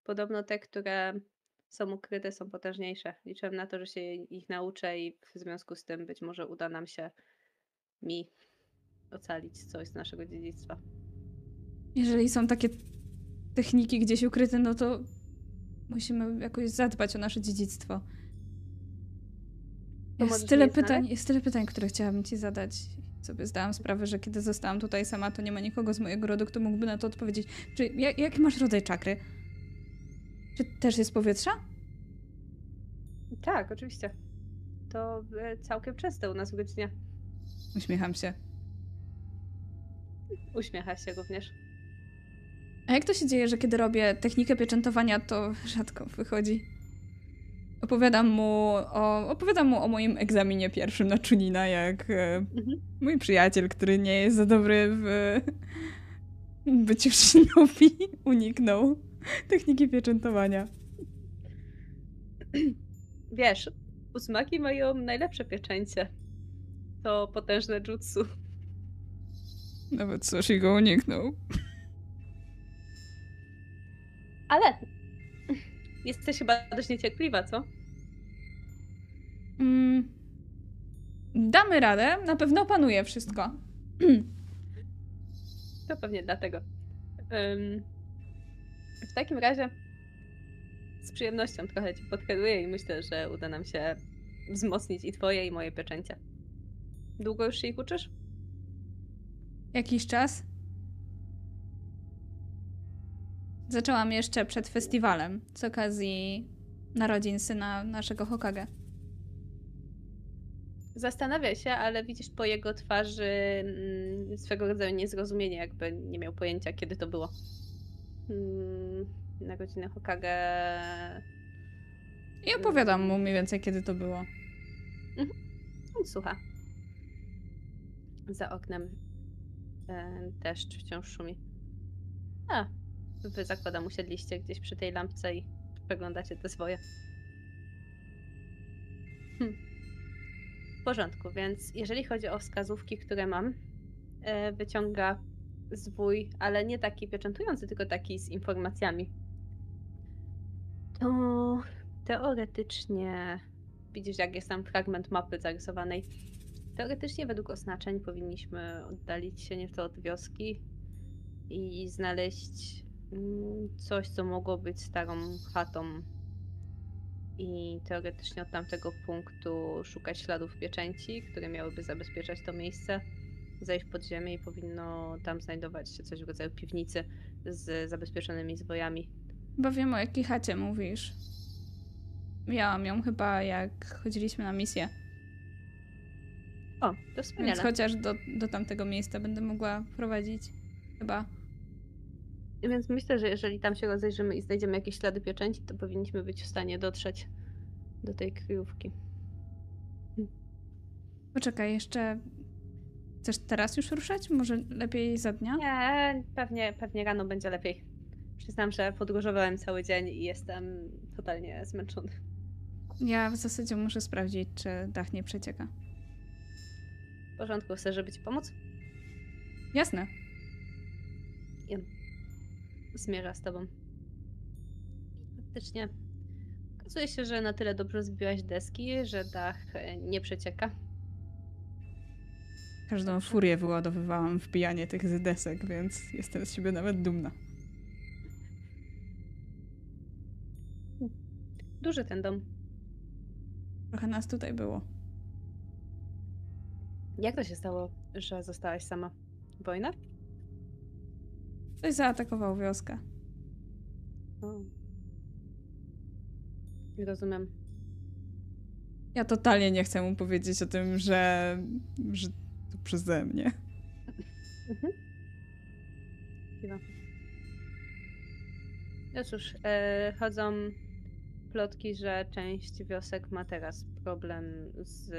podobno te, które są ukryte, są potężniejsze. Liczyłem na to, że się ich nauczę i w związku z tym być może uda nam się mi ocalić coś z naszego dziedzictwa.
Jeżeli są takie techniki gdzieś ukryte, no to musimy jakoś zadbać o nasze dziedzictwo.
To
Jest tyle,
znaleźć?
pytań, jest tyle pytań, które chciałabym ci zadać. Sobie zdałam sprawę, że kiedy zostałam tutaj sama, to nie ma nikogo z mojego rodu, kto mógłby na to odpowiedzieć. Czy jak, jaki masz rodzaj czakry? Czy też jest powietrza?
Tak, oczywiście. To e, całkiem częste u nas w godzinie.
Uśmiecham się.
Uśmiecha się również.
A jak to się dzieje, że kiedy robię technikę pieczętowania, to rzadko wychodzi? Opowiadam mu o, opowiadam mu o moim egzaminie pierwszym na Chunina, jak e,
Mhm.
mój przyjaciel, który nie jest za dobry w byciu shinobi, uniknął techniki pieczętowania.
Wiesz, uzumaki mają najlepsze pieczęcie. To potężne jutsu.
Nawet Soshi go uniknął.
Ale jesteś chyba dość niecierpliwa, co?
Mm. Damy radę, na pewno opanuje wszystko. *clears throat*
To pewnie dlatego. Ym, w takim razie z przyjemnością trochę ci podkreduję i myślę, że uda nam się wzmocnić i twoje, i moje pieczęcie. Długo już się ich uczysz?
Jakiś czas. Zaczęłam jeszcze przed festiwalem z okazji narodzin syna naszego Hokage.
Zastanawia się, ale widzisz po jego twarzy mm, swego rodzaju niezrozumienie, jakby nie miał pojęcia, kiedy to było. Mm, na godzinę Hokage.
I opowiadam mu mniej więcej, kiedy to było.
On słucha. Za oknem e, deszcz wciąż szumi. A, wy zakładam usiedliście gdzieś przy tej lampce i przeglądacie te swoje. Hm. W porządku, więc jeżeli chodzi o wskazówki, które mam, e, wyciąga zwój, ale nie taki pieczętujący, tylko taki z informacjami. To teoretycznie widzisz, jak jest tam fragment mapy zarysowanej. Teoretycznie według oznaczeń powinniśmy oddalić się nieco od wioski i znaleźć coś, co mogło być starą chatą. I teoretycznie od tamtego punktu szukać śladów pieczęci, które miałyby zabezpieczać to miejsce. Zejść pod ziemię i powinno tam znajdować się coś w rodzaju piwnicy z zabezpieczonymi zwojami.
Chyba wiem o jakiej chacie mówisz. Miałam ją chyba jak chodziliśmy na misję.
O, to wspaniale.
Więc chociaż do, do tamtego miejsca będę mogła prowadzić. Chyba.
Więc myślę, że jeżeli tam się rozejrzymy i znajdziemy jakieś ślady pieczęci, to powinniśmy być w stanie dotrzeć do tej kryjówki.
Poczekaj, jeszcze. Chcesz teraz już ruszać? Może lepiej za dnia?
Nie, pewnie, pewnie rano będzie lepiej. Przyznam, że podróżowałem cały dzień i jestem totalnie zmęczony.
Ja w zasadzie muszę sprawdzić, czy dach nie przecieka.
W porządku, chcesz, żeby ci pomóc?
Jasne.
Zmierza z tobą. Faktycznie. Okazuje się, że na tyle dobrze zbiłaś deski, że dach e, nie przecieka.
Każdą furię wyładowywałam w pijanie tych z desek, więc jestem z siebie nawet dumna.
Duży ten dom.
Trochę nas tutaj było.
Jak to się stało, że zostałaś sama? Wojna?
Ktoś zaatakował wioskę.
O. Rozumiem.
Ja totalnie nie chcę mu powiedzieć o tym, że, że to przeze mnie.
Mhm. No cóż, e, chodzą plotki, że część wiosek ma teraz problem z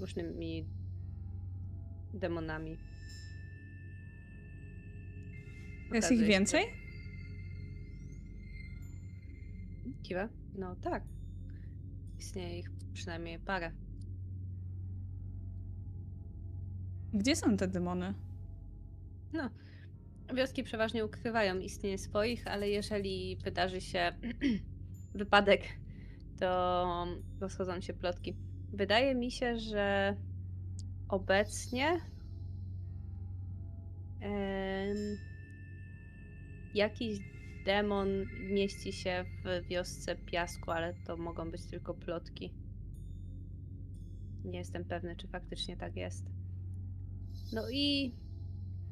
różnymi demonami.
Jest ich więcej?
Kiwa? No tak. Istnieje ich przynajmniej parę.
Gdzie są te demony?
No, wioski przeważnie ukrywają istnienie swoich, ale jeżeli wydarzy się *clears throat* wypadek, to rozchodzą się plotki. Wydaje mi się, że obecnie em, jakiś demon mieści się w wiosce piasku, ale to mogą być tylko plotki. Nie jestem pewny, czy faktycznie tak jest. No i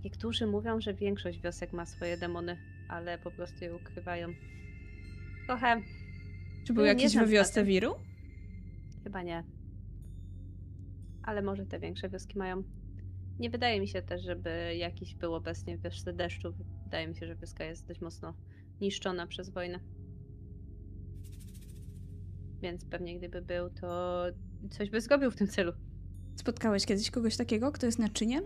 Niektórzy mówią, że większość wiosek ma swoje demony, ale po prostu je ukrywają. Trochę,
Czy był jakiś we wiosce wiru?
chyba nie. Ale może te większe wioski mają. Nie wydaje mi się też, żeby jakiś był obecnie w wiosce deszczu. Wydaje mi się, że wioska jest dość mocno niszczona przez wojnę. Więc pewnie gdyby był, to coś by zrobił w tym celu.
Spotkałeś kiedyś kogoś takiego, kto jest naczyniem?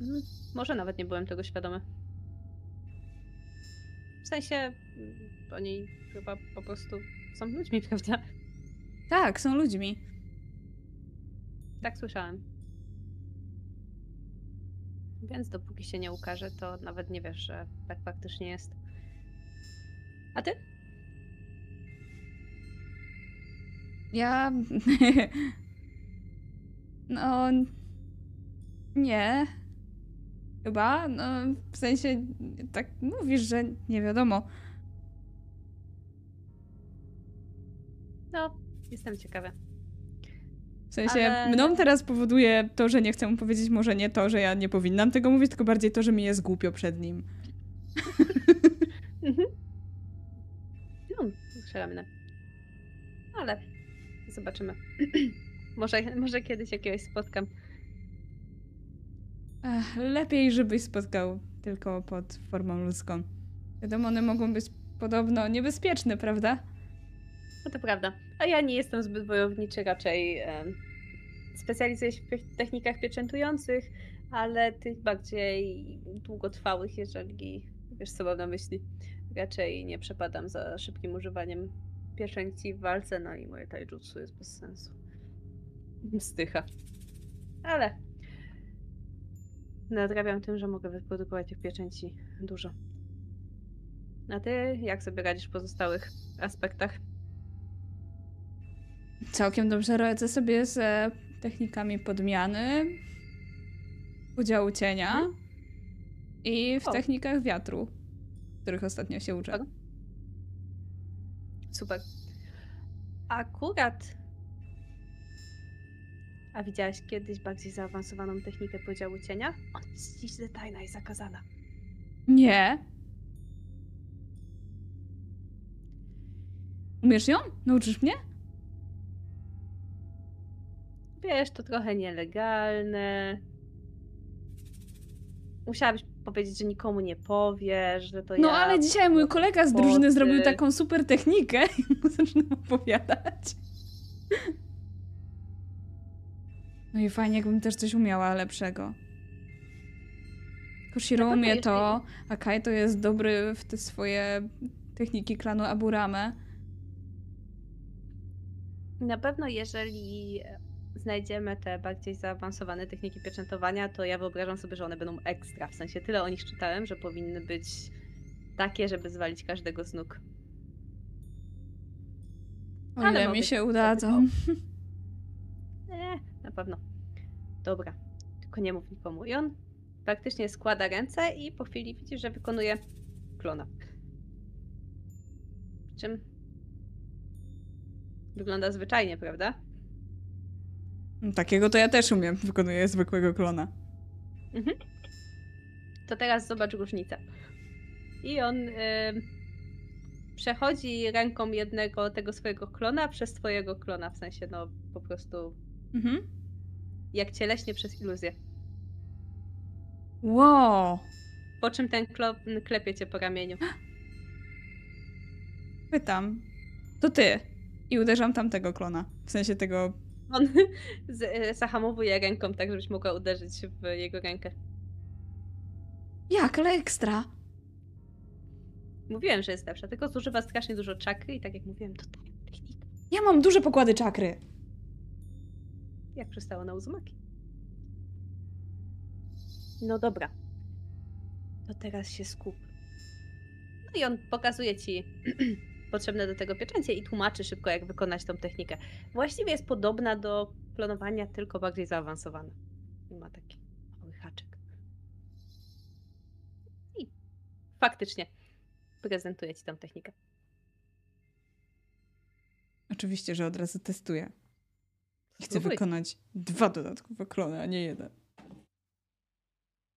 Mm, Może nawet nie byłem tego świadomy. W sensie, oni chyba po prostu są ludźmi, *laughs* prawda?
Tak, są ludźmi.
Tak słyszałem. Więc dopóki się nie ukaże, to nawet nie wiesz, że tak faktycznie jest. A ty?
Ja. *laughs* no. Nie. Chyba. No, w sensie, tak mówisz, że nie wiadomo.
No, jestem ciekawa.
W sensie,
Ale-
mną teraz powoduje to, że nie chcę mu powiedzieć, może nie to, że ja nie powinnam tego mówić, tylko bardziej to, że mi jest głupio przed nim.
Mhm. No, strzelamne. Ale zobaczymy. *clears throat* może, może kiedyś jakiegoś spotkam.
Ech, lepiej, żebyś spotkał tylko pod formą ludzką. Wiadomo, one mogą być podobno niebezpieczne, prawda?
No to prawda. A ja nie jestem zbyt wojowniczy, raczej em, specjalizuję się w technikach pieczętujących, ale tych bardziej długotrwałych, jeżeli wiesz co mam na myśli. Raczej nie przepadam za szybkim używaniem pieczęci w walce, no i moje taijutsu jest bez sensu. Stycha. Ale nadrabiam tym, że mogę wyprodukować tych pieczęci dużo. A ty jak sobie radzisz w pozostałych aspektach?
Całkiem dobrze radzę sobie z e, technikami podmiany, podziału cienia i w
O.
technikach wiatru, których ostatnio się uczę.
Super. Super. Akurat. A widziałaś kiedyś bardziej zaawansowaną technikę podziału cienia? Ona jest ściśle tajna i zakazana.
Nie. Umiesz ją? Nauczysz mnie?
Wiesz, to trochę nielegalne. Musiałabyś powiedzieć, że nikomu nie powiesz, że to
No
ja.
ale dzisiaj mój kolega z drużyny zrobił taką super technikę *laughs* i mu zaczynam opowiadać. No i fajnie, jakbym też coś umiała lepszego. Koshiro
pewno,
umie to, a Kai to jest dobry w te swoje techniki klanu Aburame.
Na pewno, jeżeli znajdziemy te bardziej zaawansowane techniki pieczętowania, to ja wyobrażam sobie, że one będą ekstra. W sensie tyle o nich czytałem, że powinny być takie, żeby zwalić każdego z nóg.
O
Ale
ile mi się udadzą.
Nie, *laughs* na pewno. Dobra, tylko nie mów nikomu. I on praktycznie składa ręce i po chwili widzisz, że wykonuje klona. Przy czym wygląda zwyczajnie, prawda?
Takiego to ja też umiem, wykonuję zwykłego klona.
To teraz zobacz różnicę. I on ym, przechodzi ręką jednego tego swojego klona przez twojego klona, w sensie no po prostu
Mhm.
jak cieleśnie przez iluzję.
Wow!
Po czym ten klon klepie cię po ramieniu.
Pytam. To ty. I uderzam tamtego klona. W sensie tego.
On *laughs* z, e, zahamowuje ręką, tak żebyś mogła uderzyć w jego rękę.
Jak, ale ekstra.
Mówiłem, że jest lepsza, tylko zużywa strasznie dużo czakry i tak jak mówiłem, to tajna technika.
Ja mam duże pokłady czakry.
Jak przystało na Uzumaki. No dobra. To teraz się skup. No i on pokazuje ci *clears throat* potrzebne do tego pieczęcie i tłumaczy szybko, jak wykonać tą technikę. Właściwie jest podobna do klonowania, tylko bardziej zaawansowana. Ma taki mały haczyk. I faktycznie prezentuje ci tą technikę.
Oczywiście, że od razu testuję. Chcę
Spróbuj.
wykonać dwa dodatkowe klony, a nie jeden.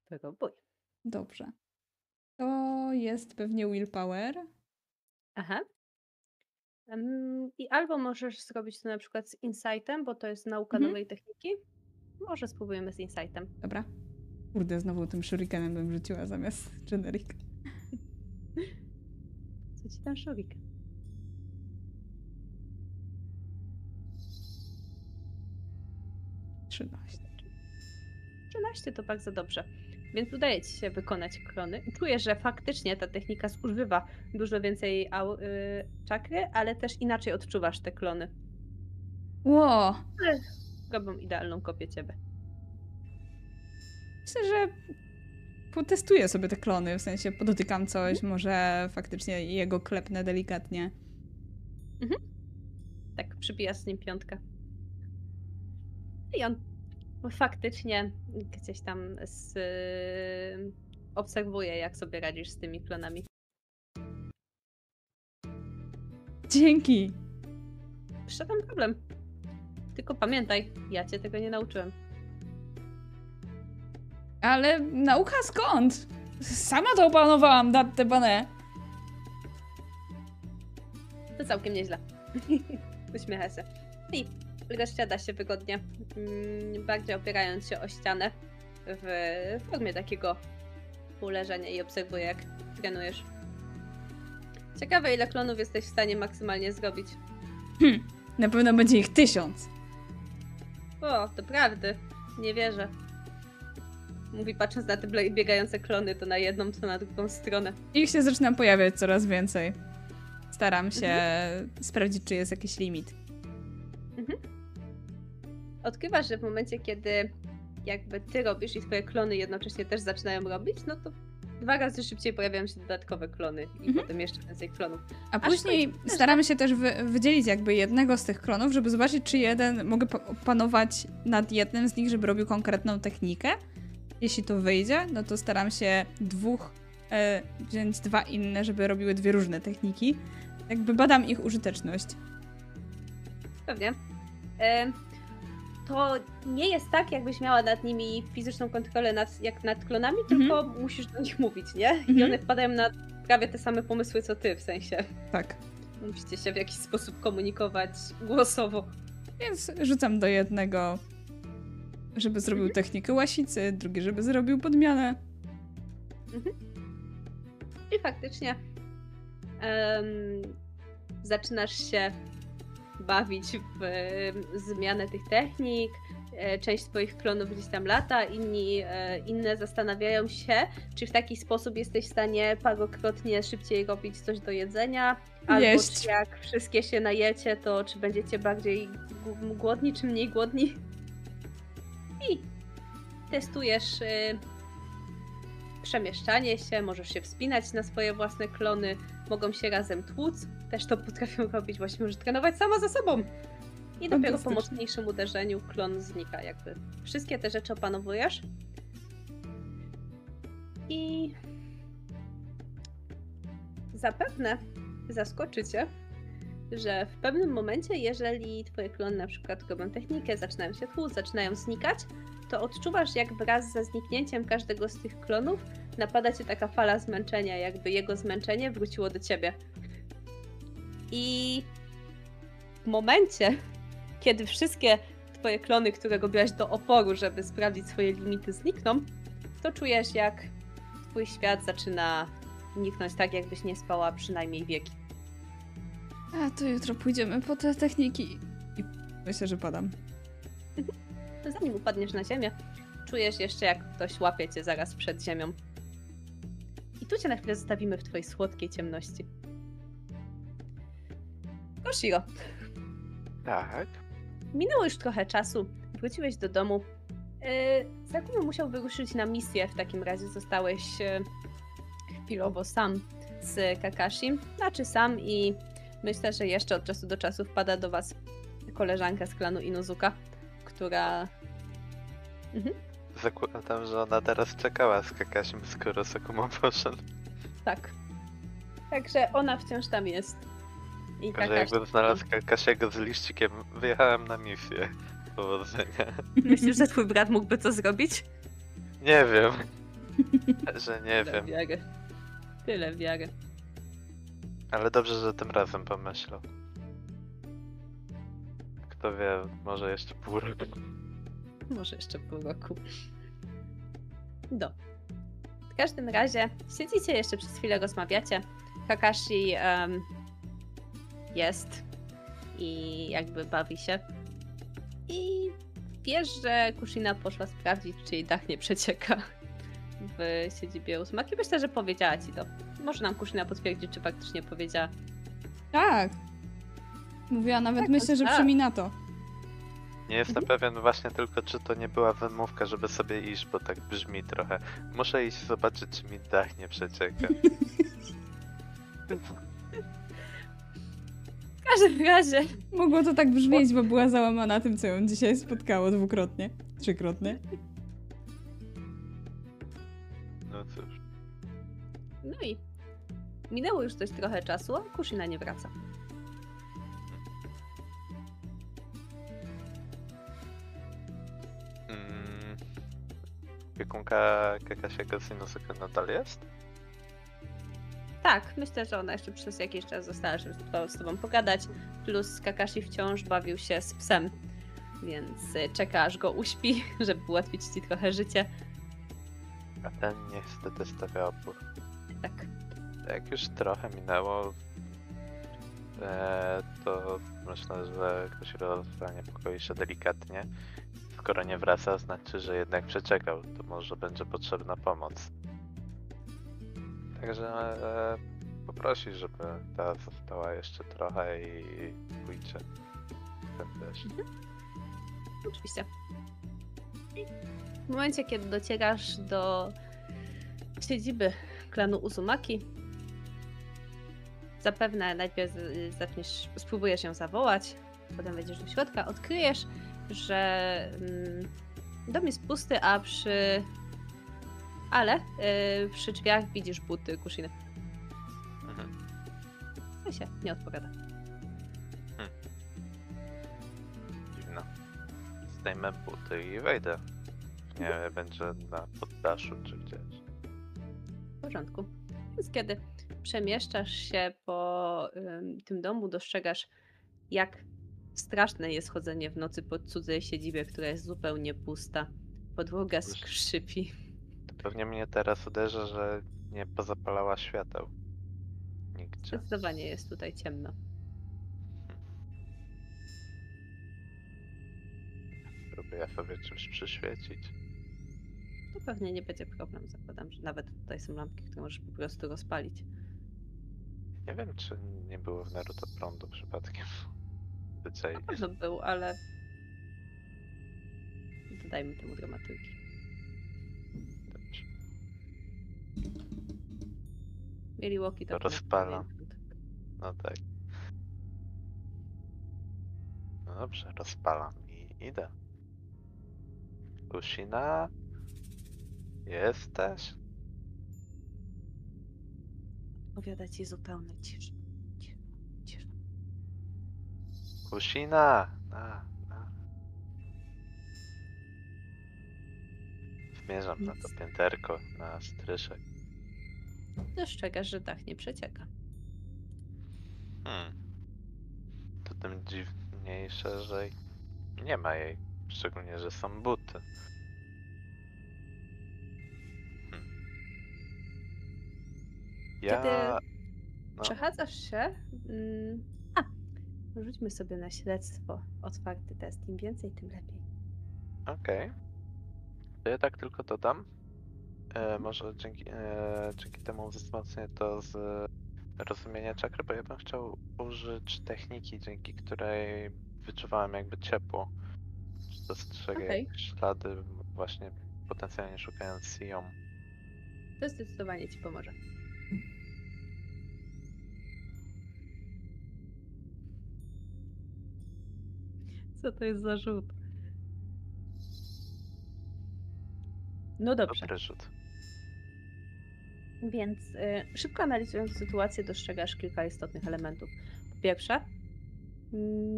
Próbuj.
Dobrze. To jest pewnie willpower.
Aha. Em, I albo możesz zrobić to na przykład z insightem, bo to jest nauka
Mhm.
nowej techniki. Może spróbujemy z insightem.
Dobra. Kurde, znowu tym shurikenem bym rzuciła zamiast generic.
Co ci tam szurik?
Trzynaście.
13 to bardzo dobrze. Więc udaje ci się wykonać klony. Czuję, że faktycznie ta technika zużywa dużo więcej au, y, czakry, ale też inaczej odczuwasz te klony.
Ło!
Robią idealną kopię ciebie.
Myślę, że potestuję sobie te klony, w sensie podotykam coś, może faktycznie jego klepnę delikatnie.
Tak, przybija z nim piątkę. I on faktycznie gdzieś tam z, obserwuje, jak sobie radzisz z tymi klonami.
Dzięki!
Żaden problem. Tylko pamiętaj, ja cię tego nie nauczyłem.
Ale nauka skąd? Sama to opanowałam, datte bane.
To całkiem nieźle. *laughs* Uśmiecha się. I rozsiada się wygodnie, mm, bardziej opierając się o ścianę w formie takiego uleżenia i obserwuje, jak trenujesz. Ciekawe, ile klonów jesteś w stanie maksymalnie zrobić.
Na pewno będzie ich tysiąc.
O, to prawdy. Nie wierzę. Mówi patrząc na te biegające klony, to na jedną, to na drugą stronę.
Ich się zaczyna pojawiać coraz więcej. Staram się sprawdzić, czy jest jakiś limit.
Odkrywasz, że w momencie, kiedy jakby ty robisz i twoje klony jednocześnie też zaczynają robić, no to dwa razy szybciej pojawiają się dodatkowe klony i
Mhm.
potem jeszcze więcej klonów.
A później
końcu-
staramy się też wy, wydzielić jakby jednego z tych klonów, żeby zobaczyć, czy jeden mogę pa- panować nad jednym z nich, żeby robił konkretną technikę. Jeśli to wyjdzie, no to staram się dwóch e, wziąć dwa inne, żeby robiły dwie różne techniki. Jakby badam ich użyteczność.
Pewnie. Em, To nie jest tak, jakbyś miała nad nimi fizyczną kontrolę nad, jak nad klonami, tylko musisz do nich mówić, nie? I
Mhm.
one wpadają na prawie te same pomysły co ty, w sensie
Tak.
musicie się w jakiś sposób komunikować głosowo.
Więc rzucam do jednego, żeby zrobił technikę łasicy, drugi, żeby zrobił podmianę.
I faktycznie em, zaczynasz się bawić w zmianę tych technik. E, Część twoich klonów gdzieś tam lata, inni, e, inne zastanawiają się, czy w taki sposób jesteś w stanie parokrotnie szybciej robić coś do jedzenia, albo
Jeść.
czy jak wszystkie się najecie, to czy będziecie bardziej głodni, czy mniej głodni. I testujesz y, przemieszczanie się, możesz się wspinać na swoje własne klony, mogą się razem tłuc, też to potrafią *laughs* robić, właśnie możesz trenować sama ze sobą. I dopiero po mocniejszym uderzeniu klon znika jakby. Wszystkie te rzeczy opanowujesz. I zapewne zaskoczy cię, że w pewnym momencie, jeżeli twoje klony na przykład robią technikę, zaczynają się tłuc, zaczynają znikać, to odczuwasz, jak wraz ze zniknięciem każdego z tych klonów napada cię taka fala zmęczenia, jakby jego zmęczenie wróciło do ciebie. I w momencie, *laughs* kiedy wszystkie twoje klony, które robiłaś do oporu, żeby sprawdzić swoje limity, znikną, to czujesz, jak twój świat zaczyna niknąć tak, jakbyś nie spała przynajmniej wieki.
A to jutro pójdziemy po te techniki. I myślę, że padam. *laughs*
Zanim upadniesz na ziemię, czujesz jeszcze, jak ktoś łapie cię zaraz przed ziemią. Tu cię na chwilę zostawimy w twojej słodkiej ciemności. Koshiro,
Tak.
minęło już trochę czasu, wróciłeś do domu. Yy, musiał wyruszyć na misję, w takim razie zostałeś yy, chwilowo sam z Kakashi. Znaczy sam i myślę, że jeszcze od czasu do czasu wpada do was koleżanka z klanu Inuzuka, która
Zakładam, że ona teraz czekała z Kakasiem, skoro Sakuma poszedł.
Tak. Także ona wciąż tam jest. I
Tylko, że
Kakashi.
jakbym znalazł Kakasiego z liścikiem, wyjechałem na misję. Powodzenia.
Myślisz, że twój brat mógłby to zrobić?
Nie wiem. *laughs* że nie
Tyle
wiem.
wiary. Tyle wiary.
Ale dobrze, że tym razem pomyślał. Kto wie, może jeszcze pół roku. *laughs*
Może jeszcze pół roku. Do. W każdym razie siedzicie jeszcze przez chwilę, rozmawiacie. Kakashi em, jest i jakby bawi się. I wiesz, że Kushina poszła sprawdzić, czy jej dach nie przecieka w siedzibie ósmaki. Myślę, że powiedziała ci to. Może nam Kushina potwierdzić, czy faktycznie powiedziała.
Tak. Mówiła nawet,
Tak,
myślę, że
tak.
przemina to.
Nie jestem pewien właśnie tylko, czy to nie była wymówka, żeby sobie iść, bo tak brzmi trochę. Muszę iść zobaczyć, czy mi dach nie przecieka.
W każdym razie
Mogło to tak brzmieć, bo była załamana tym, co ją dzisiaj spotkało dwukrotnie. Trzykrotnie.
No cóż.
No i minęło już dość trochę czasu, a Kushina nie wraca.
Opiekunka Kakasiego Sinusuke nadal jest?
Tak, myślę, że ona jeszcze przez jakiś czas została, żeby z tobą- pogadać. Plus Kakashi wciąż bawił się z psem, więc y, czeka aż go uśpi, *laughs* żeby ułatwić ci trochę życie.
A ten niestety stawia opór.
Tak.
Jak już trochę minęło, e, to myślę, że Koshiro zaniepokoi się delikatnie. Skoro nie wraca, znaczy, że jednak przeczekał. To może będzie potrzebna pomoc. Także e, poprosi, żeby ta została jeszcze trochę i pójdzie. Ten deszcz.
Oczywiście. I w momencie, kiedy docierasz do siedziby klanu Uzumaki. Zapewne najpierw zaczniesz, spróbujesz ją zawołać, potem wejdziesz do środka, odkryjesz, że mm, dom jest pusty, a przy... Ale y, przy drzwiach widzisz buty Kushiny.
Mhm.
No się, nie odpowiada.
Dziwne. Zdejmę buty i wejdę. Nie będzie na poddaszu czy gdzieś.
W porządku. Więc kiedy przemieszczasz się po ym, tym domu, dostrzegasz, jak straszne jest chodzenie w nocy po cudzej siedzibie, która jest zupełnie pusta. Podłoga skrzypi.
To pewnie mnie teraz uderzy, że nie pozapalała świateł. Nigdzie.
Zdecydowanie jest tutaj ciemno.
Próbuję sobie czymś przyświecić.
To pewnie nie będzie problem. Zakładam, że nawet tutaj są lampki, które możesz po prostu rozpalić.
Nie wiem, czy nie było w Naruto prądu przypadkiem. Zwyczajnie.
pewno był, ale dodajmy temu dramaturgii.
Dobrze.
Mieli łoki to
rozpalam. No tak. No dobrze, rozpalam i idę. Kusina? Jesteś?
Opowiada ci zupełnie ciszę.
Kusina! Na, na. Zmierzam na to pięterko, na stryszek.
Dostrzegasz, że dach nie przecieka.
Hmm. To tym dziwniejsze, że nie ma jej. Szczególnie, że są buty. Hmm. Ja...
Kiedy
No.
Przechadzasz się. Mm, rzućmy sobie na śledztwo. Otwarty test. Im więcej, tym lepiej.
Okej. To ja tak tylko dodam. E, może dzięki, e, dzięki temu wzmocnię to z rozumienia czakry, bo ja bym chciał użyć techniki, dzięki której wyczuwałem jakby ciepło. Czy dostrzegę jakieś ślady, właśnie potencjalnie szukając Sion.
To zdecydowanie ci pomoże. Co to jest za rzut? No dobrze.
Dobry rzut.
Więc y, szybko analizując sytuację, dostrzegasz kilka istotnych elementów. Po pierwsze,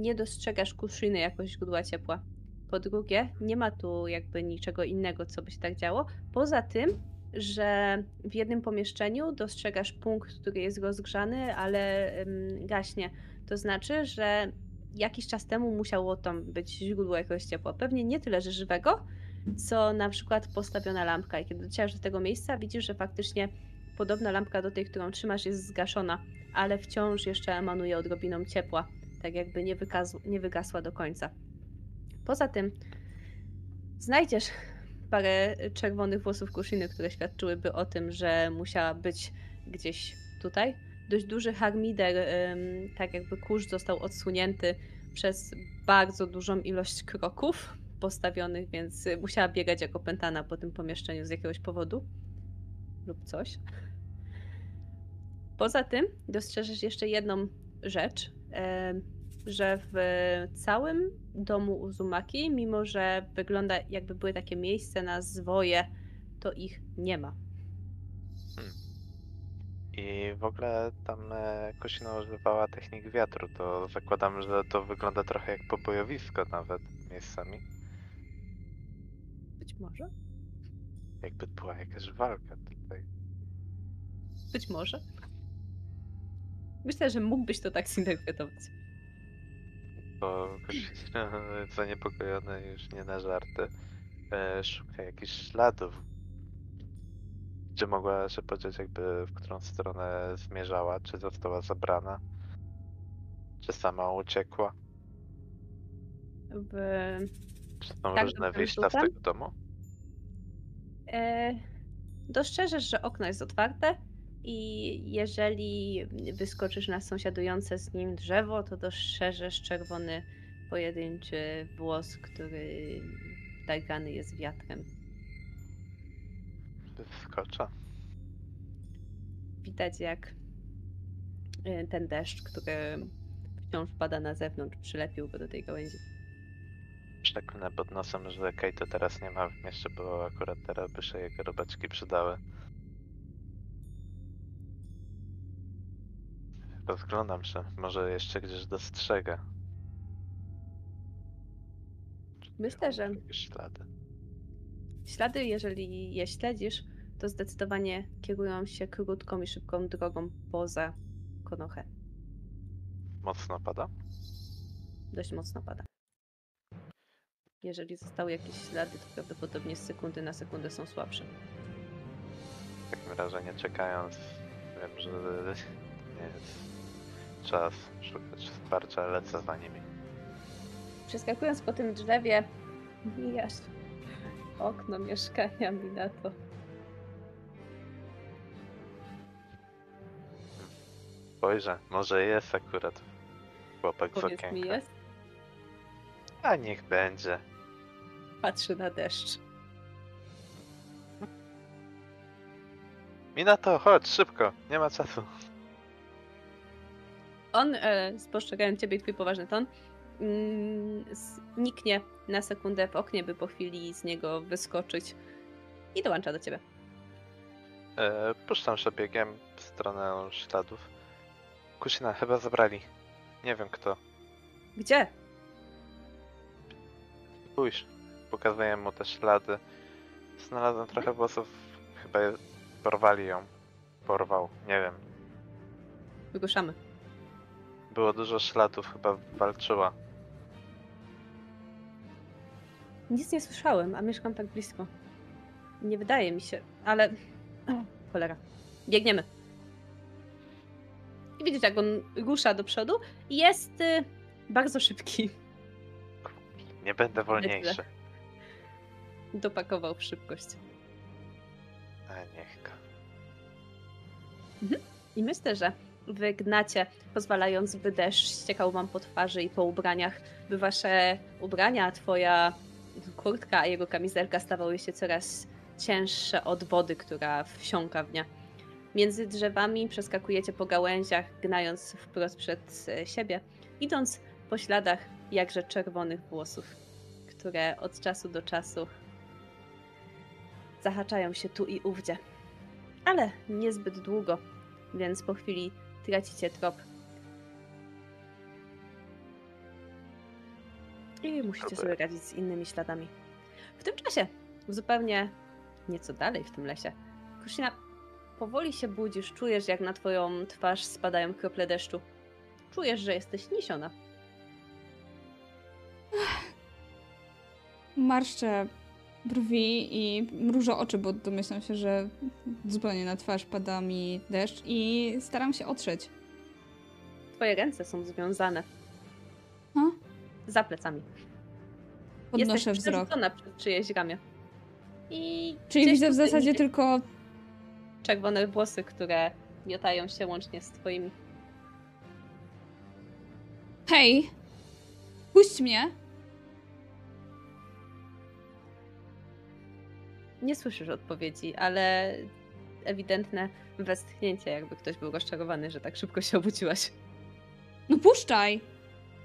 nie dostrzegasz kuszyny jako źródła ciepła. Po drugie, nie ma tu jakby niczego innego, co by się tak działo. Poza tym, że w jednym pomieszczeniu dostrzegasz punkt, który jest rozgrzany, ale gaśnie. To znaczy, że jakiś czas temu musiało tam być źródło jakiegoś ciepła. Pewnie nie tyle, że żywego, co na przykład postawiona lampka. I kiedy docierasz do tego miejsca, widzisz, że faktycznie podobna lampka do tej, którą trzymasz, jest zgaszona, ale wciąż jeszcze emanuje odrobiną ciepła, tak jakby nie, nie wygasła do końca. Poza tym znajdziesz parę czerwonych włosów Kushiny, które świadczyłyby o tym, że musiała być gdzieś tutaj. Dość duży harmider, tak jakby kurz został odsunięty przez bardzo dużą ilość kroków postawionych, więc musiała biegać jako pętana po tym pomieszczeniu z jakiegoś powodu lub coś. Poza tym dostrzeżesz jeszcze jedną rzecz, że w całym domu Uzumaki, mimo że wygląda jakby były takie miejsce na zwoje, to ich nie ma.
I w ogóle tam e, Kusina używała technik wiatru, to zakładam, że to wygląda trochę jak pobojowisko nawet miejscami.
Być może?
Jakby była jakaś walka tutaj.
Być może. Myślę, że mógłbyś to tak zinterpretować.
Bo Kusina *laughs* zaniepokojony już nie na żarty. E, szuka jakichś śladów. Czy mogła się powiedzieć jakby w którą stronę zmierzała? Czy została zabrana? Czy sama uciekła?
W,
Czy są
Tak,
różne wyjścia z tego domu?
e, dostrzeżesz, że okno jest otwarte i jeżeli wyskoczysz na sąsiadujące z nim drzewo, to dostrzeżesz czerwony pojedynczy włos, który targany jest wiatrem.
Wskoczę.
widać jak y, ten deszcz, który wciąż pada na zewnątrz, przylepił go do tej gałęzi.
Szczeknę pod nosem, że Kate teraz nie ma w mieście, bo akurat teraz by się jego robaczki przydały. Rozglądam się, może jeszcze gdzieś dostrzegę.
Myślę, że
ślady.
ślady, jeżeli je śledzisz, to zdecydowanie kierują się krótką i szybką drogą poza Konochę.
Mocno pada?
Dość mocno pada. Jeżeli zostały jakieś ślady, to prawdopodobnie z sekundy na sekundę są słabsze.
W takim razie nie czekając, wiem, że nie jest czas szukać wsparcia, lecę za nimi.
Przeskakując po tym drzewie, mijasz okno mieszkania Minato.
Spojrzę, może jest akurat chłopak z
Powiedz mi,
okienka.
jest?
A niech będzie.
Patrzy na deszcz.
Minato, chodź, szybko, nie ma czasu.
On, e, spostrzegając ciebie i twój poważny ton, mm, zniknie na sekundę w oknie, by po chwili z niego wyskoczyć i dołącza do ciebie.
E, puszczam się biegiem w stronę śladów. Kusina, chyba zabrali. Nie wiem kto.
Gdzie?
Pójść. Pokazuję mu te ślady. Znalazłem trochę włosów. Chyba je... porwali ją. Porwał, nie wiem.
Wyruszamy.
Było dużo śladów, chyba walczyła.
Nic nie słyszałem, a mieszkam tak blisko. Nie wydaje mi się, ale. O, cholera. Biegniemy. I widzisz, jak on rusza do przodu i jest y, bardzo szybki.
Nie będę wolniejszy.
Dopakował w szybkość.
A niech go.
I myślę, że wygnacie, pozwalając, by deszcz ściekał wam po twarzy i po ubraniach, by wasze ubrania, twoja kurtka, a jego kamizelka stawały się coraz cięższe od wody, która wsiąka w nie. Między drzewami przeskakujecie po gałęziach, gnając wprost przed e, siebie, idąc po śladach jakże czerwonych włosów, które od czasu do czasu zahaczają się tu i ówdzie. Ale niezbyt długo, więc po chwili tracicie trop. I musicie sobie radzić z innymi śladami. W tym czasie, zupełnie nieco dalej w tym lesie, Kushina, powoli się budzisz, czujesz jak na twoją twarz spadają krople deszczu. Czujesz, że jesteś niesiona.
Marszczę brwi i mrużę oczy, bo domyślam się, że zupełnie na twarz pada mi deszcz i staram się otrzeć.
Twoje ręce są związane
No,
za plecami.
podnoszę
jesteś
wzrok.
przerzucona przez czyjeś ramię. I
Czyli widzę w zasadzie tylko
czerwone włosy, które miotają się łącznie z twoimi.
hej, puść mnie.
Nie słyszysz odpowiedzi, ale ewidentne westchnięcie, jakby ktoś był rozczarowany, że tak szybko się obudziłaś.
No puszczaj.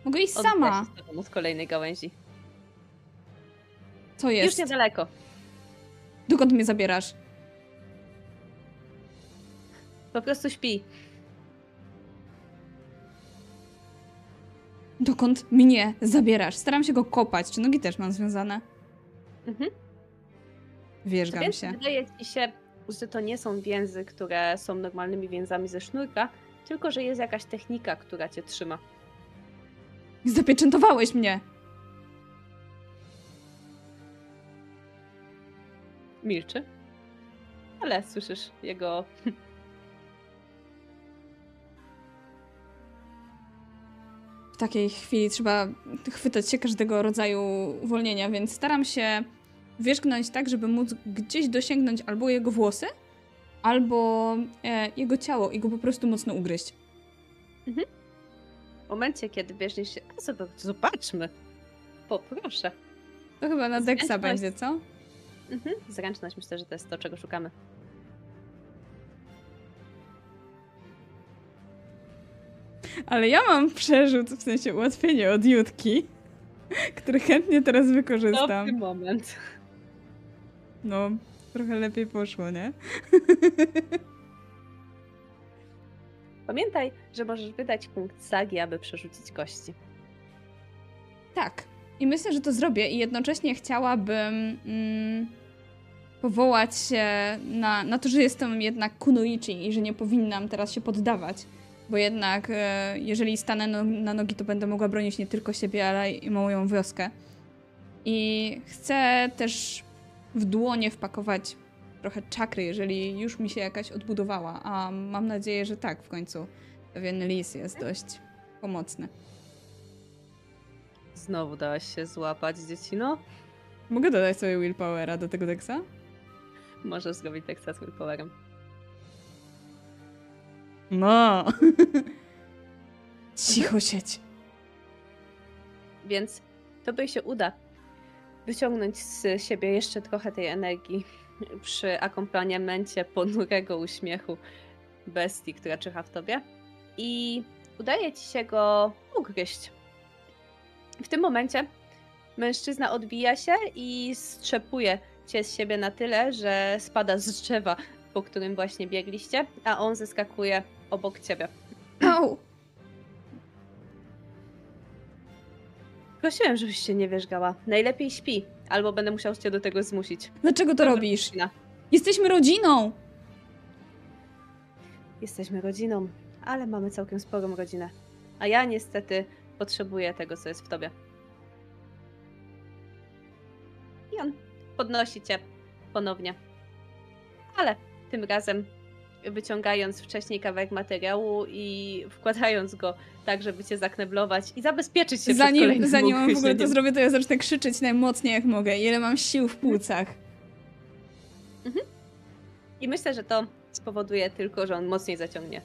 Mogę iść
Odbija
sama.
się z tobą z kolejnej gałęzi.
Co
Już
jest?
niedaleko.
Dokąd mnie zabierasz?
Po prostu śpi.
Dokąd mnie zabierasz? Staram się go kopać. Czy nogi też mam związane?
Mhm.
Wierzgam
więcej,
się.
wydaje ci się, że to nie są więzy, które są normalnymi więzami ze sznurka, tylko że jest jakaś technika, która cię trzyma.
Zapieczętowałeś mnie.
Milczy. Ale słyszysz jego
takiej chwili trzeba chwytać się każdego rodzaju uwolnienia, więc staram się wierzgnąć tak, żeby móc gdzieś dosięgnąć albo jego włosy, albo e, jego ciało i go po prostu mocno ugryźć.
W momencie, kiedy bierzesz się. Zobaczmy. Poproszę.
To chyba na
Zręczność.
będzie, co?
Mhm. Zręczność myślę, że to jest to, czego szukamy.
Ale ja mam przerzut, w sensie ułatwienie od Jutki, który chętnie teraz wykorzystam.
Dobry moment.
No, trochę lepiej poszło, nie?
Pamiętaj, że możesz wydać punkt sagi, aby przerzucić kości.
Tak. I myślę, że to zrobię i jednocześnie chciałabym mm, powołać się na, na to, że jestem jednak kunoichi i że nie powinnam teraz się poddawać. Bo jednak, e, jeżeli stanę no, na nogi, to będę mogła bronić nie tylko siebie, ale i moją wioskę. I chcę też w dłonie wpakować trochę czakry, jeżeli już mi się jakaś odbudowała. A mam nadzieję, że tak w końcu. Pewien lis jest dość pomocny.
Znowu dałaś się złapać, dziecino?
Mogę dodać sobie willpowera do tego deksa?
Możesz zrobić teksta z willpowerem.
No. *laughs* Cicho sieć.
Więc tobie się uda wyciągnąć z siebie jeszcze trochę tej energii przy akompaniamencie ponurego uśmiechu bestii, która czyha w tobie. I udaje ci się go ugryźć. W tym momencie mężczyzna odbija się i strzepuje cię z siebie na tyle, że spada z drzewa, po którym właśnie biegliście, a on zeskakuje obok ciebie.
Au!
Prosiłem, żebyś się nie wierzgała. Najlepiej śpi, albo będę musiał cię do tego zmusić.
Dlaczego to robisz?
Godzina.
Jesteśmy rodziną!
Jesteśmy rodziną, ale mamy całkiem sporą rodzinę. A ja niestety potrzebuję tego, co jest w tobie. I on podnosi cię ponownie. Ale tym razem wyciągając wcześniej kawałek materiału i wkładając go tak, żeby cię zakneblować i zabezpieczyć się przed
Zanim,
kolejnym
zanim w ogóle to zrobię, to ja zacznę krzyczeć najmocniej jak mogę. Ile mam sił w płucach.
I myślę, że to spowoduje tylko, że on mocniej zaciągnie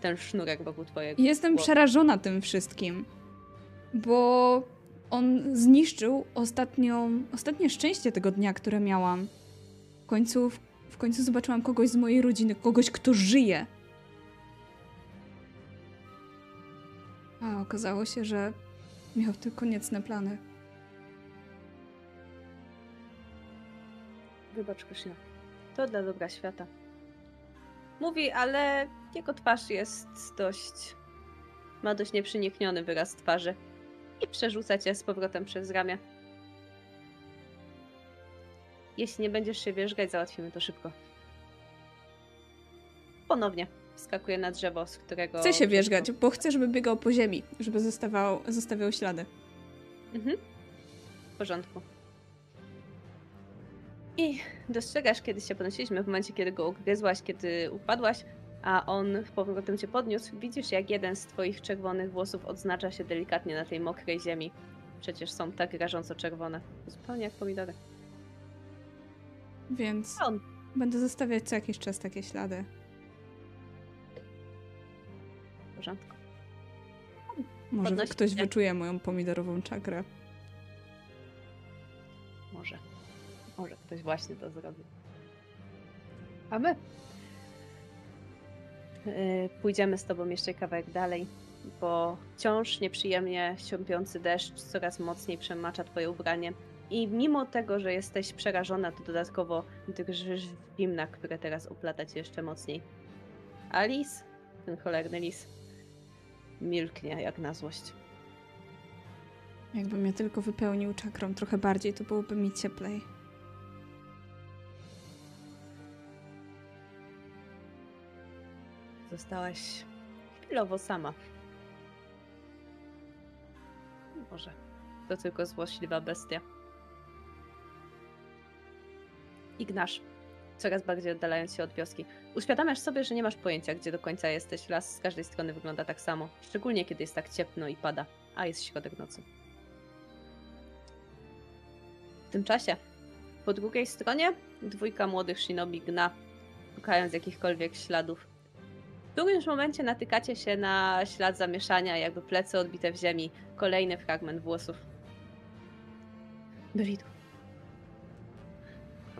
ten sznurek wokół twojego.
Jestem
głowy.
przerażona tym wszystkim. Bo on zniszczył ostatnią, ostatnie szczęście tego dnia, które miałam. W końcu, w końcu zobaczyłam kogoś z mojej rodziny, kogoś, kto żyje. A okazało się, że miał tylko niecne plany.
Wybacz, Kryszna. To dla dobra świata. Mówi, ale jego twarz jest dość. ma dość nieprzenikniony wyraz twarzy. I przerzuca cię z powrotem przez ramię. Jeśli nie będziesz się wierzgać, załatwimy to szybko. Ponownie wskakuje na drzewo, z którego.
Chcę się wierzgać, bo chcę, żeby biegał po ziemi, żeby zostawał, zostawiał ślady.
Mhm. W porządku. I dostrzegasz, kiedy się podnosiliśmy, w momencie, kiedy go ugryzłaś, kiedy upadłaś, a on w powrotem cię podniósł, widzisz, jak jeden z twoich czerwonych włosów odznacza się delikatnie na tej mokrej ziemi. Przecież są tak rażąco czerwone. Zupełnie jak pomidory.
Więc
on
będę zostawiać co jakiś czas takie ślady.
w porządku.
Może
Podnosi
ktoś
się.
wyczuje moją pomidorową czakrę.
Może. Może ktoś właśnie to zrobi. A my? Yy, pójdziemy z tobą jeszcze kawałek dalej, bo wciąż nieprzyjemnie siąpiący deszcz coraz mocniej przemacza twoje ubranie. I mimo tego, że jesteś przerażona, to dodatkowo drżysz w zimna, które teraz oplata cię jeszcze mocniej. A lis, ten cholerny lis, milknie jak na złość.
Jakby mnie tylko wypełnił czakrą trochę bardziej, to byłoby mi cieplej.
Zostałaś chwilowo sama. Może to tylko złośliwa bestia. Ignasz, coraz bardziej oddalając się od wioski. Uświadamiasz sobie, że nie masz pojęcia, gdzie do końca jesteś. Las z każdej strony wygląda tak samo. Szczególnie kiedy jest tak ciepło i pada, a jest środek nocy. W tym czasie, po drugiej stronie, dwójka młodych shinobi gna, szukając jakichkolwiek śladów w którymś momencie natykacie się na ślad zamieszania, jakby plecy odbite w ziemi. Kolejny fragment włosów. Byli tu.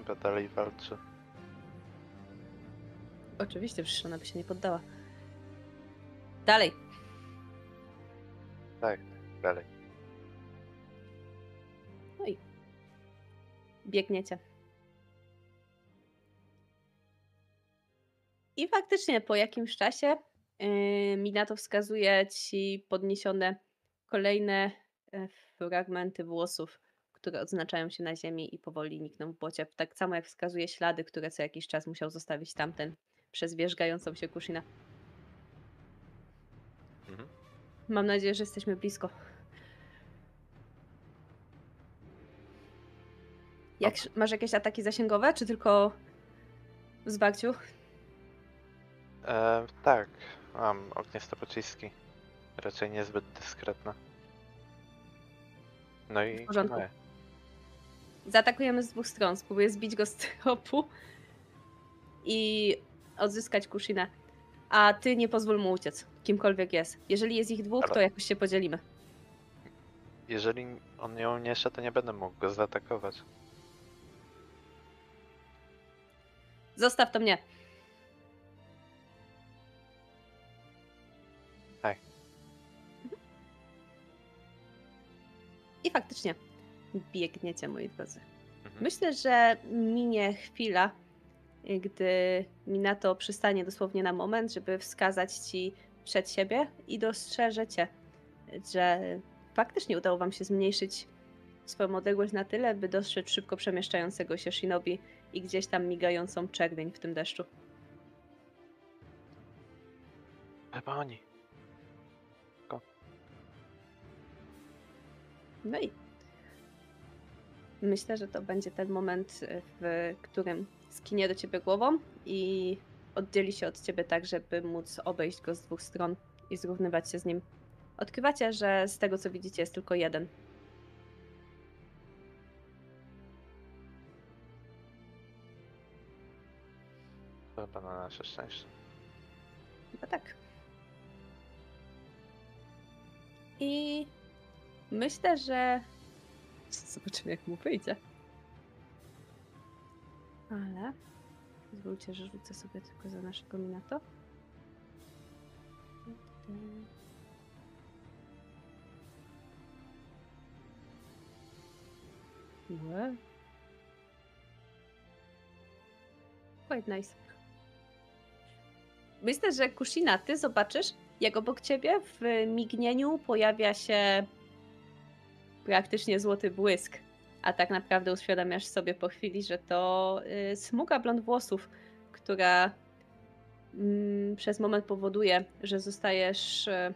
Chyba dalej walczy.
Oczywiście, przecież ona by się nie poddała. Dalej.
tak, dalej.
biegniecie. I faktycznie po jakimś czasie yy, Minato wskazuje ci podniesione kolejne e, fragmenty włosów, które odznaczają się na ziemi i powoli nikną w błocie. Tak samo jak wskazuje ślady, które co jakiś czas musiał zostawić tamten przez wierzgającą się Kushina.
Mhm.
Mam nadzieję, że jesteśmy blisko. Jak, masz jakieś ataki zasięgowe, czy tylko w zwarciu?
E, tak, mam ogniste pociski. Raczej niezbyt dyskretne. No i moje.
Zaatakujemy z dwóch stron. Spróbuję zbić go z tropu i odzyskać Kushina. A ty nie pozwól mu uciec, kimkolwiek jest. Jeżeli jest ich dwóch,
Ale-
to jakoś się podzielimy.
Jeżeli on nie uniesie, to nie będę mógł go zaatakować.
Zostaw to mnie.
Tak.
I faktycznie biegniecie, moi drodzy.
Mhm.
Myślę, że minie chwila, gdy Minato przystanie dosłownie na moment, żeby wskazać ci przed siebie i dostrzeżecie, że faktycznie udało wam się zmniejszyć swoją odległość na tyle, by dostrzec szybko przemieszczającego się Shinobi i gdzieś tam migającą czerwień w tym deszczu.
Chyba oni.
No i myślę, że to będzie ten moment, w którym skinie do ciebie głową i oddzieli się od ciebie tak, żeby móc obejść go z dwóch stron i zrównywać się z nim. Odkrywacie, że z tego co widzicie jest tylko jeden.
Chyba na nasze szczęście.
Chyba tak. I myślę, że. Zobaczymy, jak mu wyjdzie. Ale. Pozwólcie, że rzucę sobie tylko za naszego Minato. Łe. Quite nice. Myślę, że Kushina, ty zobaczysz, jak obok ciebie w mignieniu pojawia się praktycznie złoty błysk. A tak naprawdę uświadamiasz sobie po chwili, że to y, smuga blond włosów, która mm, przez moment powoduje, że zostajesz y,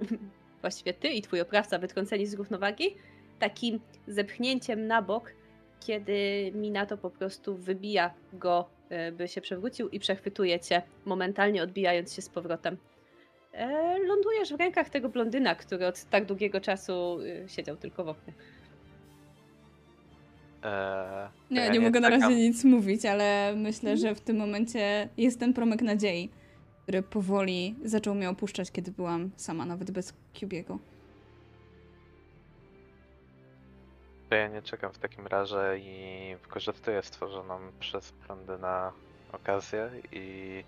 *laughs* właściwie ty i twój oprawca wytrąceni z równowagi takim zepchnięciem na bok, kiedy Minato po prostu wybija go, y, by się przewrócił i przechwytuje cię, momentalnie odbijając się z powrotem. E, lądujesz w rękach tego blondyna, który od tak długiego czasu y, siedział tylko w oknie.
Eee,
Nie,
ja
nie mogę na
czekam.
razie nic mówić, ale myślę, że w tym momencie jest ten promyk nadziei, który powoli zaczął mnie opuszczać, kiedy byłam sama, nawet bez Cubiego.
To ja nie czekam w takim razie i wykorzystuję stworzoną przez na okazję i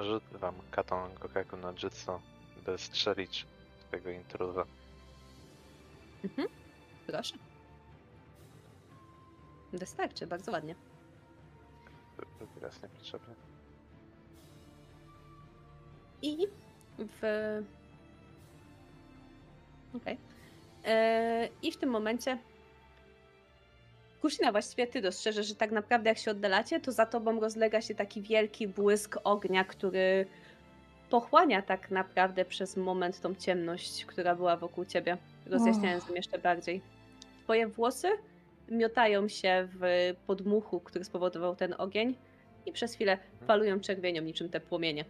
używam katon Gokaku no Jutsu, by strzelić tego intruza.
Mhm. Proszę. Wystarczy, bardzo ładnie.
Drugi raz niepotrzebnie.
I w. Okej. E, I w tym momencie. Kushina, właściwie ty dostrzeżesz, że tak naprawdę jak się oddalacie, to za tobą rozlega się taki wielki błysk ognia, który pochłania tak naprawdę przez moment tą ciemność, która była wokół ciebie, rozjaśniając ją jeszcze bardziej. Twoje włosy miotają się w podmuchu, który spowodował ten ogień i przez chwilę falują czerwienią niczym te płomienie.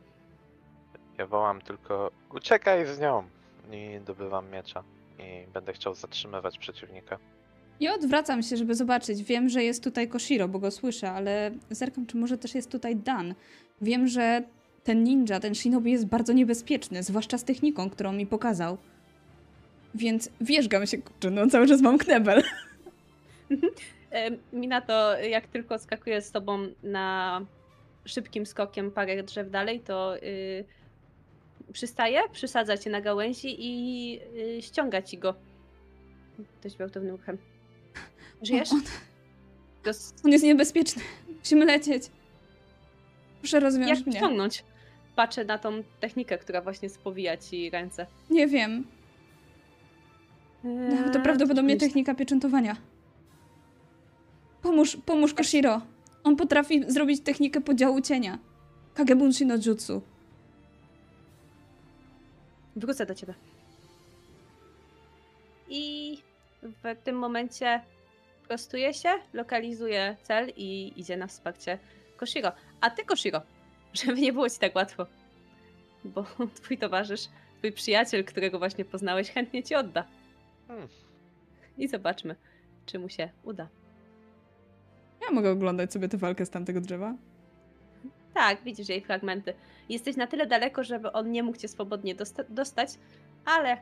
Ja wołam tylko uciekaj z nią i dobywam miecza i będę chciał zatrzymywać przeciwnika.
Ja odwracam się, żeby zobaczyć. Wiem, że jest tutaj Koshiro, bo go słyszę, ale zerkam, czy może też jest tutaj Dan. Wiem, że ten ninja, ten shinobi jest bardzo niebezpieczny, zwłaszcza z techniką, którą mi pokazał. Więc wierzgam się, kurczę, no cały czas mam knebel. *laughs*
E, Minato, jak tylko skakuje z tobą na szybkim skokiem parę drzew dalej, to y, przystaje, przysadza cię na gałęzi i y, ściąga ci go. Dość gwałtownym ruchem. Żyjesz?
On, on, on jest niebezpieczny. Musimy lecieć. Proszę rozwiąż
Jak
mnie.
ściągnąć? Patrzę na tą technikę, która właśnie spowija ci ręce.
Nie wiem. No, to prawdopodobnie
Eee,
technika pieczętowania. Pomóż, pomóż Koshiro. On potrafi zrobić technikę podziału cienia. Kagebunshi no jutsu.
Wrócę do ciebie. I w tym momencie prostuje się, lokalizuje cel i idzie na wsparcie Koshiro. A ty, Koshiro, *laughs* żeby nie było ci tak łatwo, bo *laughs* twój towarzysz, twój przyjaciel, którego właśnie poznałeś, chętnie ci odda.
Hmm.
I zobaczmy, czy mu się uda.
Ja mogę oglądać sobie tę walkę z tamtego drzewa.
Tak, widzisz jej fragmenty. Jesteś na tyle daleko, żeby on nie mógł cię swobodnie dosta- dostać, ale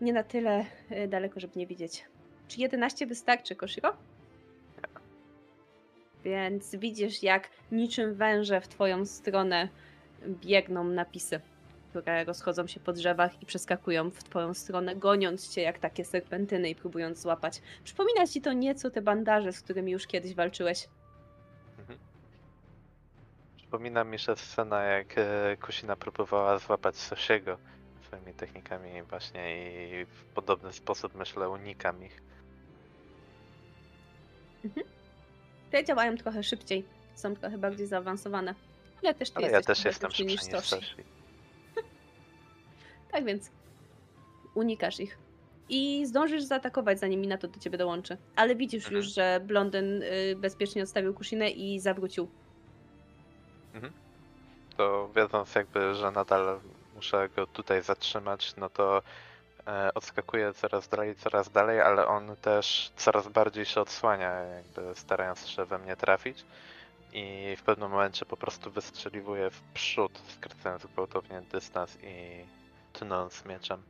nie na tyle y, daleko, żeby nie widzieć. Czy 11 wystarczy, Koshiro? Więc widzisz, jak niczym węże w twoją stronę biegną napisy, które rozchodzą się po drzewach i przeskakują w twoją stronę, goniąc cię jak takie serpentyny i próbując złapać. Przypomina ci to nieco te bandaże, z którymi już kiedyś walczyłeś.
Przypomina mi się scena, jak e, Kusina próbowała złapać Sosiego swoimi technikami właśnie i w podobny sposób, myślę, unikam ich.
Te działają trochę szybciej, są trochę bardziej zaawansowane. Ale też ty
Ale ja też jestem
szybszy
niż
Soshi. *laughs* Tak więc unikasz ich. I zdążysz zaatakować, zanim Minato do ciebie dołączy. Ale widzisz
Mhm.
już, że blondyn y, bezpiecznie odstawił Kusinę i zawrócił.
To wiedząc jakby, że nadal muszę go tutaj zatrzymać, no to e, odskakuje coraz dalej, coraz dalej, ale on też coraz bardziej się odsłania, jakby starając się we mnie trafić. I w pewnym momencie po prostu wystrzeliwuje w przód, skracając gwałtownie dystans i tnąc mieczem.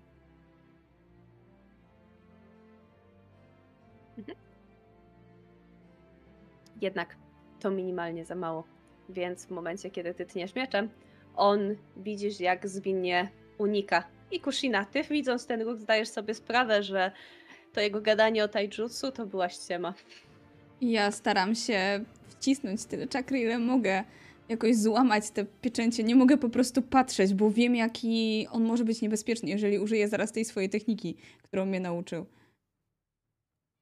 Jednak to minimalnie za mało. Więc w momencie, kiedy ty tniesz mieczem, on widzisz, jak zwinnie unika. I Kushina, ty widząc ten ruch, zdajesz sobie sprawę, że to jego gadanie o taijutsu to była ściema.
Ja staram się wcisnąć tyle czakry, ile mogę. Jakoś złamać te pieczęcie. Nie mogę po prostu patrzeć, bo wiem, jaki on może być niebezpieczny, jeżeli użyję zaraz tej swojej techniki, którą mnie nauczył.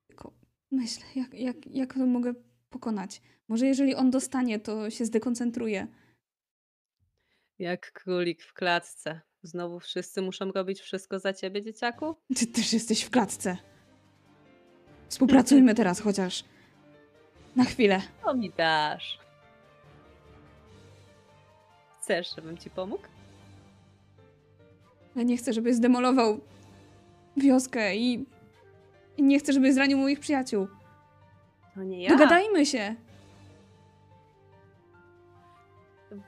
Tylko myślę, jak, jak, jak to mogę pokonać. Może jeżeli on dostanie, to się zdekoncentruje.
Jak królik w klatce. Znowu wszyscy muszą robić wszystko za ciebie, dzieciaku?
Ty też jesteś w klatce. *laughs* Współpracujmy teraz chociaż. Na chwilę.
To mi dasz. Chcesz, żebym ci pomógł?
Ale nie chcę, żeby zdemolował wioskę i, i nie chcę, żeby zranił moich przyjaciół.
To nie ja.
Dogadajmy się.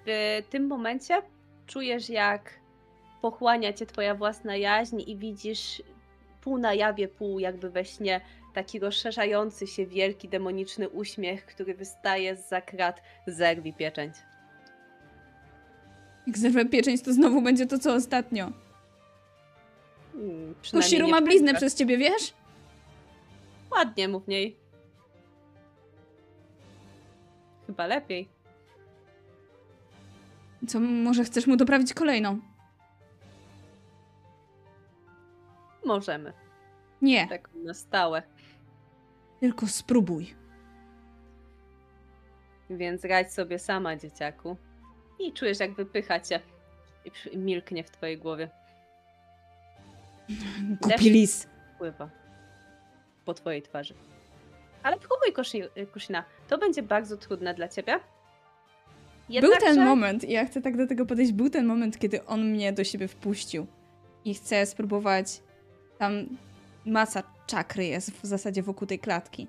W tym momencie czujesz, jak pochłania cię twoja własna jaźń i widzisz pół na jawie, pół jakby we śnie taki rozszerzający się wielki demoniczny uśmiech, który wystaje z krat zerwi pieczęć.
Jak zerwę pieczęć, to znowu będzie to, co ostatnio.
Hmm,
ma bliznę przez ciebie, wiesz?
Ładnie mów niej. Chyba lepiej.
Co, może chcesz mu doprawić kolejną?
Możemy.
Nie,
Tak na stałe.
tylko spróbuj.
Więc radź sobie sama, dzieciaku. I czujesz, jak wypycha cię. I milknie w twojej głowie.
Głupi lis.
Pływa. Po twojej twarzy. Ale próbuj, Kushina. To będzie bardzo trudne dla ciebie.
Był ten
Jednakże-
moment, i ja chcę tak do tego podejść, był ten moment, kiedy on mnie do siebie wpuścił. I chcę spróbować. Tam masa czakry jest w zasadzie wokół tej klatki.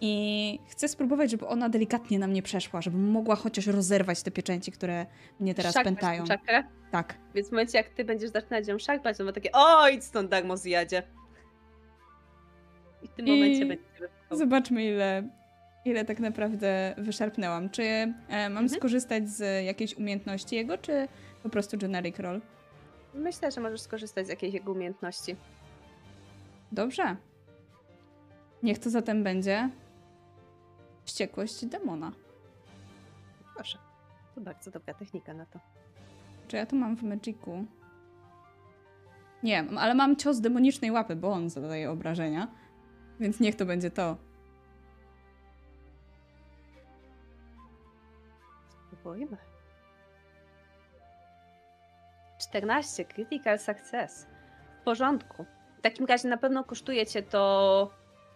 I chcę spróbować, żeby ona delikatnie na mnie przeszła, żebym mogła chociaż rozerwać te pieczęci, które mnie teraz
szarpać
pętają.
Czakrę.
Tak.
Więc w momencie, jak ty będziesz zaczynać ją szarpać, to ma takie o, idź stąd, darmo zjadzie. I w tym
I
momencie będzie.
Zobaczmy, ile, ile tak naprawdę wyszarpnęłam. Czy e, mam
Mhm.
skorzystać z jakiejś umiejętności jego, czy po prostu generic roll?
Myślę, że możesz skorzystać z jakiejś jego umiejętności.
Dobrze. Niech to zatem będzie wściekłość demona.
Proszę. To bardzo dobra technika na to.
Czy ja to mam w Magicu? Nie, ale mam cios demonicznej łapy, bo on zadaje obrażenia. Więc niech to będzie to.
Spróbujmy. 14. Critical success. W porządku. W takim razie na pewno kosztuje cię to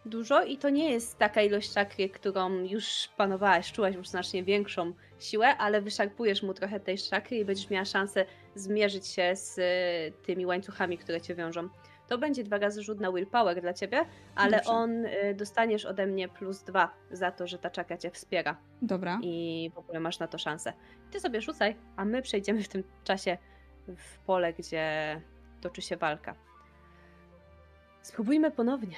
dużo i to nie jest taka ilość czakry, którą już panowałaś, czułaś już znacznie większą siłę, ale wyszarpujesz mu trochę tej czakry i będziesz miała szansę zmierzyć się z y, tymi łańcuchami, które cię wiążą. To będzie dwa razy rzut na willpower dla ciebie, ale
Dobrze.
on y, dostaniesz ode mnie plus dwa za to, że ta czakra cię wspiera
Dobra.
i w ogóle masz na to szansę. Ty sobie rzucaj, a my przejdziemy w tym czasie w pole, gdzie toczy się walka. Spróbujmy ponownie.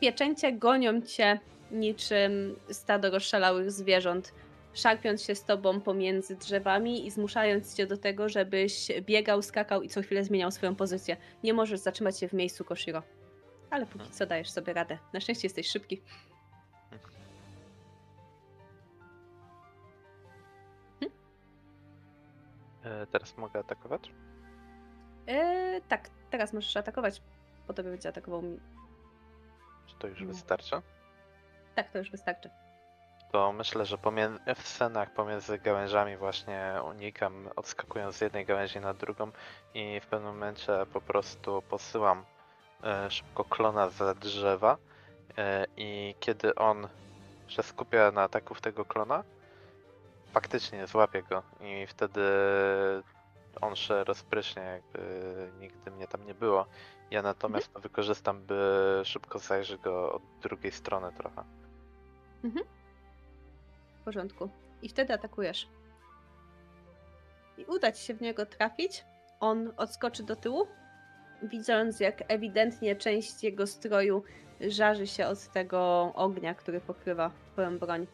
Pieczęcie gonią cię niczym stado rozszalałych zwierząt, szarpiąc się z tobą pomiędzy drzewami i zmuszając cię do tego, żebyś biegał, skakał i co chwilę zmieniał swoją pozycję. Nie możesz zatrzymać się w miejscu, Koshiro. Ale póki co dajesz sobie radę. Na szczęście jesteś szybki.
E, teraz mogę atakować?
Eee, tak, teraz możesz atakować. Po tobie będzie atakował mi.
Czy to już
No.
wystarczy?
Tak, to już wystarczy.
To myślę, że w scenach pomiędzy gałęziami właśnie unikam, odskakując z jednej gałęzi na drugą i w pewnym momencie po prostu posyłam e, szybko klona za drzewa e, i kiedy on się skupia na ataku w tego klona, faktycznie złapię go i wtedy on się rozpryśnie, jakby nigdy mnie tam nie było. Ja natomiast to wykorzystam, by szybko zajrzeć go od drugiej strony trochę.
W porządku. I wtedy atakujesz. I uda ci się w niego trafić. On odskoczy do tyłu, widząc jak ewidentnie część jego stroju żarzy się od tego ognia, który pokrywa twoją broń.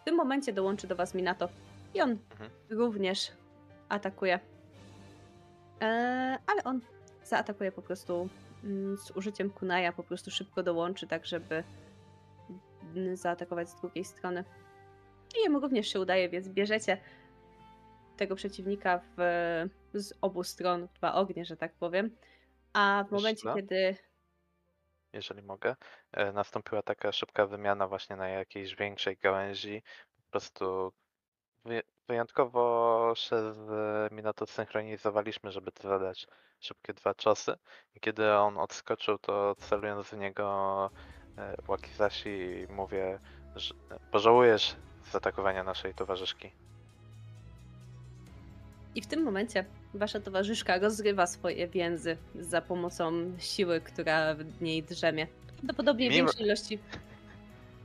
W tym momencie dołączy do was Minato i on
Mhm.
również atakuje. Eee, ale on zaatakuje po prostu mm, z użyciem kunaja, po prostu szybko dołączy, tak żeby zaatakować z drugiej strony. I jemu również się udaje, więc bierzecie tego przeciwnika w, z obu stron, dwa ognie, że tak powiem. A w momencie,
Myślę.
kiedy
jeżeli mogę, e, nastąpiła taka szybka wymiana właśnie na jakiejś większej gałęzi. Po prostu wy- wyjątkowo się z Minato synchronizowaliśmy, żeby zadać szybkie dwa ciosy. I kiedy on odskoczył, to celując w niego e, Wakizashi mówię, że pożałujesz zaatakowania naszej towarzyszki.
I w tym momencie wasza towarzyszka rozrywa swoje więzy za pomocą siły, która w niej drzemie. Prawdopodobnie
Mimo-
większej ilości.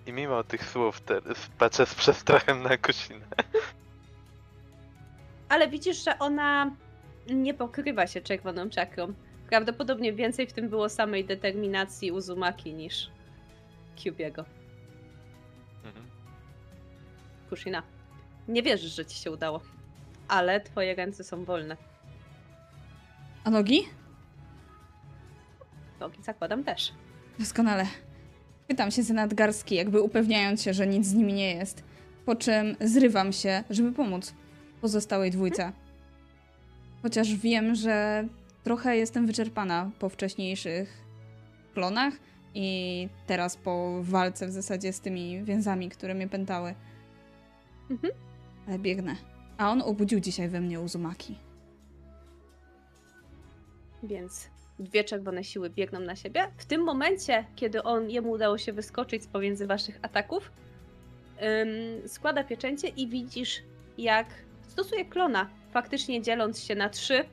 I mimo tych słów te, patrzę z przestrachem na Kusinę. *laughs*
Ale widzisz, że ona nie pokrywa się czerwoną czakrą. Prawdopodobnie więcej w tym było samej determinacji Uzumaki niż Kyubiego. Kushina. Nie wierzysz, że ci się udało. Ale twoje ręce są wolne.
A nogi?
Nogi zakładam też.
Doskonale. Pytam się za nadgarstki, jakby upewniając się, że nic z nimi nie jest. Po czym zrywam się, żeby pomóc pozostałej dwójce. Chociaż wiem, że trochę jestem wyczerpana po wcześniejszych klonach i teraz po walce w zasadzie z tymi więzami, które mnie pętały.
Mhm.
Ale biegnę. A on obudził dzisiaj we mnie Uzumaki.
Więc dwie czerwone siły biegną na siebie. W tym momencie, kiedy on jemu udało się wyskoczyć z pomiędzy waszych ataków, ym, składa pieczęcie i widzisz, jak stosuje klona, faktycznie dzieląc się na trzy,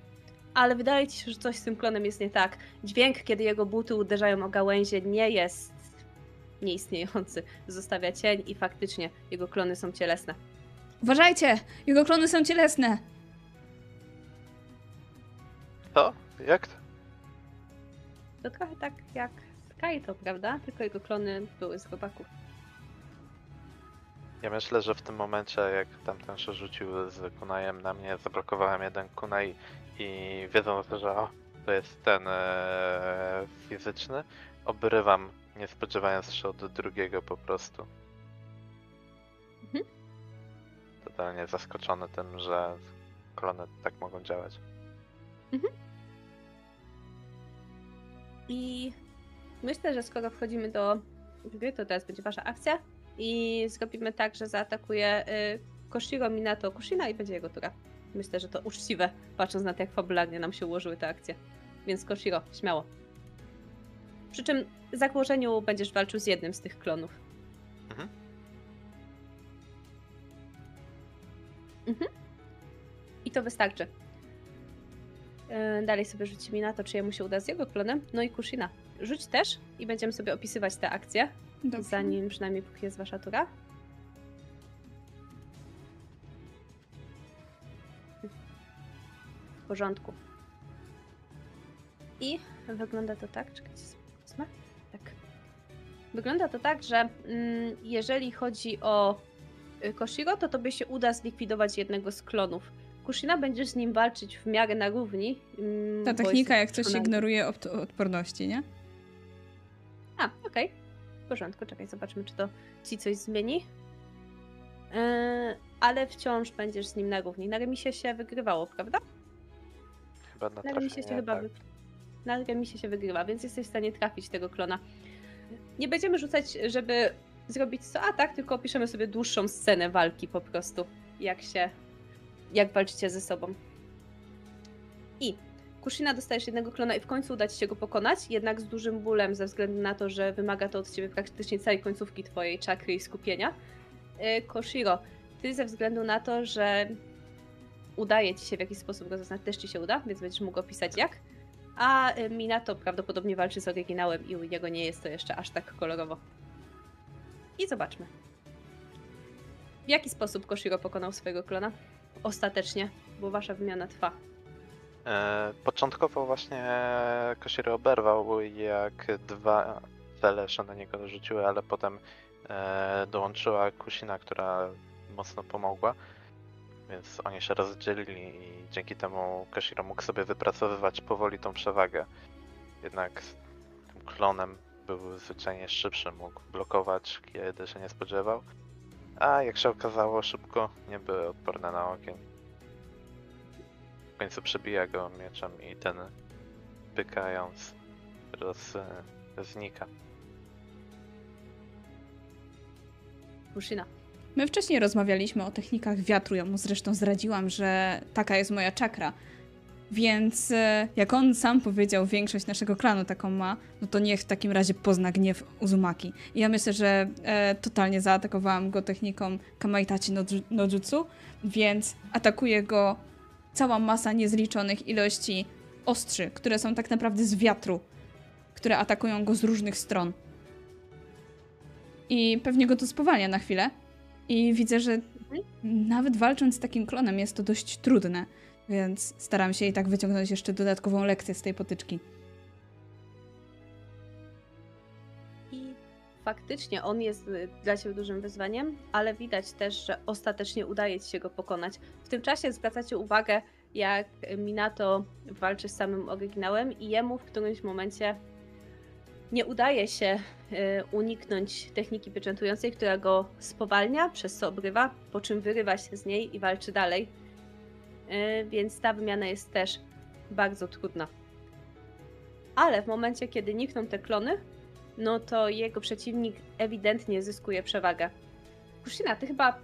ale wydaje ci się, że coś z tym klonem jest nie tak. Dźwięk, kiedy jego buty uderzają o gałęzie, nie jest nieistniejący. Zostawia cień i faktycznie jego klony są cielesne.
Uważajcie! Jego klony są cielesne!
To? Jak to?
To trochę tak jak Kaito, prawda? Tylko jego klony były z chłopaków.
Ja myślę, że w tym momencie, jak tamten się rzucił z kunajem na mnie, zablokowałem jeden kunaj i wiedząc, że o, to jest ten e, fizyczny, obrywam, nie spodziewając się od drugiego po prostu.
Mhm.
Totalnie zaskoczony tym, że klony tak mogą działać.
I myślę, że skoro wchodzimy do gry, to teraz będzie wasza akcja. I zrobimy tak, że zaatakuje y, Koshiro Minato Kushina i będzie jego tura. Myślę, że to uczciwe, patrząc na to, jak fabularnie nam się ułożyły te akcje. Więc Koshiro, śmiało. Przy czym założeniu będziesz walczył z jednym z tych klonów.
Mhm.
Mhm. I to wystarczy. Yy, Dalej sobie rzucimy na to, czy jemu się uda z jego klonem. No i Kushina. Rzuć też i będziemy sobie opisywać te akcje,
Dobrze.
zanim przynajmniej póki jest wasza tura. W porządku. I wygląda to tak, czekajcie, wezmę. Tak. Wygląda to tak, że mm, jeżeli chodzi o y, Koshiro, to tobie się uda zlikwidować jednego z klonów. Kushina będziesz z nim walczyć w miarę na równi. mm,
Ta technika, jak coś ignoruje od- odporności, nie?
A, okej. W porządku, czekaj, zobaczmy, czy to ci coś zmieni. Yy, ale wciąż będziesz z nim na równi. Na remisie się wygrywało, prawda?
Chyba na
Na remisie się
trafienie,
chyba
tak.
wy... Na remisie się wygrywa, więc jesteś w stanie trafić tego klona. Nie będziemy rzucać, żeby zrobić co atak, tylko opiszemy sobie dłuższą scenę walki po prostu. Jak się... Jak walczycie ze sobą. I Kushina dostajesz jednego klona i w końcu uda ci się go pokonać, jednak z dużym bólem ze względu na to, że wymaga to od ciebie praktycznie całej końcówki twojej czakry i skupienia. Yy, Koshiro, ty ze względu na to, że udaje ci się w jakiś sposób go zaznać, też ci się uda, więc będziesz mógł opisać jak. A y, Minato prawdopodobnie walczy z oryginałem i u niego nie jest to jeszcze aż tak kolorowo. I zobaczmy. W jaki sposób Koshiro pokonał swojego klona? Ostatecznie, bo wasza wymiana trwa.
E, Początkowo właśnie Koshiro oberwał, jak dwa cele się na niego rzuciły, ale potem e, dołączyła Kusina, która mocno pomogła. Więc oni się rozdzielili i dzięki temu Koshiro mógł sobie wypracowywać powoli tą przewagę. Jednak tym klonem był zwyczajnie szybszy, mógł blokować, kiedy się nie spodziewał. A jak się okazało, szybko nie były odporne na ogień. W końcu przebija go mieczem i ten pykając roz, znika.
Kushina.
My wcześniej rozmawialiśmy o technikach wiatru. Ja mu zresztą zdradziłam, że taka jest moja czakra. Więc e, jak on sam powiedział, większość naszego klanu taką ma, no to niech w takim razie pozna gniew Uzumaki. I ja myślę, że e, totalnie zaatakowałam go techniką Kamaitachi no, więc atakuje go cała masa niezliczonych ilości ostrzy, które są tak naprawdę z wiatru, które atakują go z różnych stron. I pewnie go to spowalnia na chwilę. I widzę, że nawet walcząc z takim klonem jest to dość trudne, więc staram się i tak wyciągnąć jeszcze dodatkową lekcję z tej potyczki.
I faktycznie on jest y, dla ciebie dużym wyzwaniem, ale widać też, że ostatecznie udaje ci się go pokonać. W tym czasie zwracacie uwagę, jak Minato walczy z samym oryginałem i jemu w którymś momencie nie udaje się y, uniknąć techniki pieczętującej, która go spowalnia, przez co obrywa, po czym wyrywa się z niej i walczy dalej. Y, Więc ta wymiana jest też bardzo trudna. Ale w momencie, kiedy nikną te klony, no to jego przeciwnik ewidentnie zyskuje przewagę. Kushina, ty chyba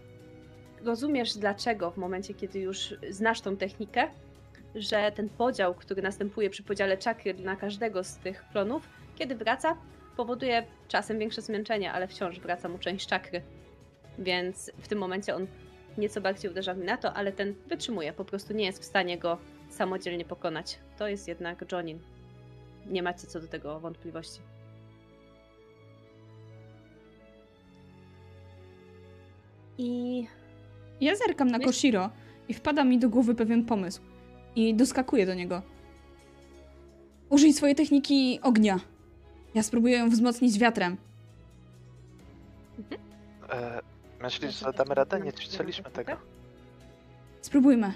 rozumiesz dlaczego w momencie, kiedy już znasz tą technikę, że ten podział, który następuje przy podziale czakry na każdego z tych klonów, kiedy wraca, powoduje czasem większe zmęczenie, ale wciąż wraca mu część czakry. Więc w tym momencie on nieco bardziej uderza w Minato, ale ten wytrzymuje, po prostu nie jest w stanie go samodzielnie pokonać. To jest jednak Jonin. Nie macie co do tego wątpliwości. I
Ja zerkam na Koshiro i wpada mi do głowy pewien pomysł. I doskakuję do niego. Użyj swojej techniki ognia. Ja spróbuję ją wzmocnić wiatrem.
E, myślisz, że damy radę? Nie ćwiczyliśmy
się
tego.
uda?
Spróbujmy.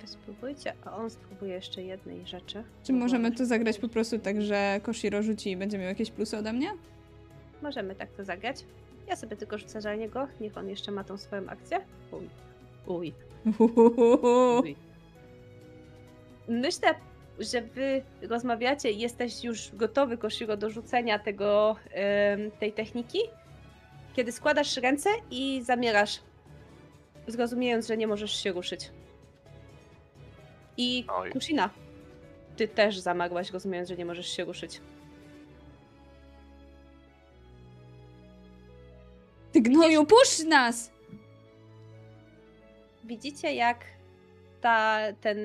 Wy spróbujcie, a on spróbuje jeszcze jednej rzeczy.
Czy możemy to zagrać po prostu tak, że Koshiro rzuci i będzie miał jakieś plusy ode mnie?
Możemy tak to zagrać. Ja sobie tylko rzucę za niego, niech on jeszcze ma tą swoją akcję. Uj. Uj. Uj. Myślę, że wy rozmawiacie i jesteś już gotowy, Koshiro, do rzucenia tego, tej techniki, kiedy składasz ręce i zamierasz, zrozumiejąc, że nie możesz się ruszyć. I
Oj.
Kushina, ty też zamarłaś, rozumiejąc, że nie możesz się ruszyć.
Ty gnoju, puść nas!
Widzicie, jak ta, ten,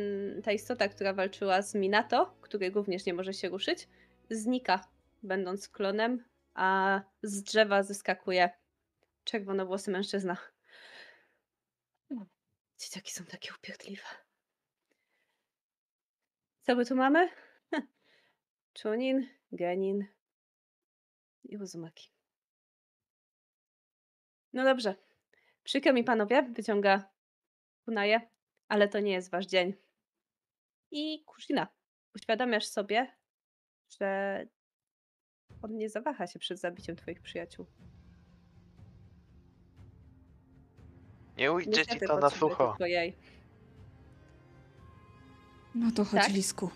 ta istota, która walczyła z Minato, który również nie może się ruszyć, znika, będąc klonem, a z drzewa zyskakuje czerwonowłosy mężczyzna. Dzieciaki są takie upierdliwe. Co my tu mamy? *laughs* Chunin, Genin i Uzumaki. No dobrze. Przykro mi panowie, wyciąga kunaje, ale to nie jest wasz dzień. I Kushina, uświadamiasz sobie, że on nie zawaha się przed zabiciem twoich przyjaciół.
Nie ujdzie ci to na sucho.
jej.
No to chodź,
Tak?
Lisku.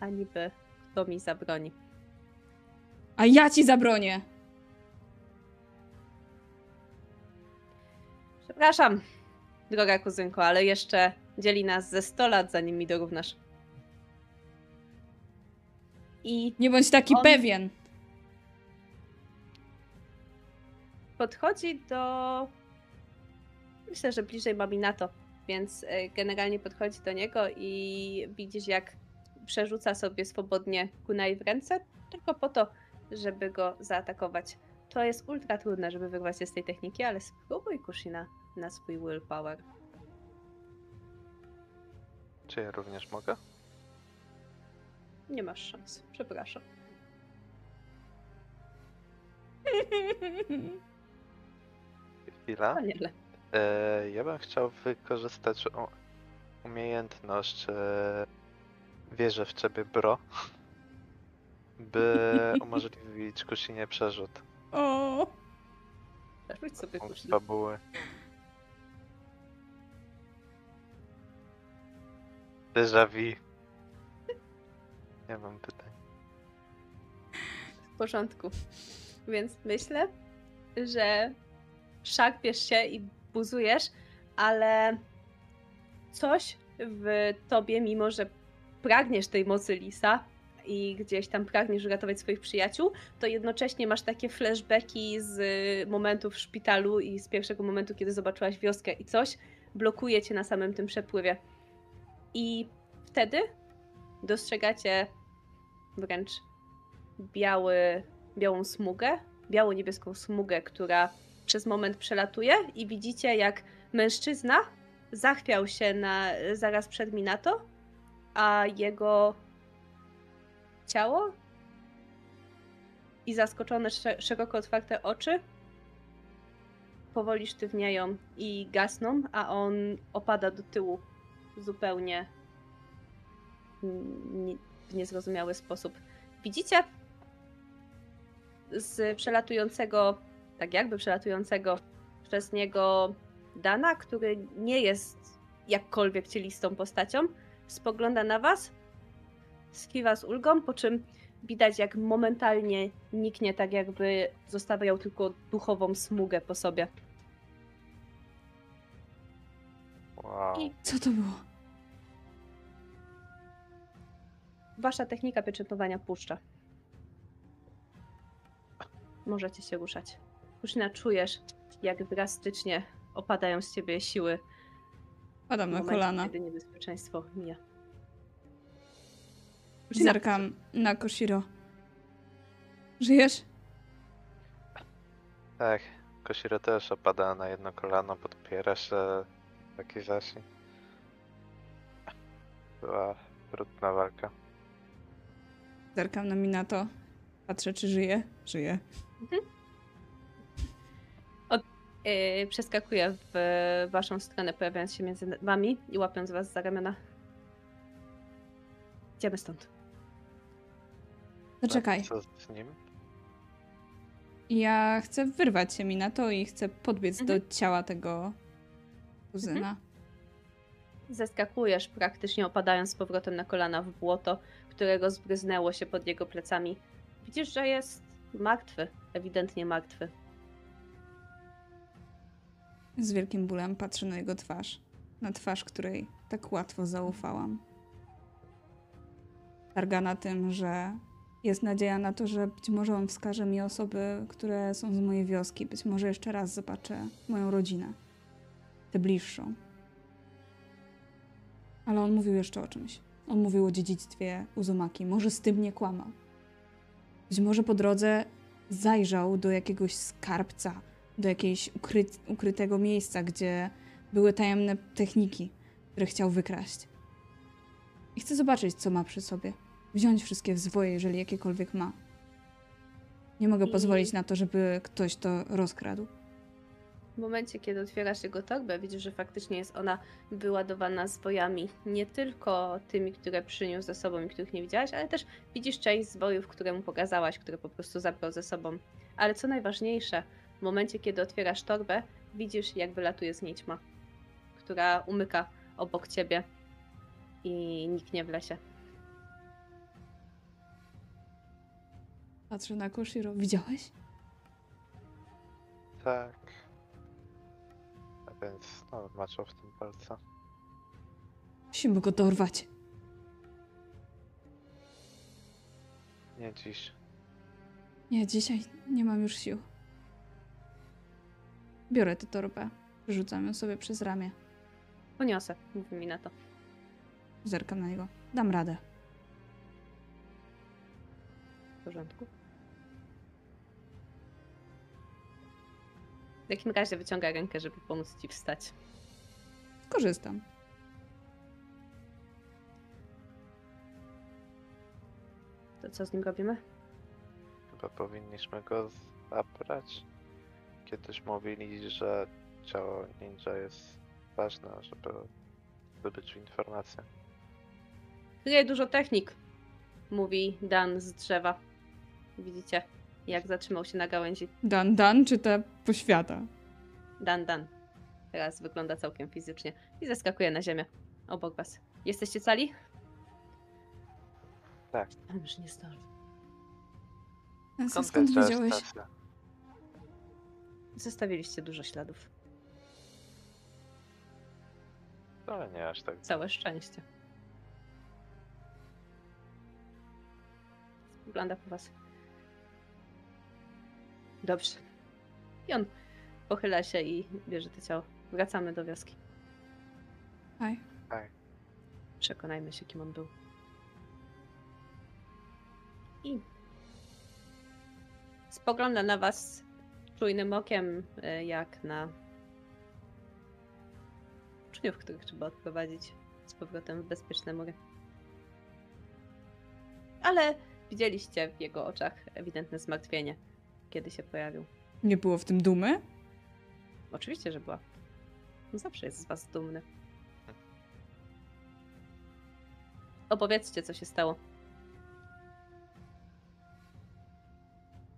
A niby kto mi zabroni.
A ja ci zabronię!
Przepraszam, droga kuzynko, ale jeszcze dzieli nas ze 100 lat, zanim mi dorównasz. I
Nie bądź taki pewien.
podchodzi do. Myślę, że bliżej ma Minato, więc e, generalnie podchodzi do niego i widzisz, jak przerzuca sobie swobodnie kunai w ręce, tylko po to, żeby go zaatakować. To jest ultra trudne, żeby wyrwać się z tej techniki, ale spróbuj Kushina na swój willpower.
Czy ja również mogę?
Nie masz szans, przepraszam.
Chwila.
Aniele.
E, ja bym chciał wykorzystać umiejętność e, wierzę w ciebie, bro, by *laughs* umożliwić Kusinie przerzut
O,
Rzuć sobie
fabuły. Déjà vu. Nie mam pytań.
W porządku. Więc myślę, że szarpiesz się i buzujesz, ale coś w tobie, mimo że pragniesz tej mocy lisa i gdzieś tam pragniesz uratować swoich przyjaciół, to jednocześnie masz takie flashbacki z momentów w szpitalu i z pierwszego momentu, kiedy zobaczyłaś wioskę i coś blokuje cię na samym tym przepływie. I wtedy dostrzegacie wręcz biały, białą smugę, biało-niebieską smugę, która przez moment przelatuje i widzicie, jak mężczyzna zachwiał się na, zaraz przed Minato, a jego ciało i zaskoczone, sze- szeroko otwarte oczy powoli sztywnieją i gasną, a on opada do tyłu zupełnie w niezrozumiały sposób. Widzicie z przelatującego, tak jakby przelatującego przez niego Dana, który nie jest jakkolwiek cielistą postacią, spogląda na was, skiwa z ulgą, po czym widać jak momentalnie niknie, tak jakby zostawiał tylko duchową smugę po sobie.
Wow.
I-
co to było?
Wasza technika pieczętowania puszcza. Możecie się ruszać. Kushina, czujesz, jak drastycznie opadają z ciebie siły
Padam na kolana.
kiedy niebezpieczeństwo mija.
Zerkam na Koshiro. Żyjesz?
Tak, Kosiro też opada na jedno kolano, podpiera się taki zasięg. była trudna walka.
Zerkam na Minato. Patrzę, czy żyje. Żyje.
Yy, przeskakuję w waszą stronę, pojawiając się między wami i łapiąc was za ramiona. Idziemy stąd.
Zaczekaj.
Co z nim?
Ja chcę wyrwać się Minato i chcę podbiec
Mhm.
do ciała tego kuzyna.
Zeskakujesz, praktycznie opadając z powrotem na kolana w błoto, którego zbryznęło się pod jego plecami. Widzisz, że jest martwy, ewidentnie martwy.
Z wielkim bólem patrzę na jego twarz. Na twarz, której tak łatwo zaufałam. Targana tym, że jest nadzieja na to, że być może on wskaże mi osoby, które są z mojej wioski. Być może jeszcze raz zobaczę moją rodzinę. Tę bliższą. Ale on mówił jeszcze o czymś. On mówił o dziedzictwie Uzumaki. Może z tym nie kłamał. Być może po drodze zajrzał do jakiegoś skarbca, do jakiegoś ukry ukrytego miejsca, gdzie były tajemne techniki, które chciał wykraść. I chcę zobaczyć, co ma przy sobie. Wziąć wszystkie w zwoje, jeżeli jakiekolwiek ma. Nie mogę pozwolić na to, żeby ktoś to rozkradł.
W momencie, kiedy otwierasz jego torbę, widzisz, że faktycznie jest ona wyładowana zwojami. Nie tylko tymi, które przyniósł ze sobą i których nie widziałaś, ale też widzisz część zwojów, które mu pokazałaś, które po prostu zabrał ze sobą. Ale co najważniejsze, w momencie, kiedy otwierasz torbę, widzisz, jak wylatuje z niej ćma, która umyka obok ciebie i niknie w lesie.
Patrzę na Koshiro. Widziałeś?
Tak. Więc, no, maczał w tym palca.
Musimy go dorwać.
Nie dziś.
Nie, dzisiaj nie mam już sił. Biorę tę torbę. Rzucam ją sobie przez ramię.
Poniosę, mówi mi na to.
Zerkam na niego. Dam radę.
W porządku. W takim razie wyciąga rękę, żeby pomóc ci wstać.
Korzystam.
To co z nim robimy?
Chyba powinniśmy go zabrać. Kiedyś mówili, że ciało ninja jest ważne, żeby zdobyć informacje.
Kryje dużo technik, mówi Dan z drzewa. Widzicie, jak zatrzymał się na gałęzi.
Dan Dan czy ta poświata?
Dan, Dan. Teraz wygląda całkiem fizycznie i zeskakuje na ziemię obok was. Jesteście cali?
Tak.
Tam już nie.
Nancy,
Skąd
skąd
wiedziałeś?
Zostawiliście dużo śladów.
Ale nie aż tak.
Całe szczęście. Wygląda po was. Dobrze. I on pochyla się i bierze to ciało. Wracamy do wioski.
Aj.
Przekonajmy się, kim on był. I spogląda na was czujnym okiem, e, jak na uczniów, których trzeba odprowadzić z powrotem w bezpieczne mury. Ale widzieliście w jego oczach ewidentne zmartwienie, kiedy się pojawił.
Nie było w tym dumy?
Oczywiście, że była. On zawsze jest z was dumny. Opowiedzcie, co się stało.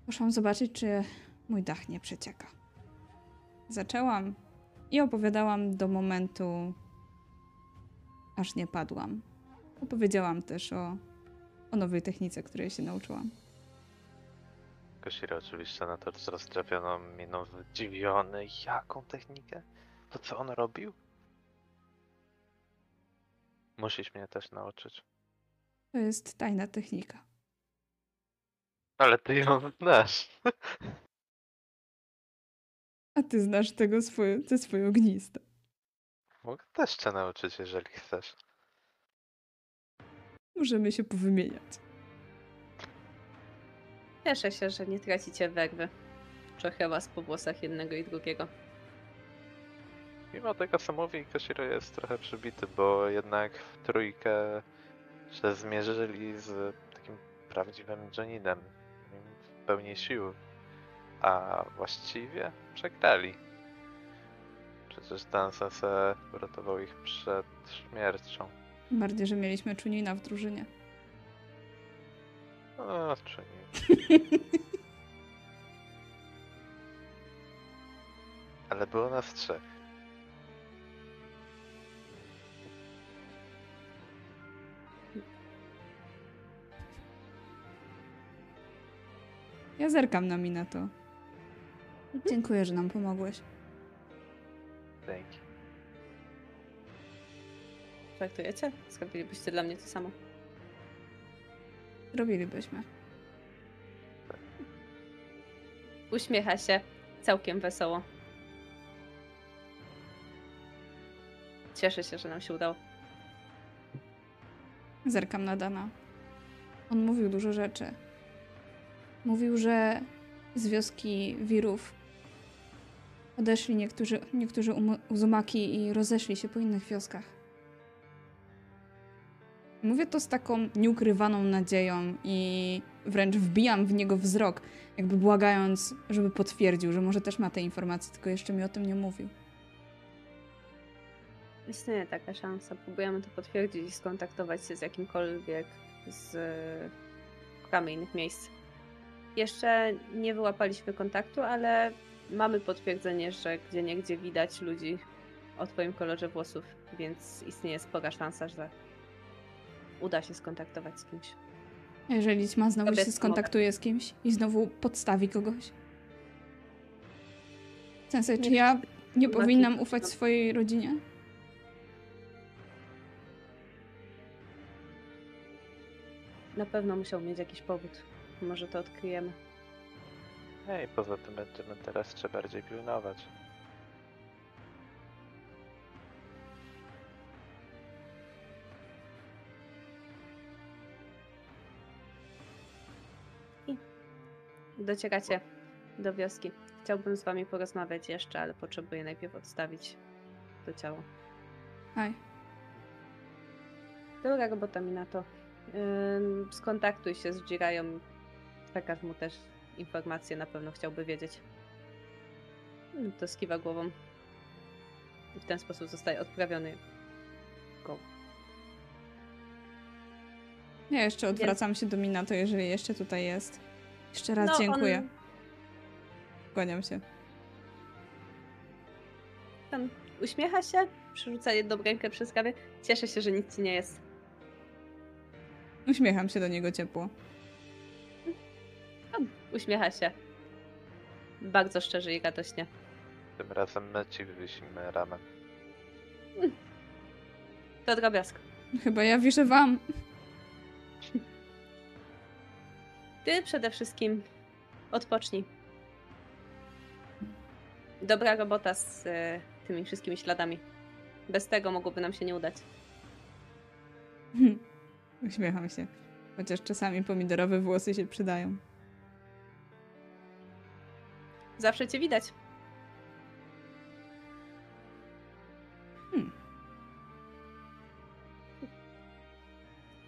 Poszłam zobaczyć, czy mój dach nie przecieka. Zaczęłam i opowiadałam do momentu, aż nie padłam. Opowiedziałam też o, o nowej technice, której się nauczyłam.
Koshiro oczywiście na to z rozdrapioną miną zdziwiony. Jaką technikę? To co on robił? Musisz mnie też nauczyć.
To jest tajna technika.
Ale ty ją znasz. *laughs*
A ty znasz tego swoje, te swoje ogniste.
Mogę też cię nauczyć, jeżeli chcesz.
Możemy się powymieniać.
Cieszę się, że nie tracicie werwy. Trochę was po włosach jednego i drugiego.
Mimo tego, co mówi, Koshiro jest trochę przybity, bo jednak w trójkę się zmierzyli z takim prawdziwym Joninem w pełni sił, a właściwie przegrali. Przecież Dan Sensei uratował ich przed śmiercią.
Bardziej, że mieliśmy Chunina w drużynie.
O, czy nie. Ale było nas trzech.
Ja zerkam na Minato. Dziękuję, że nam pomogłeś.
Dzięki.
Traktujecie? Zrobilibyście dla mnie to samo.
Robilibyśmy.
Uśmiecha się całkiem wesoło. Cieszę się, że nam się udało.
Zerkam na Dana. On mówił dużo rzeczy. Mówił, że z wioski wirów odeszli niektórzy, niektórzy um- uzumaki i rozeszli się po innych wioskach. Mówię to z taką nieukrywaną nadzieją i wręcz wbijam w niego wzrok, jakby błagając, żeby potwierdził, że może też ma te informacje, tylko jeszcze mi o tym nie mówił.
Istnieje taka szansa. Próbujemy to potwierdzić i skontaktować się z jakimkolwiek z szukamy innych miejsc. Jeszcze nie wyłapaliśmy kontaktu, ale mamy potwierdzenie, że gdzie niegdzie widać ludzi o twoim kolorze włosów, więc istnieje spora szansa, że uda się skontaktować z kimś.
Jeżeli ma znowu się skontaktuje z kimś i znowu podstawi kogoś. Sensei, czy
Nie
ja nie powinnam ufać
no.
swojej rodzinie?
Na pewno musiał mieć jakiś powód. Może to odkryjemy.
Ej, poza tym będziemy teraz jeszcze bardziej pilnować.
Docieracie do wioski. Chciałbym z wami porozmawiać jeszcze, ale potrzebuję najpierw odstawić to ciało.
Aj.
Dobra robota mi na to. Ym, skontaktuj się z Jirają. Przekaż mu też informacje, na pewno chciałby wiedzieć. To skiwa głową. I w ten sposób zostaje odprawiony. Go.
Ja jeszcze odwracam się do Minato, jeżeli jeszcze tutaj jest. Jeszcze raz
No,
dziękuję.
On,
Kłaniam się.
on uśmiecha się, przerzuca jedną rękę przez ramię. Cieszę się, że nic ci nie jest.
Uśmiecham się do niego ciepło.
On uśmiecha się. Bardzo szczerze i radośnie.
Tym razem my ci wywieźmy ramę.
To drobiazg.
Chyba ja wiszę wam.
Ty przede wszystkim odpocznij. Dobra robota z e, tymi wszystkimi śladami. Bez tego mogłoby nam się nie udać. *laughs*
Uśmiecham się. Chociaż czasami pomidorowe włosy się przydają.
Zawsze cię widać.
Hmm.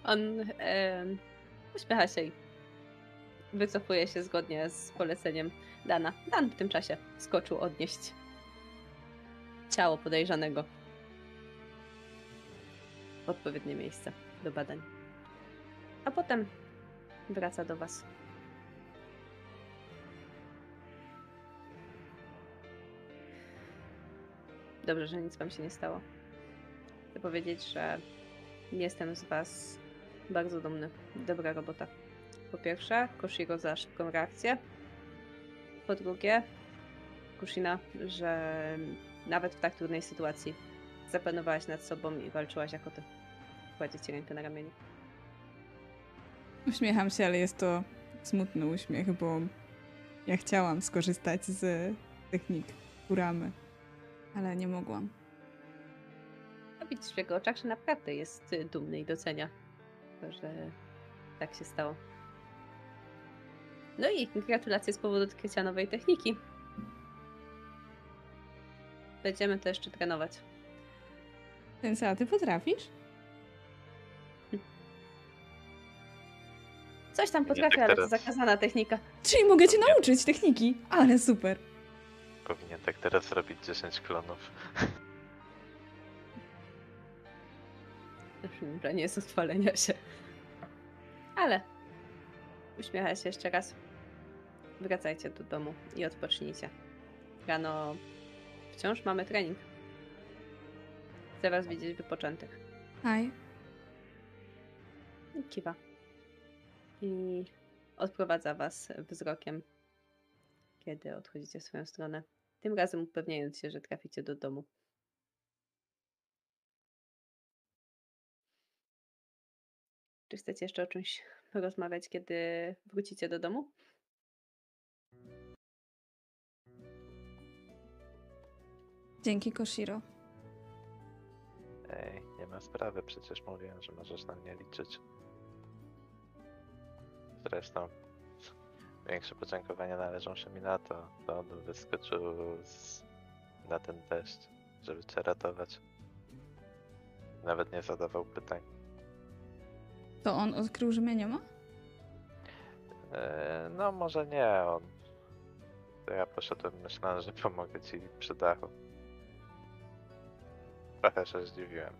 On e, uśmiecha się i wycofuje się zgodnie z poleceniem Dana. Dan w tym czasie skoczył odnieść ciało podejrzanego w odpowiednie miejsce do badań. A potem wraca do was. Dobrze, że nic wam się nie stało. Chcę powiedzieć, że jestem z was bardzo dumny. Dobra robota. Po pierwsze, Koshiro za szybką reakcję. Po drugie, Kushina, że nawet w tak trudnej sytuacji zapanowałaś nad sobą i walczyłaś jako ty. Kładzie ci rękę na ramieniu.
Uśmiecham się, ale jest to smutny uśmiech, bo ja chciałam skorzystać z technik kuramy, ale nie mogłam.
A widzisz w jego oczach, że naprawdę jest dumny i docenia to, że tak się stało. No i gratulacje z powodu odkrycia nowej techniki. będziemy to jeszcze trenować.
Więc a ty potrafisz?
Coś tam potrafię,
tak
ale to
teraz.
zakazana technika.
Czyli mogę cię nauczyć techniki, ale super.
Powinien tak teraz zrobić 10 klonów.
Dobra, nie jest od chwalenia się. Ale uśmiecha się jeszcze raz. Wracajcie do domu i odpocznijcie. Rano wciąż mamy trening. Chcę was widzieć wypoczętych.
Aj.
I Kiwa. I odprowadza was wzrokiem, kiedy odchodzicie w swoją stronę. Tym razem upewniając się, że traficie do domu. Czy chcecie jeszcze o czymś porozmawiać, kiedy wrócicie do domu?
Dzięki Koshiro.
Ej, nie ma sprawy, przecież mówiłem, że możesz na mnie liczyć. Zresztą, większe podziękowania należą się mi na to, to on wyskoczył z... na ten deszcz, żeby cię ratować. Nawet nie zadawał pytań.
To on odkrył, że mnie nie ma?
Eee, no może nie, on... To ja poszedłem, myślałem, że pomogę ci przy dachu. Trochę się zdziwiłem.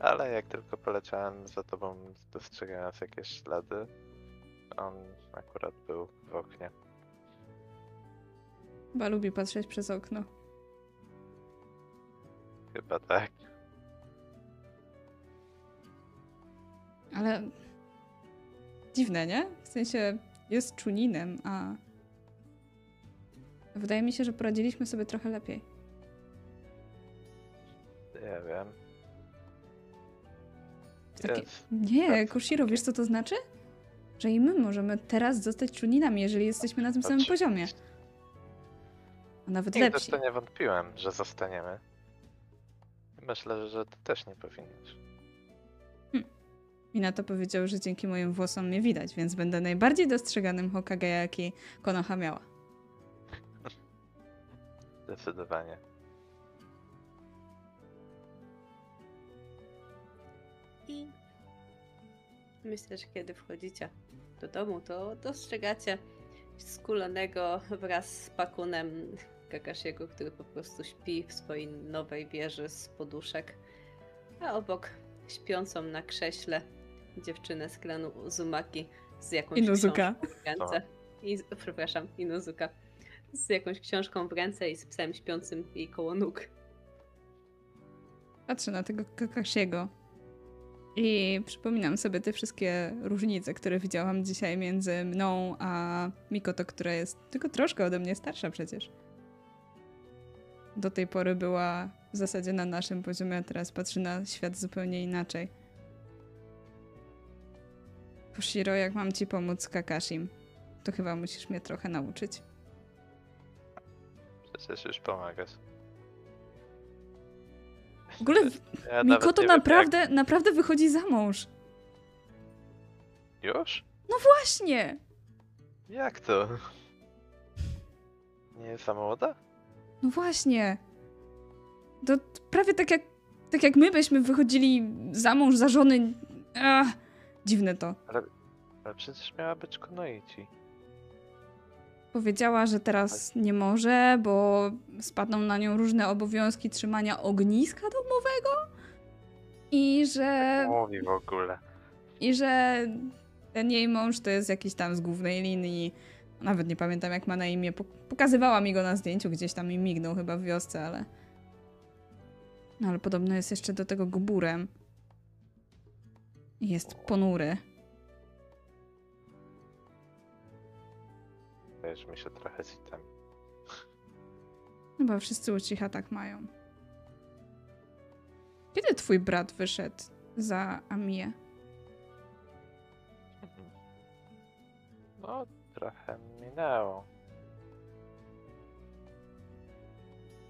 Ale jak tylko poleciałem za tobą, dostrzegając jakieś ślady, on akurat był w oknie.
Chyba lubi patrzeć przez okno.
Chyba tak.
Ale dziwne, nie? W sensie jest czuninem, a wydaje mi się, że poradziliśmy sobie trochę lepiej.
Nie wiem.
Takie... Nie. Koshiro, wiesz co to znaczy? Że i my możemy teraz zostać czuninami, jeżeli jesteśmy na tym samym
Oczywiście.
poziomie. A nawet
Nigdy
lepsi.
to nie wątpiłem, że zostaniemy. Myślę, że ty też nie powinieneś.
I na to powiedział, że dzięki moim włosom mnie widać, więc będę najbardziej dostrzeganym Hokage, jaki Konoha miała. *laughs*
Zdecydowanie.
I myślę, że kiedy wchodzicie do domu, to dostrzegacie skulonego wraz z pakunem Kakashiego, który po prostu śpi w swojej nowej wieży z poduszek, a obok śpiącą na krześle dziewczynę z klanu Uzumaki z jakąś
Inuzuka.
książką w ręce. I, przepraszam, Inuzuka. Z jakąś książką w ręce i z psem śpiącym jej koło nóg.
Patrzę na tego Kakashiego i przypominam sobie te wszystkie różnice, które widziałam dzisiaj między mną a Mikoto, która jest tylko troszkę ode mnie starsza przecież. Do tej pory była w zasadzie na naszym poziomie, a teraz patrzy na świat zupełnie inaczej. Koshiro, jak mam ci pomóc z Kakashim, to chyba musisz mnie trochę nauczyć.
Przecież już pomagasz.
W ogóle
Ja
Mikoto
nie wiem,
naprawdę, naprawdę wychodzi za mąż.
Jak... Już?
Właśnie!
Jak to? Nie jest za młoda?
No właśnie. To prawie tak jak, tak jak my byśmy wychodzili za mąż, za żony. Ach, dziwne to.
Ale przecież miała być Kunoichi.
Powiedziała, że teraz nie może, bo spadną na nią różne obowiązki trzymania ogniska domowego. I że,
Mówi w ogóle.
I że ten jej mąż to jest jakiś tam z głównej linii. Nawet nie pamiętam jak ma na imię. Pok- Pokazywała mi go na zdjęciu, gdzieś tam mi mignął chyba w wiosce, ale... No ale podobno jest jeszcze do tego guburem. I jest ponury.
Wiesz, mi się trochę z item.
Chyba wszyscy Uchiha tak mają. Kiedy twój brat wyszedł za Amię?
No, trochę minęło.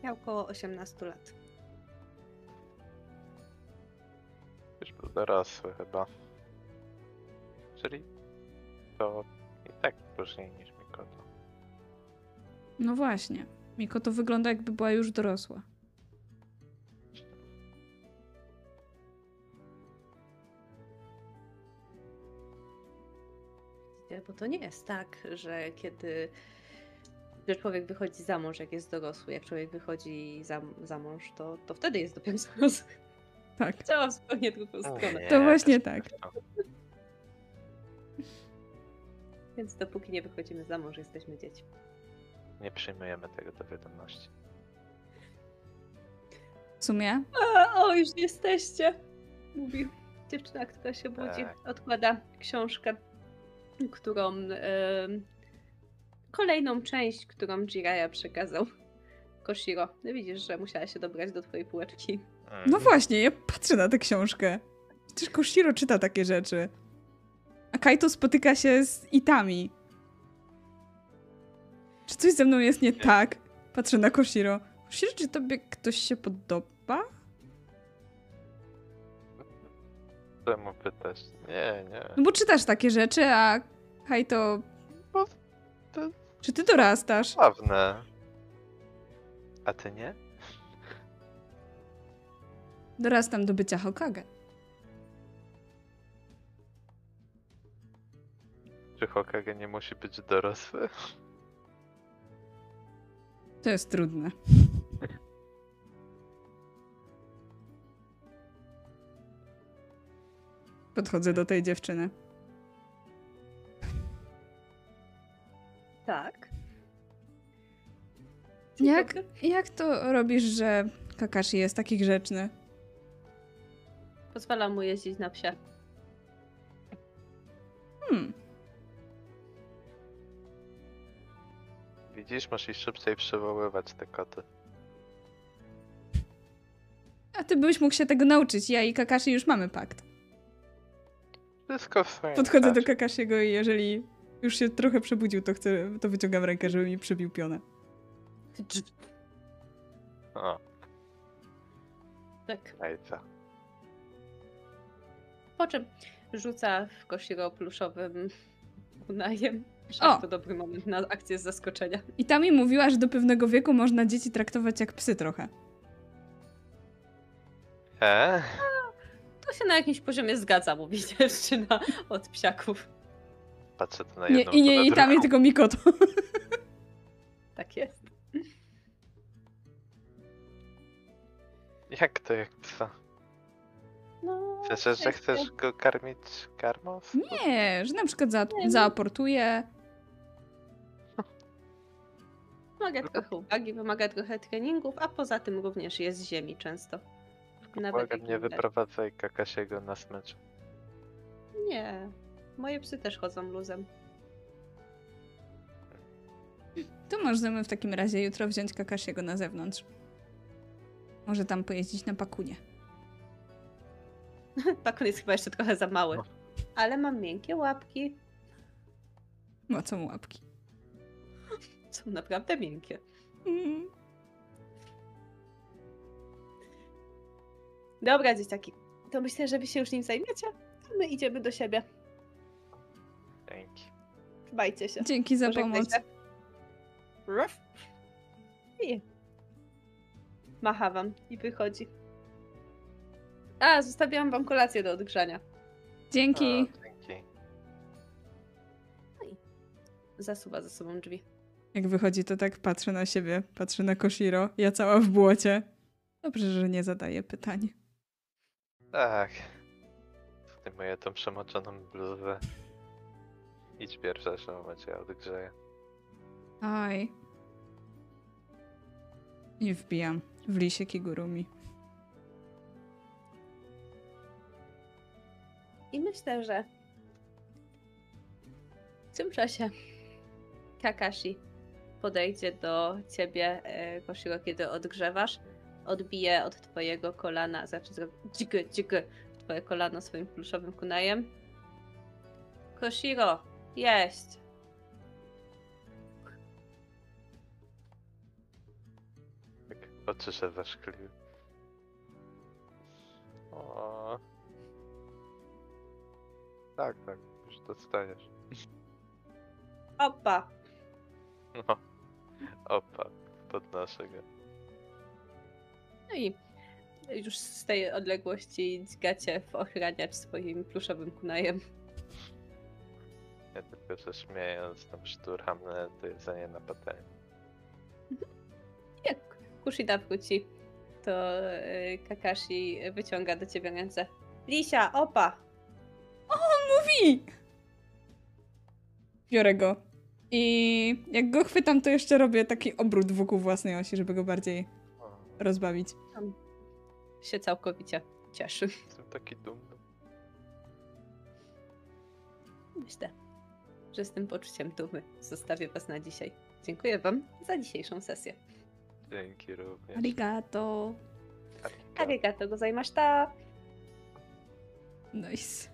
Miał około 18 lat.
Już był dorosły chyba. Czyli to i tak później niż.
No właśnie. Miko to wygląda jakby była już dorosła.
Bo to nie jest tak, że kiedy że człowiek wychodzi za mąż, jak jest dorosły, jak człowiek wychodzi za, za mąż, to, to wtedy jest dopiero dorosły.
Tak. *laughs*
Chciałam zupełnie drugą stronę.
Nie,
To właśnie tak.
Więc dopóki nie wychodzimy za mąż, jesteśmy dziećmi.
Nie przyjmujemy tego do wiadomości.
W sumie
A, o, już jesteście! Mówi dziewczyna, która się budzi.
Tak.
Odkłada książkę, którą. em, kolejną część, którą Jiraya przekazał Koshiro. No Widzisz, że musiała się dobrać do twojej półeczki.
Mm.
No właśnie, ja patrzę na tę książkę. Przecież Koshiro czyta takie rzeczy. A Kaito spotyka się z Itami. Coś ze mną jest nie tak? Patrzę na Koshiro. Koshiro, czy tobie ktoś się podoba?
Czemu pytasz? Nie, nie.
No bo czytasz takie rzeczy, a Kaito...
Bo to
Czy ty dorastasz?
sławne. A ty nie?
Dorastam do bycia Hokage.
Czy Hokage nie musi być dorosły?
To jest trudne. Podchodzę do tej dziewczyny.
Tak.
Jak, jak to robisz, że Kakashi jest taki grzeczny?
Pozwala mu jeździć na psie.
Hmm.
Widzisz, musisz szybciej przywoływać te koty.
A ty byś mógł się tego nauczyć. Ja i Kakashi już mamy pakt.
Wszystko w swoim
Podchodzę do. Kakashiego i jeżeli już się trochę przebudził, to chcę, to wyciągam rękę, żeby mi przybił pionę.
O,
Tak.
jajca.
Po czym rzuca w Koshiro pluszowym unajem.
O!
To dobry moment na akcję z zaskoczenia.
I ta mi mówiła, że do pewnego wieku można dzieci traktować jak psy trochę.
E?
To się na jakimś poziomie zgadza, mówi *laughs* dziewczyna od psiaków.
Patrzę tu na
Nie,
jedną
I nie
to na
i tam,
drugą.
tylko Mikoto. *laughs*
Tak jest.
Jak to jak psa?
No,
Chcesz, że chcesz go karmić karmą?
Nie, że na przykład za,
Nie, no.
zaaportuje.
Wymaga trochę uwagi, wymaga trochę treningów, a poza tym również jest z ziemi często. Nawet
Błagam, nie wyprowadzaj Kakasiego na smycz.
Nie. Moje psy też chodzą luzem.
To możemy w takim razie jutro wziąć Kakashiego na zewnątrz. Może tam pojeździć na pakunie. *laughs*
Pakon jest chyba jeszcze trochę za mały.
No.
Ale mam miękkie łapki.
Mocą łapki.
Są naprawdę miękkie.
Mm.
Dobra, dzieciaki. To myślę, że wy się już nim zajmiecie. A my idziemy do siebie.
Dzięki.
Dbajcie się.
Dzięki za pomoc.
Ruff. I macha wam i wychodzi. A, zostawiłam wam kolację do odgrzania.
Dzięki.
O, dzięki.
Zasuwa za sobą drzwi.
Jak wychodzi, to tak patrzę na siebie, patrzę na Koshiro, ja cała w błocie. Dobrze, że nie zadaję pytań.
Tak. Zdejmuję tą przemoczoną bluzę. Idź pierwsza, że momencie ja odgrzeję.
Aj. I wbijam w lisie Kigurumi.
I myślę, że w tym czasie Kakashi podejdzie do ciebie, e, Koshiro, kiedy odgrzewasz, odbije od twojego kolana, znaczy dzig, w twoje kolano swoim pluszowym kunajem. Koshiro, jeść!
Tak, oczy się zaszkliły. O. Tak, tak, już dostaniesz.
Opa! *laughs*
No. *laughs* Opa. Podnoszę go.
No i już z tej odległości dźgacie w ochraniacz swoim pluszowym kunajem.
Ja tylko że śmiejąc tam szturcham na to jedzenie na patelni.
Jak Kushida wróci, to y, Kakashi wyciąga do ciebie ręce. Lisia, opa!
Mówi! Biorę go. I jak go chwytam, to jeszcze robię taki obrót wokół własnej osi, żeby go bardziej rozbawić.
Się całkowicie cieszy.
Jestem taki dumny.
Myślę, że z tym poczuciem dumy zostawię was na dzisiaj. Dziękuję wam za dzisiejszą sesję.
Dzięki również.
Arigato.
Arigato.
Arigato gozaimasu.
Nice.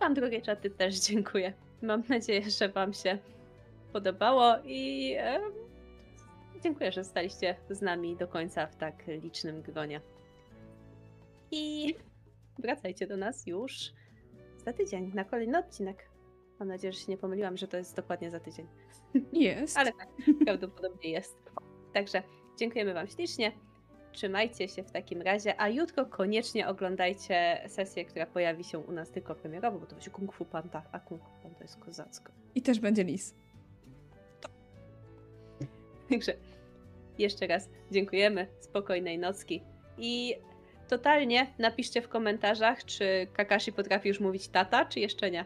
Wam, drogie czaty, też dziękuję. Mam nadzieję, że Wam się podobało i e, dziękuję, że zostaliście z nami do końca w tak licznym gronie. I wracajcie do nas już za tydzień na kolejny odcinek. Mam nadzieję, że się nie pomyliłam, że to jest dokładnie za tydzień,
Jest.
ale tak prawdopodobnie jest. Także dziękujemy Wam ślicznie. Trzymajcie się w takim razie, a jutro koniecznie oglądajcie sesję, która pojawi się u nas tylko premierowo, bo to będzie Kung Fu Panda, a Kung Fu Panda jest kozacko.
I też będzie lis.
Także jeszcze raz dziękujemy, spokojnej nocki i totalnie napiszcie w komentarzach, czy Kakashi potrafi już mówić tata, czy jeszcze nie.